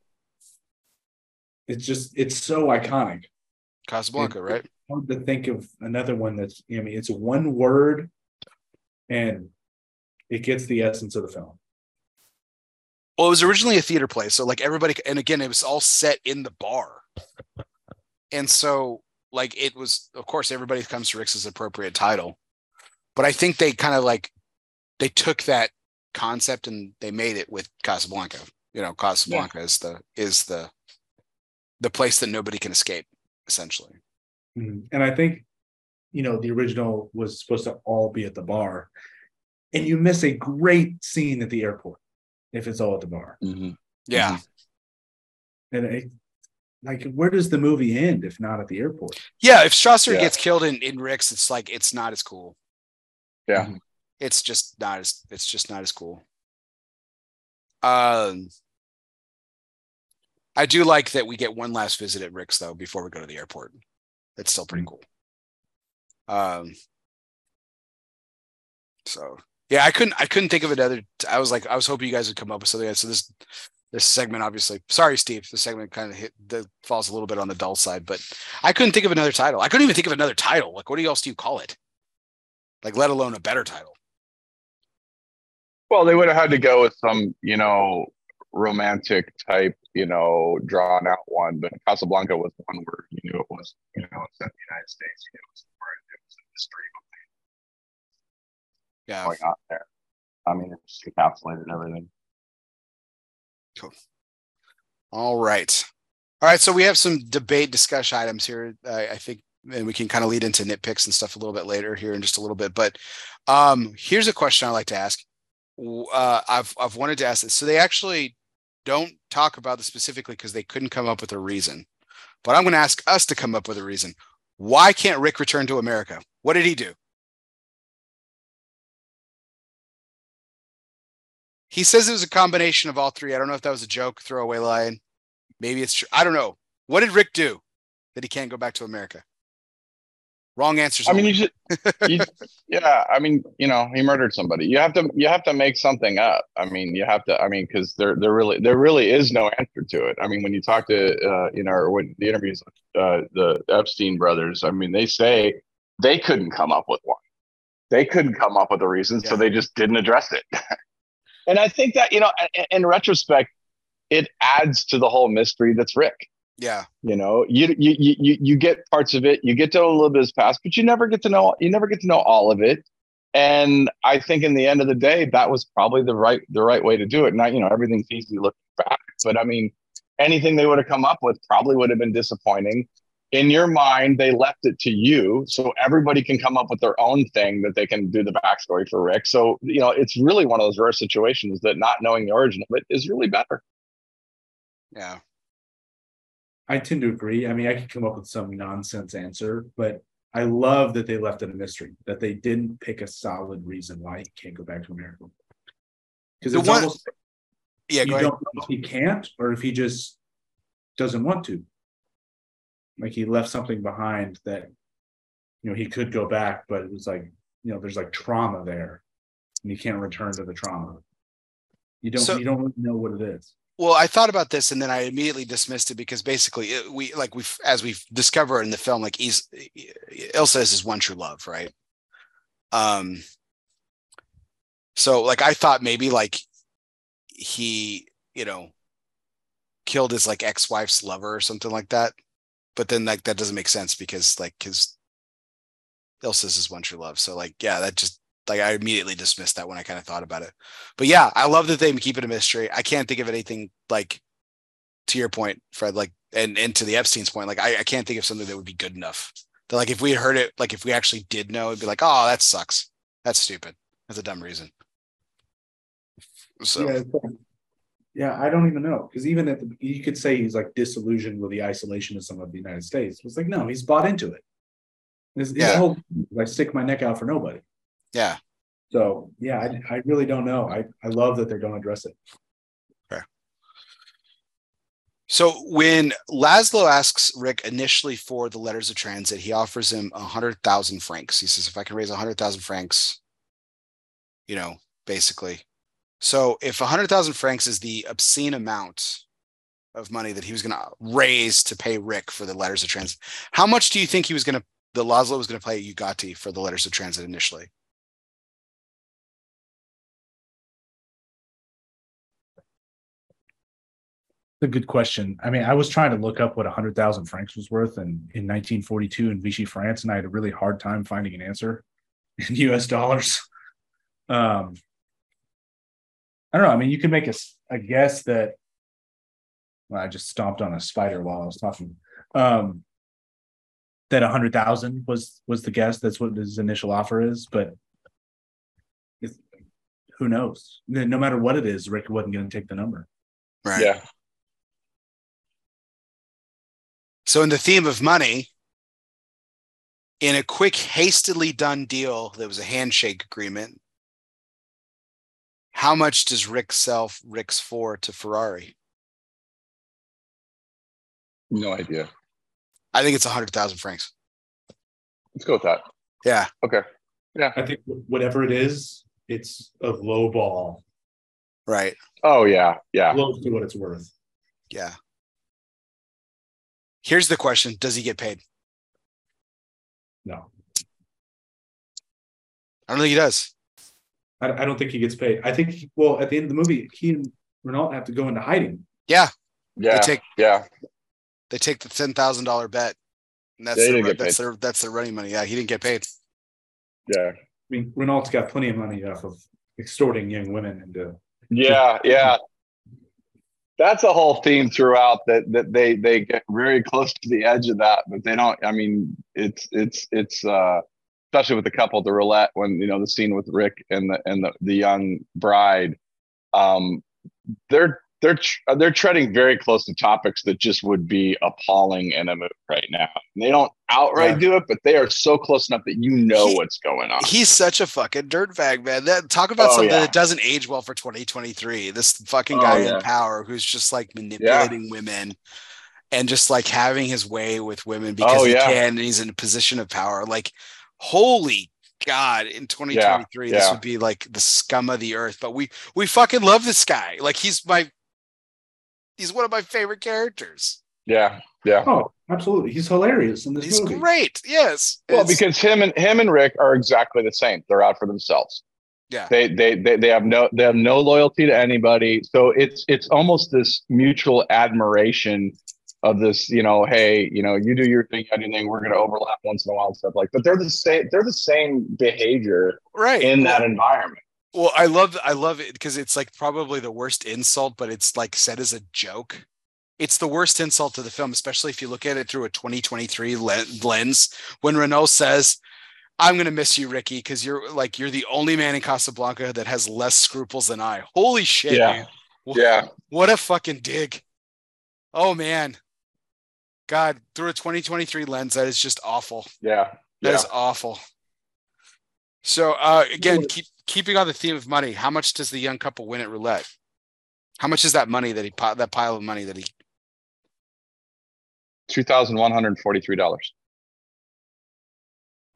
it's just it's so iconic. Casablanca, right? Hard to think of another one that's I mean it's one word and it gets the essence of the film. Well, it was originally a theater play, so like everybody, and again, it was all set in the bar, and so like it was, of course, everybody comes to Rick's appropriate title, but I think they kind of like they took that concept and they made it with Casablanca. You know, Casablanca is the is the the place that nobody can escape, essentially. Mhm. And I think, you know, the original was supposed to all be at the bar. And you miss a great scene at the airport if it's all at the bar. Mhm. Yeah, And it, like, where does the movie end if not at the airport? yeah. If Strasser Yeah. gets killed in in Rick's, it's like it's not as cool. Yeah. It's just not as it's just not as cool. Um, I do like that we get one last visit at Rick's though before we go to the airport. It's still pretty cool. Um, so yeah, I couldn't I couldn't think of another. I was like I was hoping you guys would come up with something. So this this segment obviously sorry Steve, the segment kind of hit the falls a little bit on the dull side, but I couldn't think of another title. I couldn't even think of another title. Like what else do you call it? Like let alone a better title. Well, they would have had to go with some, you know, romantic type, you know, drawn out one. But Casablanca was one word. You knew it was, you know, it's in the United States. You know, it was, it was a mystery Yeah. going on there. I mean, it's encapsulated everything. Cool. All right. All right. So we have some debate discussion items here. I, I think, and we can kind of lead into nitpicks and stuff a little bit later here in just a little bit. But um, here's a question I like to ask. Uh, I've I've wanted to ask this. So they actually don't talk about this specifically because they couldn't come up with a reason. But I'm going to ask us to come up with a reason. Why can't Rick return to America? What did he do? He says it was a combination of all three. I don't know if that was a joke, throwaway line. Maybe it's true. I don't know. What did Rick do that he can't go back to America? Wrong answers. I mean, you should, you, yeah. I mean, you know, he murdered somebody. You have to, you have to make something up. I mean, you have to. I mean, because there, there really, there really is no answer to it. I mean, when you talk to, uh, you know, when the interviews, uh, the Epstein brothers, I mean, they say they couldn't come up with one. They couldn't come up with a reason, Yeah. so they just didn't address it. and I think that you know, in, in retrospect, it adds to the whole mystery that's Rick yeah, you know you, you you you get parts of it you get to know a little bit of his past but you never get to know you never get to know all of it And I think in the end of the day, that was probably the right the right way to do it. Not you know everything's easy looking back, but I mean anything they would have come up with probably would have been disappointing. In your mind, they left it to you, so everybody can come up with their own thing that they can do the backstory for Rick. So you know it's really one of those rare situations that not knowing the origin of it is really better. Yeah. I tend to agree. I mean, I could come up with some nonsense answer, but I love that they left it a mystery, that they didn't pick a solid reason why he can't go back to America. Because it's one- almost Yeah, you don't know if he can't or if he just doesn't want to. Like he left something behind that, you know, he could go back, but it was like, you know, there's like trauma there, and you can't return to the trauma. You don't. So- you don't really know what it is. Well, I thought about this and then I immediately dismissed it because basically it, we like we as we discover in the film like he's Ilsa is his one true love, right? Um so like I thought maybe like he, you know, killed his like ex-wife's lover or something like that. But then like that doesn't make sense because like his Ilsa's his one true love. So like yeah, that just like I immediately dismissed that when I kind of thought about it. But yeah, I love that they keep it a mystery. I can't think of anything like to your point, Fred, like and and to the Epstein's point, like I, I can't think of something that would be good enough. That like if we had heard it, like if we actually did know, it'd be like, oh, that sucks. That's stupid. That's a dumb reason. So yeah, yeah, I don't even know because even at the, you could say he's like disillusioned with the isolationism of the United States. It's like no, he's bought into it. His Yeah. whole I stick my neck out for nobody. Yeah. So yeah, I, I really don't know. I, I love that they don't address it. Okay. So when Laszlo asks Rick initially for the letters of transit, he offers him a hundred thousand francs. He says, if I can raise a hundred thousand francs, you know, basically. So if a hundred thousand francs is the obscene amount of money that he was gonna raise to pay Rick for the letters of transit, how much do you think he was gonna the Laszlo was gonna pay Ugarte for the letters of transit initially? A good question. I mean, I was trying to look up what a hundred thousand francs was worth in, in 1942 in Vichy, France, and I had a really hard time finding an answer in U.S. dollars. Um, I don't know. I mean, you could make a, a guess that. Well, I just stomped on a spider while I was talking. Um, that a hundred thousand was was the guess. That's what his initial offer is, but it's, who knows? No matter what it is, Rick wasn't going to take the number. Right. Yeah. So, in the theme of money, in a quick, hastily done deal, there was a handshake agreement. How much does Rick sell Rick's for to Ferrari? No idea. I think it's a hundred thousand francs. Let's go with that. Yeah, Okay. Yeah. I think whatever it is, it's a low ball, right. Oh yeah. Yeah. Low to what it's worth. Yeah. Here's the question: Does he get paid? No, I don't think he does. I, I don't think he gets paid. I think, he- well, at the end of the movie, he and Renault have to go into hiding. Yeah, Yeah. they take yeah. they take the ten thousand dollar bet, and that's They their, didn't that's their that's their running money. Yeah, he didn't get paid. Yeah. I mean, Renault's got plenty of money off of extorting young women into. Yeah. Yeah. That's a whole theme throughout that that they they get very close to the edge of that, but they don't. I mean, it's it's it's uh especially with the couple the roulette when you know the scene with Rick and the and the, the young bride. Um, they're they're tr- uh, they're treading very close to topics that just would be appalling in a movie right now. They don't outright Yeah. do it, but they are so close enough that you know He- what's going on. He's such a fucking dirtbag, man. That talk about Oh, something yeah. that doesn't age well for 2023. This fucking Oh, guy yeah. in power who's just like manipulating women and just like having his way with women oh, because Oh, he can and he's in a position of power. Like, holy God, in 2023, this yeah. would be like the scum of the earth. But we we fucking love this guy. Like he's my he's one of my favorite characters. yeah, yeah. Oh, absolutely. He's hilarious in this He's movie. great. Yes. Well, It's- because him and him and Rick are exactly the same. They're out for themselves. yeah. They they they, they have no they have no loyalty to anybody. So it's it's almost this mutual admiration of this, you know, hey, you know, you do your thing, I do thing. We're going to overlap once in a while and stuff like. But they're the same. They're the same behavior right in that environment. Well i love i love it because it's like probably the worst insult but it's like said as a joke. It's the worst insult to the film especially if you look at it through a 2023 lens. When renault says i'm going to miss you ricky because you're like you're the only man in casablanca that has less scruples than i. Holy shit Yeah. man. Yeah, what a fucking dig. Oh man. God through a 2023 lens that is just awful. Yeah, That yeah. is awful. So uh, again, keep keeping on the theme of money. How much does the young couple win at roulette? How much is that money that he that pile of money that he? Two thousand one hundred forty-three dollars.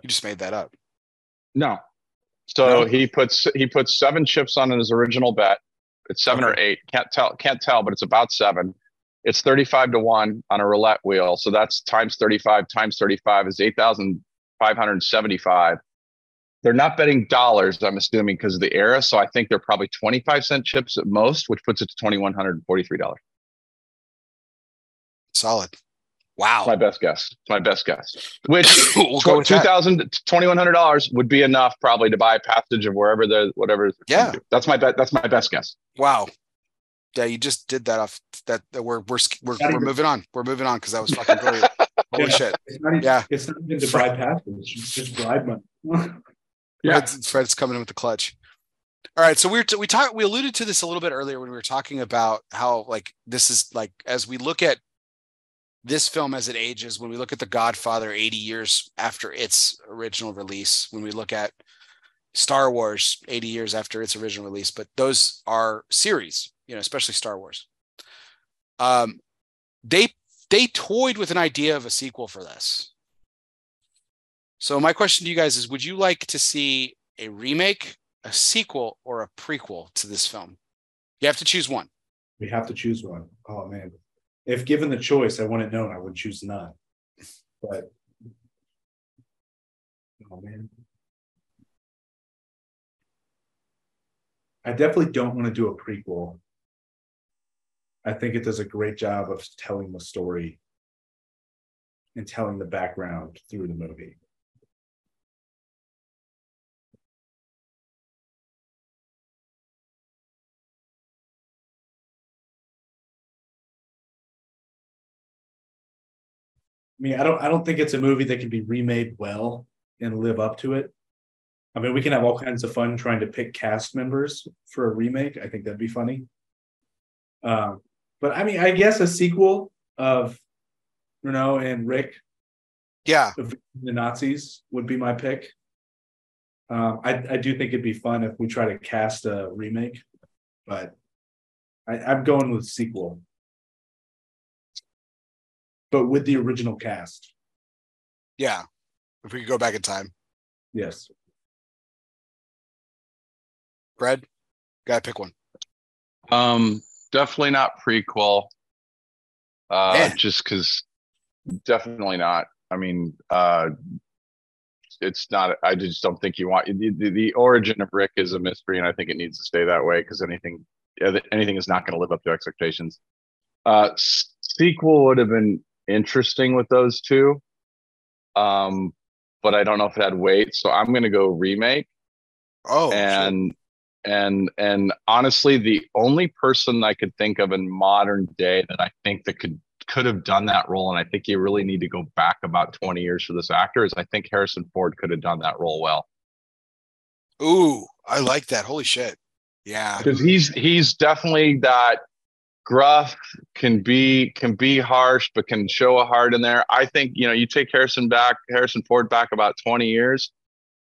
You just made that up. No. So No? he puts he puts seven chips on his original bet. It's seven or eight. Can't tell. Can't tell, but it's about seven. It's thirty-five to one on a roulette wheel. So that's times thirty-five times thirty-five is eight thousand five hundred seventy-five. They're not betting dollars, I'm assuming, because of the era. So I think they're probably twenty-five cent chips at most, which puts it to twenty-one hundred forty-three dollars. Solid. Wow. My best guess. It's my best guess. Which we'll go with $2,000 $2,100 would be enough probably to buy a passage of wherever the whatever. they're Yeah. trying to do. That's my bet. That's my best guess. Wow. Yeah, you just did that off. That, that we're we're we're, we're even- moving on. We're moving on because that was fucking brilliant. Holy Yeah. shit. It's not even, Yeah. it's not even to buy passes. It's just bribe money. Yeah. Fred's, Fred's coming in with the clutch. All right, so we t- we talked we alluded to this a little bit earlier when we were talking about how like this is like as we look at this film as it ages when we look at The Godfather 80 years after its original release when we look at Star Wars 80 years after its original release but those are series you know especially Star Wars um they they toyed with an idea of a sequel for this so my question to you guys is would you like to see a remake, a sequel, or a prequel to this film? You have to choose one. we have to choose one. Oh man. If given the choice, I want it known, I would choose none. But oh man. I definitely don't want to do a prequel. I think it does a great job of telling the story and telling the background through the movie. Mean, I don't I don't think it's a movie that can be remade well and live up to it. I mean, we can have all kinds of fun trying to pick cast members for a remake. I think that'd be funny. Um, but I mean, I guess a sequel of Renault and Rick, Yeah, the Nazis, would be my pick. Um, I, I do think it'd be fun if we try to cast a remake, but I, I'm going with sequel. But with the original cast, yeah. If we could go back in time, yes. Fred, gotta pick one. Um, definitely not prequel. Uh, Man. just because, definitely not. I mean, uh, it's not. I just don't think you want the, the, the origin of Rick is a mystery, and I think it needs to stay that way because anything, anything is not going to live up to expectations. Uh, sequel would have been interesting with those two, um, but I don't know if it had weight, so I'm going to go remake. Oh, and and and honestly the only person i could think of in modern day that i think that could could have done that role and i think you really need to go back about 20 years for this actor is i think harrison ford could have done that role well. Ooh, I like that. Holy shit. Yeah, because he's he's definitely that gruff can be can be harsh but can show a heart in there. I think you know you take harrison back harrison ford back about 20 years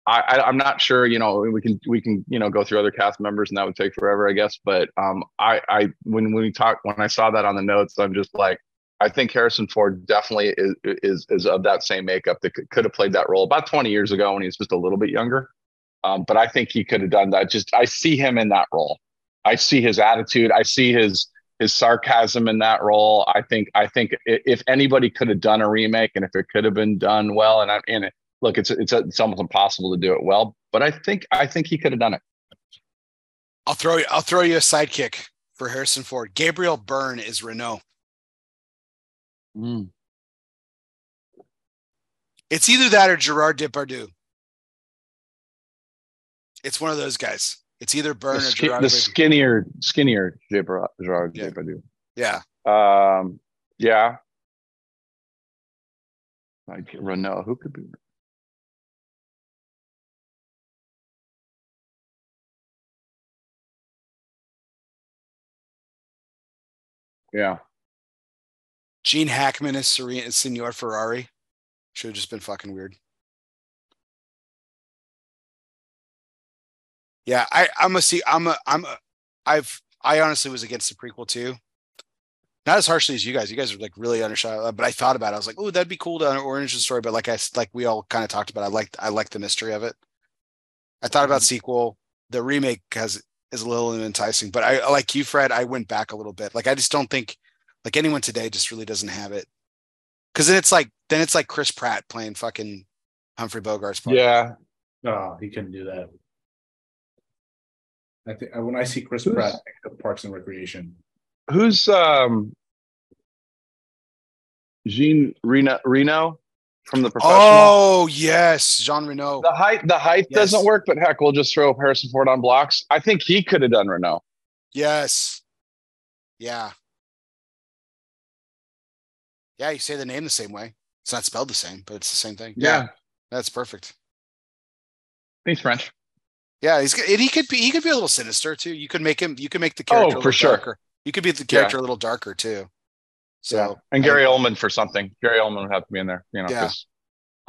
I, I i'm not sure you know we can we can you know go through other cast members and that would take forever i guess but um i i when when we talk when i saw that on the notes i'm just like i think harrison ford definitely is is is of that same makeup that could, could have played that role about 20 years ago when he was just a little bit younger. Um but i think he could have done that. Just i see him in that role. I see his attitude. I see his his sarcasm in that role. I think I think if anybody could have done a remake and if it could have been done well, and I and it, look, it's it's it's almost impossible to do it well, but I think I think he could have done it. I'll throw you. I'll throw you a sidekick for Harrison Ford. Gabriel Byrne is Renault. Mm. It's either that or Gerard Depardieu. It's one of those guys. It's either The, Byrne or skin, Gerard. the skinnier, skinnier Gerard Gerard Yeah. Depardieu. yeah. Um, yeah. Like Renault, who could be? Yeah, Gene Hackman is Serena Senor Ferrari. Should have just been fucking weird. Yeah, I I'm a see I'm a I'm a I've I honestly was against the prequel too. Not as harshly as you guys. You guys are like really undershot, uh, but I thought about it. I was like, oh, that'd be cool to an origin story. But like I like we all kind of talked about, I liked I liked the mystery of it. I thought about mm-hmm. sequel. The remake has is a little enticing, but I like you, Fred. I went back a little bit. Like I just don't think like anyone today just really doesn't have it. Because then it's like then it's like Chris Pratt playing fucking Humphrey Bogart's part. yeah. No, he couldn't do that. I think when I see Chris Who's- Pratt at Parks and Recreation, Who's um Jean Reno Reno from the professional? Oh yes, Jean Reno. The height, the height Yes. doesn't work, but heck, we'll just throw Harrison Ford on blocks. I think he could have done Reno. Yes. Yeah. Yeah, you say the name the same way. It's not spelled the same, but it's the same thing. Yeah. That's perfect. he's French. Yeah, he's and he could be he could be a little sinister too. You could make him you could make the character a Oh, little for sure. darker. You could be the character a little darker too. So yeah, and Gary Oldman for something. Gary Oldman would have to be in there. You know. Yeah. 'cause-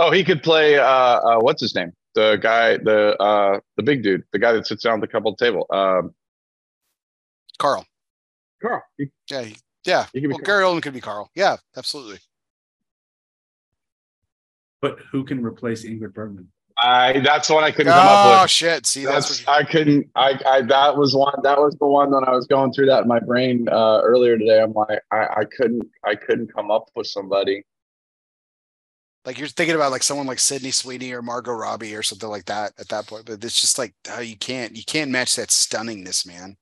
Oh, he could play. Uh, uh, what's his name? The guy, the uh, the big dude, the guy that sits down at the couple table. Um, Carl. Carl. He- Yeah, he- yeah. He well, Carl. Gary Oldman could be Carl. Yeah, absolutely. but who can replace Ingrid Bergman? I. That's the one I couldn't come up with. Oh shit! See, that's, That's what I couldn't I I that was one that was the one when I was going through that in my brain uh earlier today. I'm like I I couldn't I couldn't come up with somebody. like you're thinking about like someone like Sydney Sweeney or Margot Robbie or something like that at that point. But it's just like oh, you can't you can't match that stunningness, man.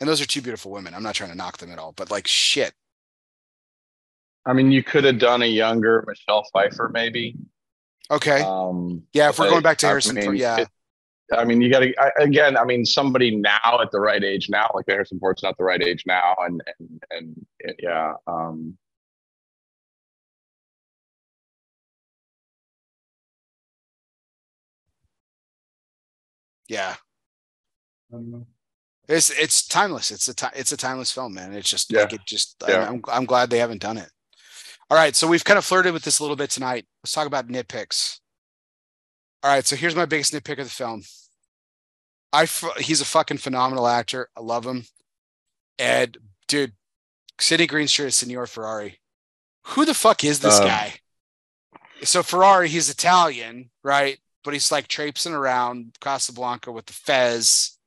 And those are two beautiful women. I'm not trying to knock them at all, but like shit. I mean, you could have done a younger Michelle Pfeiffer maybe. Okay. Um yeah, if we're going back to I Harrison, Ford, yeah, it- I mean, you got to again. I mean, somebody now at the right age now, like Harrison Ford's not the right age now, and and and it- yeah. Um, yeah. I don't know. It's it's timeless. It's a ti- it's a timeless film, man. It's just Yeah. like it just. I- Yeah. I'm I'm glad they haven't done it. All right, so we've kind of flirted with this a little bit tonight. Let's talk about nitpicks. All right, so here's my biggest nitpick of the film. I he's a fucking phenomenal actor. I love him. And dude, Sidney Greenstreet is Signor Ferrari. Who the fuck is this Um, guy? So Ferrari, he's Italian, right? But he's like traipsing around Casablanca with the fez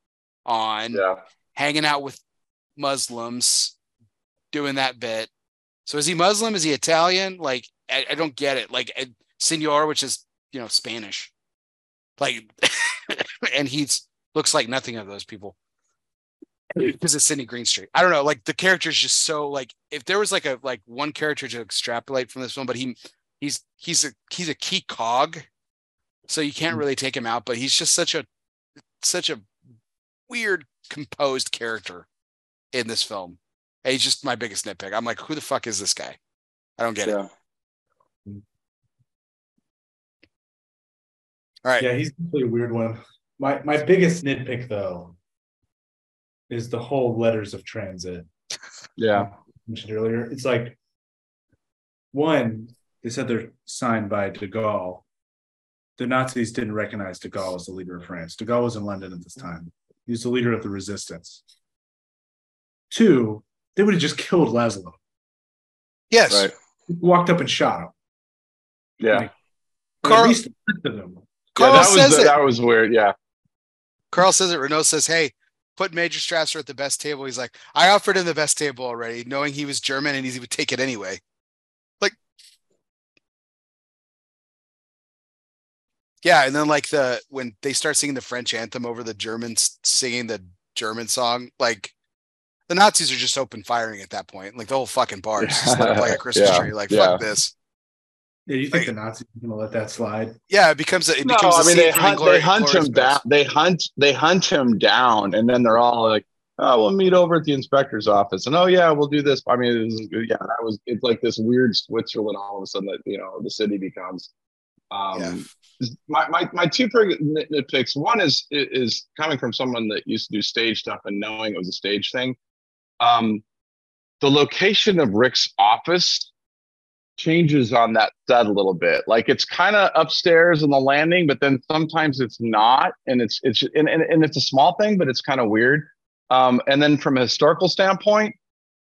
on yeah. hanging out with Muslims, doing that bit. So is he Muslim? Is he Italian? Like I, I don't get it. Like Senor, which is you know Spanish, like, and he's looks like nothing of those people because it's Sidney Greenstreet. I don't know. Like the character is just so like if there was like a like one character to extrapolate from this film, but he he's he's a he's a key cog, so you can't really take him out. But he's just such a such a weird composed character in this film. And he's just my biggest nitpick. I'm like, who the fuck is this guy? I don't get it. All right. Yeah, he's definitely a weird one. My my biggest nitpick though is the whole letters of transit Yeah. mentioned earlier. It's like one, they said they're signed by De Gaulle. The Nazis didn't recognize De Gaulle as the leader of France. De Gaulle was in London at this time. He was the leader of the resistance. Two, they would have just killed Laszlo. Yes. Right. Walked up and shot him. Yeah. Like, Carl- at least arrested him. Yeah, Carl that says was it. that was weird. Yeah. Carl says it. Renault says, "Hey, put Major Strasser at the best table." He's like, "I offered him the best table already, knowing he was German and he would take it anyway." Like, yeah, and then like the when they start singing the French anthem over the Germans singing the German song, like the Nazis are just open firing at that point. Like the whole fucking bar is just lit up like a Christmas Yeah, tree. Like yeah. fuck this. Yeah, you think Like- the Nazis are gonna let that slide? Yeah, it becomes a, it No, becomes a I mean scene they hunt, Inglourious- they hunt him Inglourious down. Basterds. They hunt they hunt him down, and then they're all like, "Oh, we'll meet over at the inspector's office." And oh yeah, we'll do this. I mean, it was, yeah, that was it's like this weird Switzerland. All of a sudden, that you know the city becomes. Um, Yeah. My my my two big nitpicks. One is is coming from someone that used to do stage stuff and knowing it was a stage thing. Um, the location of Rick's office changes on that set a little bit. Like it's kind of upstairs in the landing, but then sometimes it's not, and it's it's and, and, and it's a small thing, but it's kind of weird. Um, and then from a historical standpoint,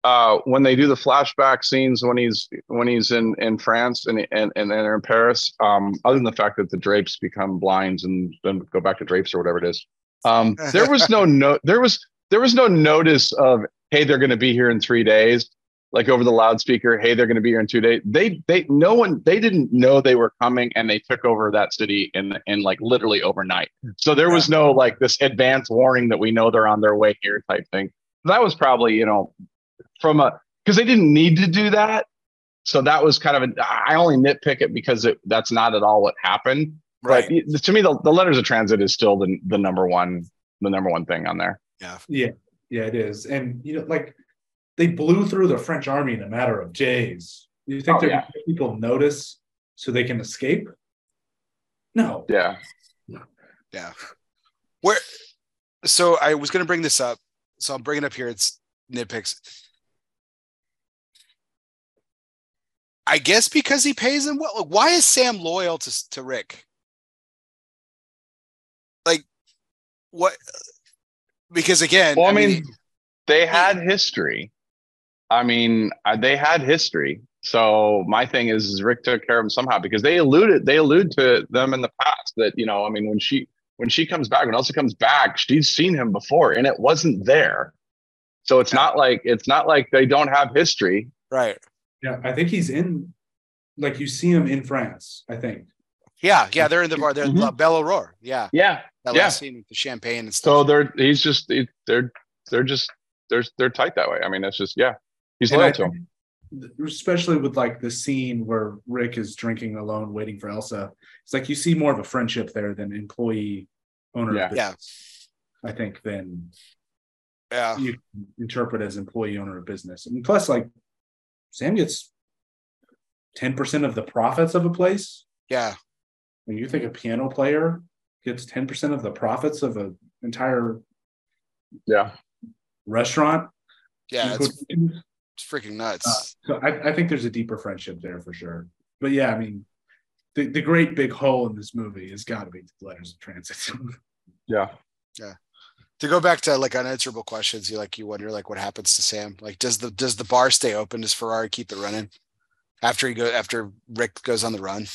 uh, when they do the flashback scenes when he's when he's in in France and and and they're in Paris, um, other than the fact that the drapes become blinds and then go back to drapes or whatever it is, um, there was no no there was there was no notice of hey they're going to be here in three days like over the loudspeaker hey they're going to be here in two days. They they no one they didn't know they were coming and they took over that city in in like literally overnight. So there was no like this advance warning that we know they're on their way here type thing. That was probably you know from a because they didn't need to do that. So that was kind of a i only nitpick it because it that's not at all what happened. Right. but to me the, the letters of transit is still the, the number one the number one thing on there. Yeah. Yeah, yeah, it is. And you know, like they blew through the French army in a matter of days. You think Oh, they're yeah. people notice so they can escape? No. yeah Yeah. Where so I was gonna bring this up. So I'm bringing it up here. It's nitpicks. I guess because he pays him well. Like, why is Sam loyal to to Rick? Like, what? Because again, Well, I mean, they had history. I mean, uh, they had history. So my thing is, is Rick took care of them somehow because they alluded, they allude to them in the past that you know, I mean, when she when she comes back, when Elsa comes back, she's seen him before, and it wasn't there. So it's not like it's not like they don't have history. right? Yeah, I think he's in like you see him in France, I think. Yeah, yeah. They're in the bar. They're in Mhm. La Belle Aurore. Yeah, Yeah. that Yeah. last scene with the champagne and stuff. So they're he's just they- they're they're just they're they're tight that way. I mean, that's just yeah. He's And loyal I to him. especially with like the scene where Rick is drinking alone, waiting for Elsa. It's like you see more of a friendship there than employee owner. Yeah. of Yeah. I think than yeah, you can interpret as employee owner of business. And plus, like Sam gets ten percent of the profits of a place. yeah, When you think a piano player gets ten percent of the profits of an entire Yeah. restaurant, yeah. It's, it's freaking nuts. Uh, so I, I think there's a deeper friendship there for sure. But yeah, I mean, the, the great big hole in this movie has got to be the letters of transit. Yeah. Yeah. to go back to like unanswerable questions, you like you wonder like what happens to Sam? Like, does the does the bar stay open? Does Ferrari keep it running after he go after Rick goes on the run?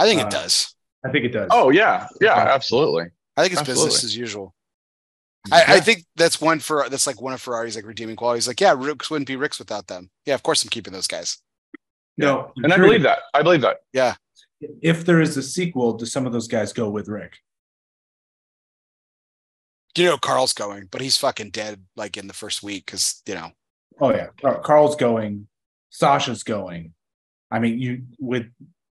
I think Uh, it does. I think it does. Oh yeah. Yeah. Absolutely. I think it's absolutely. business as usual. I, I think that's one for that's like one of Ferrari's like redeeming qualities. Like, yeah, Ricks wouldn't be Ricks without them. Yeah, of course I'm keeping those guys. no, And I believe that. I believe that. Yeah. If there is a sequel, do some of those guys go with Rick? You know, Carl's going, but he's fucking dead like in the first week because you know. Oh yeah, Carl's going, Sasha's going. I mean, you with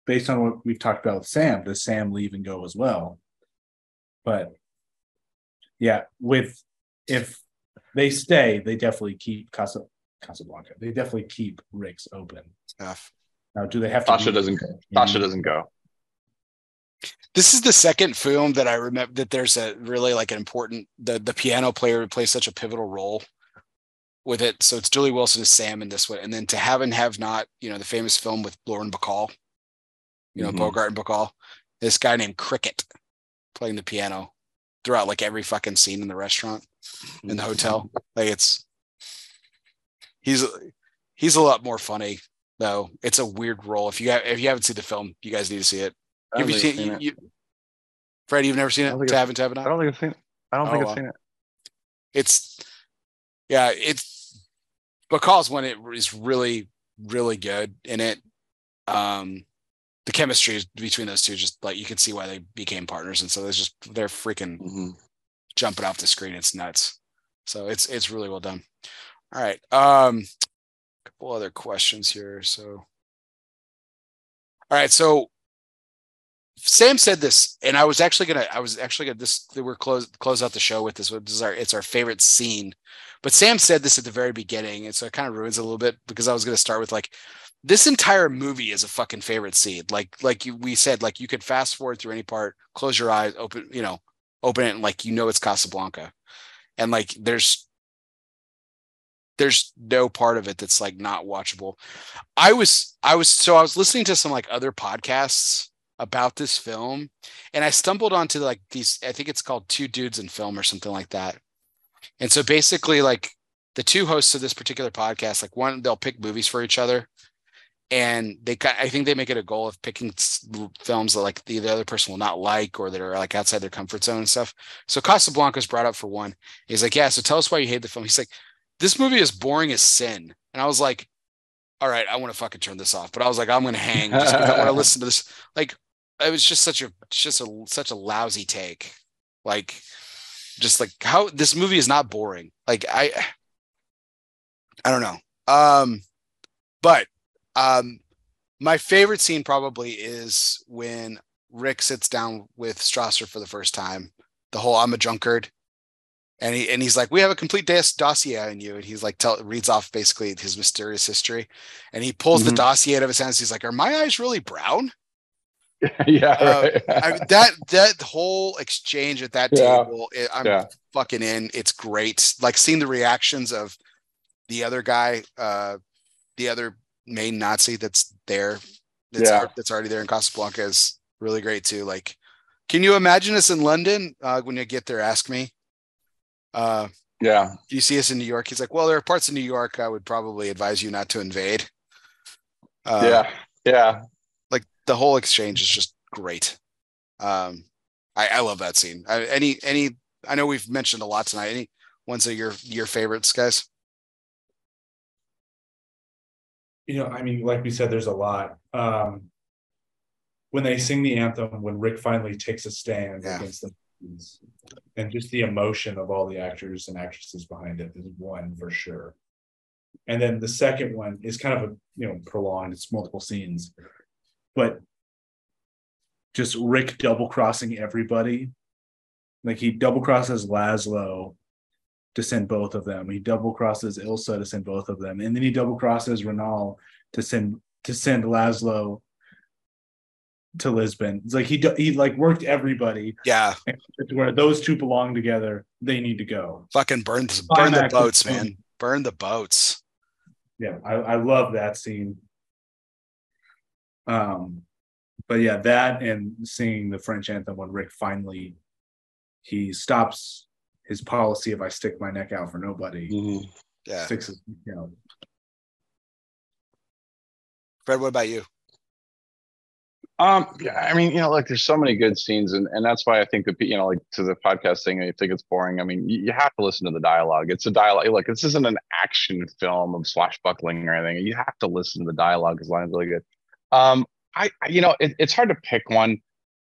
based on what we've talked about with Sam, does Sam leave and go as well? But yeah, with if they stay, they definitely keep Casa Casablanca. They definitely keep Rick's open. Stuff. Now, do they have to? Sasha be- doesn't go. Sasha doesn't go. This is the second film that I remember that there's a really like an important the the piano player plays such a pivotal role with it. So it's Dooley Wilson as Sam in this one, and then to have and have not, you know, the famous film with Lauren Bacall, you know, Mhm. Bogart and Bacall, this guy named Cricket playing the piano throughout like every fucking scene in the restaurant in the hotel. Like it's he's he's a lot more funny though. It's a weird role. If you have, if you haven't seen the film, you guys need to see it. Have you seen, I've you, you, Freddie? You've never seen it? don't think To I've- and I don't think I've seen it. I don't Oh, think I've seen it. It's yeah, it's because when it is really really good in it. Um, the chemistry is- between those two just like you can see why they became partners, and so there's just they're freaking Mhm. jumping off the screen. It's nuts. So it's it's really well done. All right. Um a couple other questions here. So all right, so Sam said this, and I was actually gonna, I was actually gonna this we're close close out the show with this. This is our it's our favorite scene. But Sam said this at the very beginning, and so it kind of ruins a little bit because I was gonna start with like this entire movie is a fucking favorite scene. Like like you, we said, like you could fast forward through any part, close your eyes, open, you know, open it, and like you know it's Casablanca, and like there's there's no part of it that's like not watchable. I was I was so I was listening to some like other podcasts about this film and I stumbled onto like these I think it's called Two Dudes in Film or something like that. And so basically like the two hosts of this particular podcast like one they'll pick movies for each other and they I think they make it a goal of picking films that like the, the other person will not like or that are like outside their comfort zone and stuff. So Casablanca's brought up for one. He's like, "Yeah, so tell us why you hate the film." He's like, this movie is boring as sin. And I was like, all right, I want to fucking turn this off. But I was like, I'm gonna hang just because I want to listen to this. Like, it was just such a just a such a lousy take. Like, just like how this movie is not boring. Like I I don't know. Um, but um my favorite scene probably is when Rick sits down with Strasser for the first time. The whole I'm a drunkard and he and he's like, "We have a complete dossier on you," and he's like, tell reads off basically his mysterious history, and he pulls mm-hmm. the dossier out of his hands. He's like, "Are my eyes really brown?" yeah, uh, right. I, that that whole exchange at that yeah. table, it, I'm yeah. fucking in. It's great. Like seeing the reactions of the other guy, uh, the other main Nazi that's there, that's, yeah. that's already there in Casablanca is really great too. Like, can you imagine us in London uh, when you get there? Ask me. Uh, yeah. Do you see us in New York? He's like, well, there are parts of New York I would probably advise you not to invade. Uh, yeah. Yeah. Like the whole exchange is just great. Um, I, I love that scene. I, any, any, I know we've mentioned a lot tonight. Any ones of your, your favorites, guys? You know, I mean, like we said, there's a lot. Um, when they sing the anthem, when Rick finally takes a stand yeah. against them and just the emotion of all the actors and actresses behind it is one for sure. And then the second one is kind of a you know prolonged, it's multiple scenes, but just Rick double crossing everybody. Like he double crosses Laszlo to send both of them. He double crosses Ilsa to send both of them, and then he double crosses Renault to send to send Laszlo to Lisbon. It's like he he like worked everybody. Yeah, where those two belong together. They need to go. Fucking burn the burn the boats, man. Burn the boats. Yeah, I, I love that scene. Um, but yeah, that and singing the French anthem when Rick finally he stops his policy of I stick my neck out for nobody. Mm-hmm. Yeah, sticks you know. Fred, what about you? Um, yeah, I mean, you know, like there's so many good scenes, and, and that's why I think that you know, like to the podcast thing, I think it's boring. I mean, you, you have to listen to the dialogue. It's a dialogue. Like this isn't an action film of swashbuckling or anything. You have to listen to the dialogue because line's really good. Um, I, you know, it, it's hard to pick one.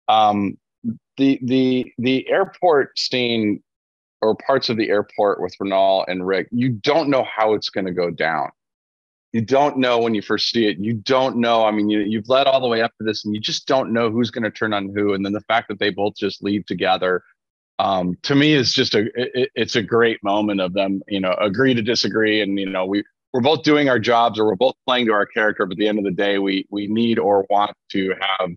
Um, the the the airport scene or parts of the airport with Renault and Rick, you don't know how it's going to go down you don't know when you first see it. You don't know. I mean, you, you've led all the way up to this, and you just don't know who's going to turn on who. And then the fact that they both just leave together, um, to me, is just a it, it's a great moment of them. You know, agree to disagree, and you know, we we're both doing our jobs, or we're both playing to our character. But at the end of the day, we we need or want to have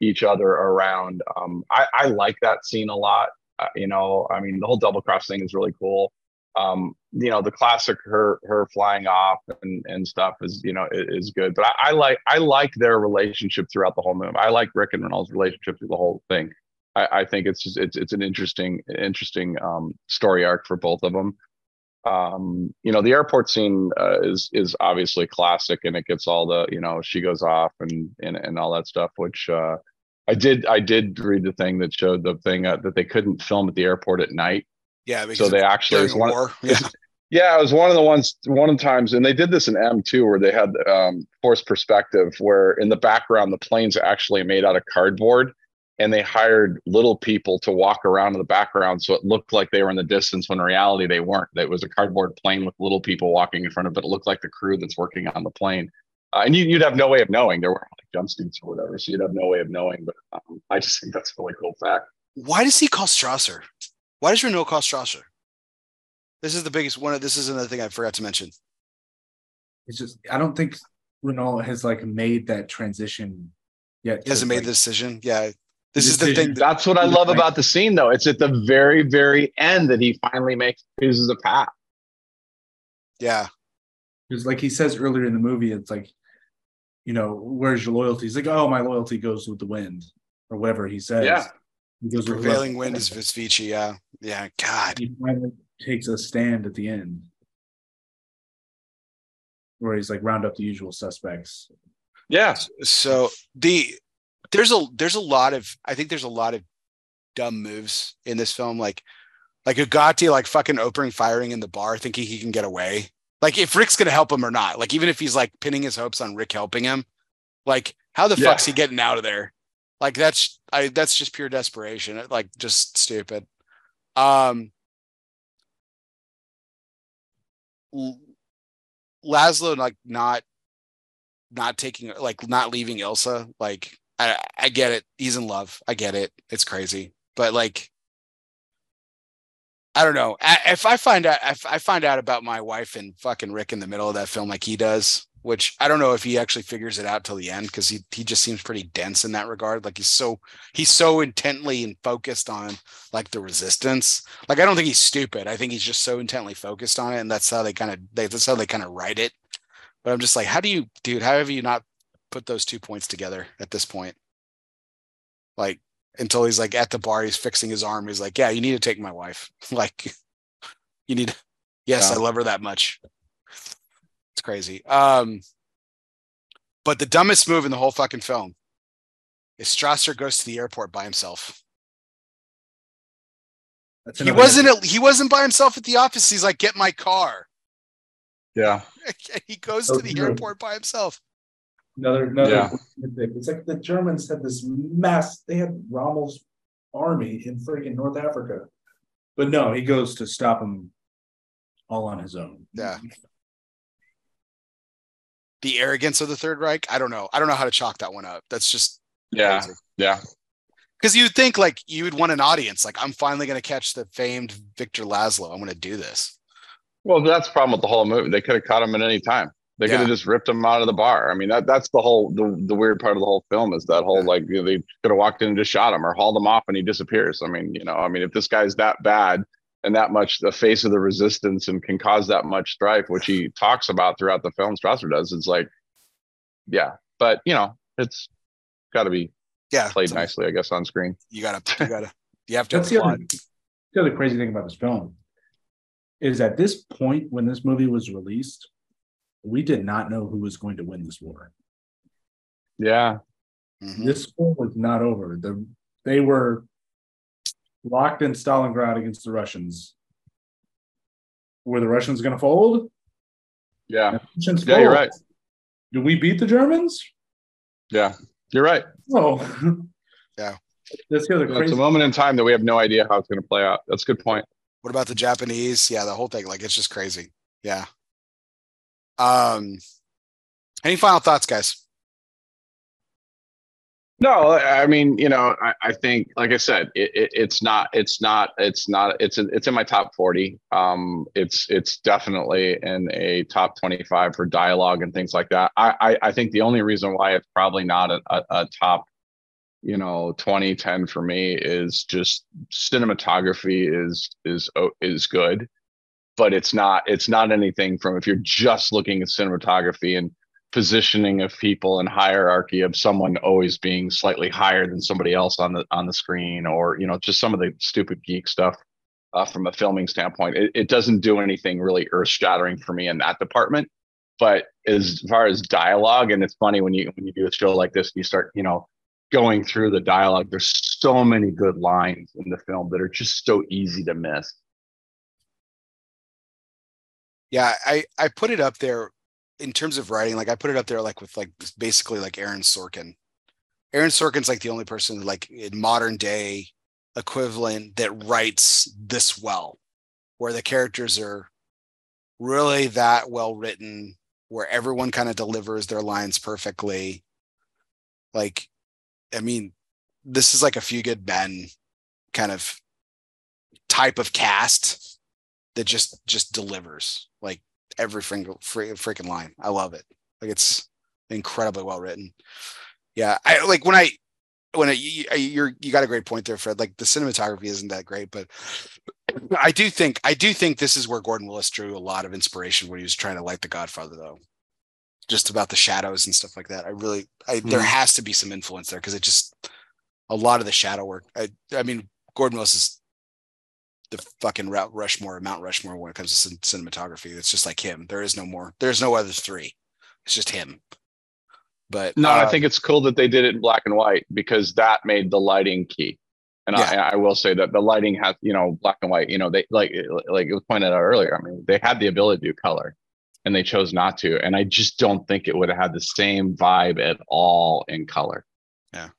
each other around. Um, I, I like that scene a lot. Uh, you know, I mean, the whole double cross thing is really cool um, you know, the classic her her flying off and and stuff is you know is, is good. But I, I, like I like their relationship throughout the whole movie. I like Rick and Renault's relationship through the whole thing. I, I think it's just it's it's an interesting interesting um, story arc for both of them. Um, you know, the airport scene uh, is is obviously classic, and it gets all the you know she goes off and and and all that stuff, which. Uh, I did. I did read the thing that showed the thing uh, that they couldn't film at the airport at night yeah. So they actually was one, war. Yeah. yeah, it was one of the ones, one of the times, and they did this in M2 where they had um, forced perspective, where in the background the planes actually made out of cardboard, and they hired little people to walk around in the background so it looked like they were in the distance when in reality they weren't. That was a cardboard plane with little people walking in front of it. But it looked like the crew that's working on the plane. Uh, and you, would have no way of knowing. There weren't like jumpsuits or whatever, so you'd have no way of knowing. But um, I just think that's a really cool fact. Why does he call Strasser? Why does Renault call Strasser? This is the biggest one. Of, this is another thing I forgot to mention. It's just I don't think Renault has like made that transition yet. He hasn't made like, the decision. Yeah, this is the thing. That, That's what I love about the scene, though. It's at the very, very end that he finally makes chooses a path. Yeah, because like he says earlier in the movie, it's like, you know, where's your loyalty? He's like, oh, my loyalty goes with the wind, or whatever he says. Yeah. He goes the prevailing wind is Vichy. Yeah, yeah. God, he finally takes a stand at the end, where he's like round up the usual suspects. Yeah. So the there's a there's a lot of I think there's a lot of dumb moves in this film. Like like Ugarte like fucking opening firing in the bar, thinking he can get away. Like if Rick's gonna help him or not. Like even if he's like pinning his hopes on Rick helping him, like how the yeah. fuck's he getting out of there? Like that's I that's just pure desperation. Like just stupid. Um Laszlo like not not taking like not leaving Ilsa like I, I get it. He's in love. I get it. It's crazy, but like, I don't know. If I find out, if I find out about my wife and fucking Rick in the middle of that film, like he does, which I don't know if he actually figures it out till the end because he he just seems pretty dense in that regard. Like he's so he's so intently and focused on like the resistance. Like I don't think he's stupid. I think he's just so intently focused on it, and that's how they kind of that's how they kind of write it. But I'm just like, how do you, dude? How have you not put those two points together at this point. Like until he's like at the bar, he's fixing his arm. He's like, "Yeah, you need to take my wife. like, you need. Yes. I love her that much. It's crazy. Um, but the dumbest move in the whole fucking film is Strasser goes to the airport by himself. he wasn't. A, he wasn't by himself at the office. He's like, "Get my car." Yeah. he goes to the airport by himself. Another another yeah. It's like the Germans had this mass. They had Rommel's army in freaking North Africa, but no, he goes to stop them all on his own. Yeah. The arrogance of the Third Reich. I don't know. I don't know how to chalk that one up. That's just yeah, crazy. yeah. Because you'd think like you would want an audience. Like I'm finally going to catch the famed Victor Laszlo. I'm going to do this. Well, that's the problem with the whole movie. They could have caught him at any time. They yeah. could have just ripped him out of the bar. I mean, that that's the whole the, the weird part of the whole film is that whole yeah. like you know, they could have walked in and just shot him or hauled him off and he disappears. I mean, you know, I mean, if this guy's that bad and that much the face of the resistance and can cause that much strife, which he talks about throughout the film, Strasser does, it's like, yeah. But you know, it's got to be yeah played nicely, I guess, on screen. You gotta, you gotta, you have to. That's the other, the other crazy thing about this film is at this point when this movie was released we did not know who was going to win this war. Yeah. Mm-hmm. This war was not over. The, they were locked in Stalingrad against the Russians. Were the Russians going to fold? Yeah. Yeah, fold. you're right. Do we beat the Germans? Yeah, you're right. Oh, yeah. That's the other crazy. It's a moment in time that we have no idea how it's going to play out. That's a good point. What about the Japanese? Yeah, the whole thing. Like, it's just crazy. Yeah. Um, any final thoughts, guys? No, I mean, you know, I, I think, like I said, it, it, it's not, it's not, it's not, it's in, it's in my top forty. Um, it's it's definitely in a top twenty five for dialogue and things like that. I, I, I think the only reason why it's probably not a, a, a top, you know, 2010 for me is just cinematography is is is good but it's not it's not anything from if you're just looking at cinematography and positioning of people and hierarchy of someone always being slightly higher than somebody else on the on the screen or you know just some of the stupid geek stuff uh, from a filming standpoint it, it doesn't do anything really earth shattering for me in that department. But as far as dialogue and it's funny when you when you do a show like this you start you know going through the dialogue there's so many good lines in the film that are just so easy to miss yeah, I I put it up there in terms of writing. Like I put it up there like with like basically like Aaron Sorkin, Aaron Sorkin's like the only person like in modern day equivalent that writes this well, where the characters are really that well written, where everyone kind of delivers their lines perfectly. Like, I mean, this is like a few good men kind of type of cast that just just delivers every single freaking line. I love it. Like it's incredibly well written. Yeah, I like when I when I, you, you're you got a great point there, Fred. Like the cinematography isn't that great, but I do think I do think this is where Gordon Willis drew a lot of inspiration when he was trying to light The Godfather, though. Just about the shadows and stuff like that. I really, I, mm. there hmm. has to be some influence there because it just a lot of the shadow work. I, I mean, Gordon Willis is the fucking Rushmore, Mount Rushmore when it comes to cinematography. It's just like him. There is no more. There's no other three. It's just him. But no, uh, I think it's cool that they did it in black and white because that made the lighting key. And yeah. I, I, will say that the lighting has, you know, black and white. You know, they like like it was pointed out earlier. I mean, they had the ability to do color, and they chose not to. And I just don't think it would have had the same vibe at all in color. Yeah.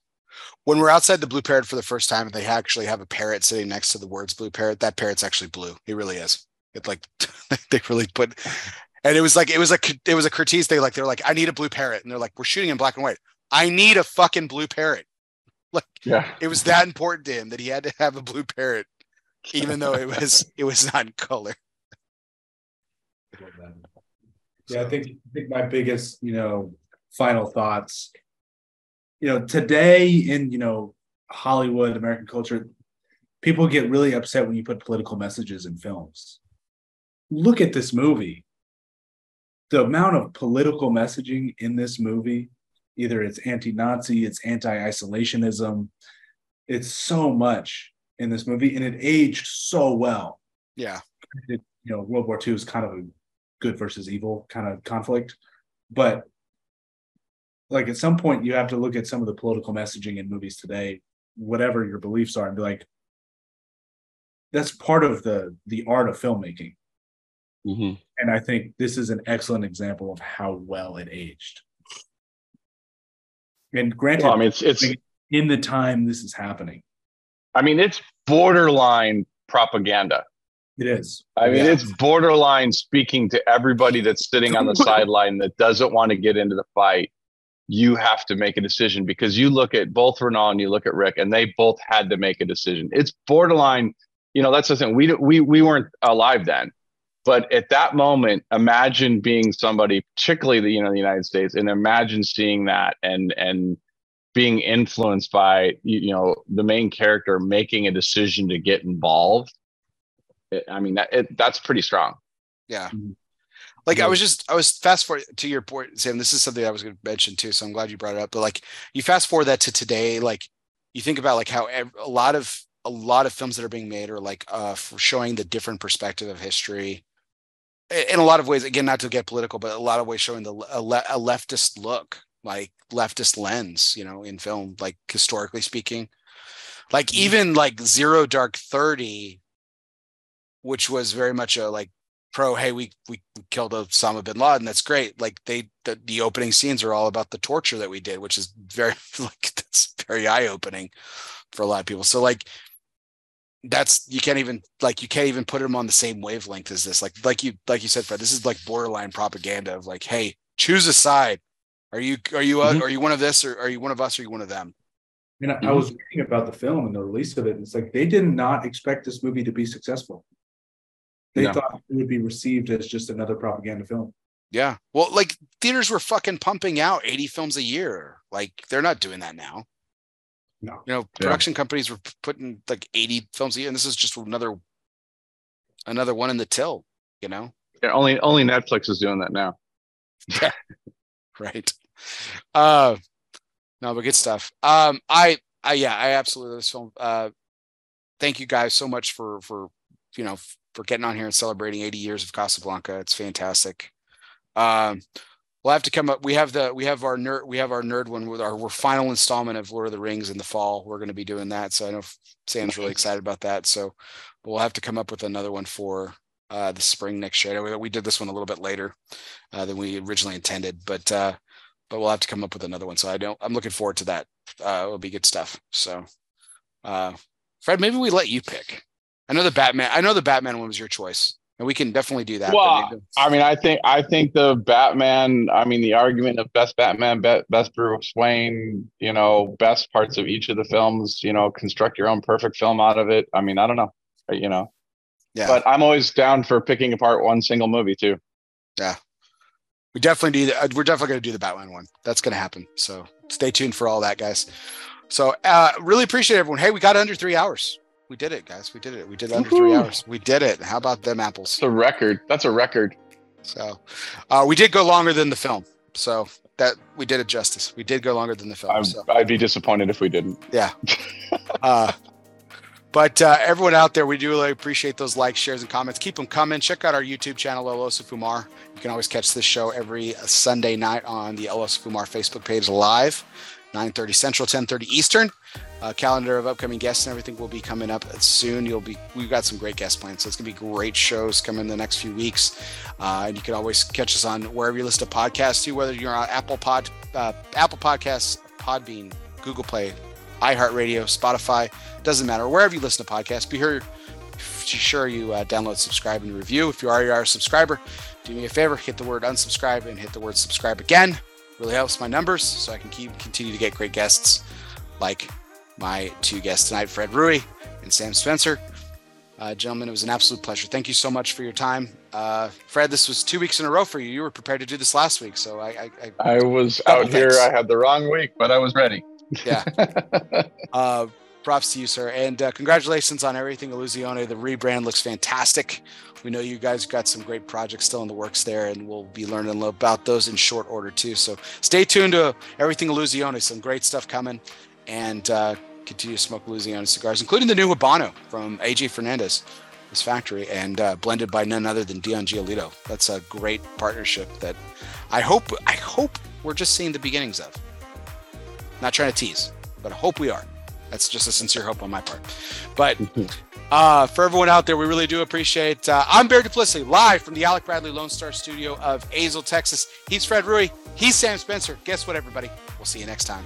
When we're outside the blue parrot for the first time, and they actually have a parrot sitting next to the words blue parrot, that parrot's actually blue. He really is. It like they really put and it was like it was a it was a Curtiz thing. Like they're like, I need a blue parrot, and they're like, we're shooting in black and white. I need a fucking blue parrot. Like yeah. it was that important to him that he had to have a blue parrot, even though it was it was not in color. Yeah, I think I think my biggest, you know, final thoughts. You know, today in you know Hollywood, American culture, people get really upset when you put political messages in films. Look at this movie the amount of political messaging in this movie, either it's anti-Nazi, it's anti-isolationism, it's so much in this movie, and it aged so well. Yeah, it, you know, World War II is kind of a good versus evil kind of conflict, but like at some point you have to look at some of the political messaging in movies today, whatever your beliefs are, and be like, that's part of the the art of filmmaking Mm-hmm. And I think this is an excellent example of how well it aged. And granted, well, I mean, it's, it's in the time this is happening. I mean, it's borderline propaganda. It is. I mean, yeah. it's borderline speaking to everybody that's sitting on the sideline that doesn't want to get into the fight. You have to make a decision because you look at both Renault and you look at Rick, and they both had to make a decision. It's borderline. You know, that's the thing. We we we weren't alive then, but at that moment, imagine being somebody, particularly the you know the United States, and imagine seeing that and and being influenced by you know the main character making a decision to get involved. I mean that it, that's pretty strong. Yeah. Mm-hmm. Like I was just I was fast forward to your point, Sam. This is something I was going to mention too, so I'm glad you brought it up. But like you fast forward that to today, like you think about like how a lot of a lot of films that are being made are like uh for showing the different perspective of history in a lot of ways, again, not to get political, but a lot of ways showing the a, le, a leftist look, like leftist lens, you know, in film, like historically speaking, like mm-hmm. even like Zero Dark Thirty, which was very much a like pro. Hey, we we killed Osama bin Laden. That's great. Like they the, the opening scenes are all about the torture that we did, which is very like that's very eye opening for a lot of people. So like that's you can't even like you can't even put them on the same wavelength as this. Like like you like you said, Fred, this is like borderline propaganda of like, hey, choose a side. Are you are you uh, mm-hmm. are you one of this or are you one of us or are you one of them? I mean, mm-hmm. I was reading about the film and the release of it. And it's like they did not expect this movie to be successful. They no. thought it would be received as just another propaganda film. Yeah. Well, like theaters were fucking pumping out 80 films a year. Like they're not doing that now. No. You know, production yeah. companies were putting like 80 films a year, and this is just another another one in the till, you know? Yeah, only only Netflix is doing that now. yeah. right. Uh no, but good stuff. Um I I yeah, I absolutely love this film. Uh thank you guys so much for for you know for getting on here and celebrating 80 years of Casablanca. It's fantastic. Um we'll have to come up. We have the we have our nerd we have our nerd one with our we're final installment of Lord of the Rings in the fall. We're going to be doing that, so I know Sam's really excited about that. So we'll have to come up with another one for uh, the spring next year. We, we did this one a little bit later uh, than we originally intended, but uh, but we'll have to come up with another one. So I don't. I'm looking forward to that Uh, it'll be good stuff. So, uh, Fred, maybe we let you pick. I know the Batman. I know the Batman one was your choice, and we can definitely do that. Well, maybe- I mean, I think I think the Batman. I mean, the argument of best Batman, be- best Bruce Wayne. You know, best parts of each of the films. You know, construct your own perfect film out of it. I mean, I don't know. You know, yeah, but I'm always down for picking apart one single movie too. Yeah. We definitely do. The, uh, we're definitely going to do the Batman one. That's going to happen. So stay tuned for all that, guys. So uh, really appreciate everyone. Hey, we got under three hours. We did it, guys. We did it. We did it under three hours. We did it. How about them apples? It's a record. That's a record. So uh, we did go longer than the film. So that we did it justice. We did go longer than the film. I'd, So. I'd be disappointed if we didn't. Yeah. uh, but uh, everyone out there, we do really appreciate those likes, shares, and comments. Keep them coming. Check out our YouTube channel, El Oso Fumar. You can always catch this show every Sunday night on the El Oso Fumar Facebook page live, 9:30 Central, 10:30 Eastern. Uh, calendar of upcoming guests and everything will be coming up soon. You'll be we've got some great guest plans, so it's gonna be great shows coming the next few weeks. Uh, and you can always catch us on wherever you listen to podcasts too, whether you're on Apple Pod, uh, Apple Podcasts, Podbean, Google Play, iHeartRadio, Spotify, doesn't matter. Wherever you listen to podcasts, be here. Sure, you uh, download, subscribe, and review. If you already are a subscriber, do me a favor, hit the word unsubscribe and hit the word subscribe again. Really helps my numbers, so I can keep continue to get great guests like my two guests tonight, Fred Rewey and Sam Spencer. Uh, gentlemen, it was an absolute pleasure. Thank you so much for your time. Uh, Fred, this was two weeks in a row for you. You were prepared to do this last week, so I, I, I I was out here. thanks. I had the wrong week, but I was ready. Yeah. Uh, props to you, sir. And uh, congratulations on everything, Illusione. The rebrand looks fantastic. We know you guys got some great projects still in the works there, and we'll be learning about those in short order too. So stay tuned to everything Illusione. Some great stuff coming, and uh, continue to smoke Illusione cigars, including the new Habano from AJ Fernandez, his factory, and uh, blended by none other than Dion Giolito. That's a great partnership that I hope I hope we're just seeing the beginnings of. Not trying to tease, but I hope we are. That's just a sincere hope on my part. But uh, for everyone out there, we really do appreciate. Uh, I'm Bear Duplessis, live from the Alec Bradley Lone Star Studio of Azle, Texas. He's Fred Rewey. He's Sam Spencer. Guess what, everybody? We'll see you next time.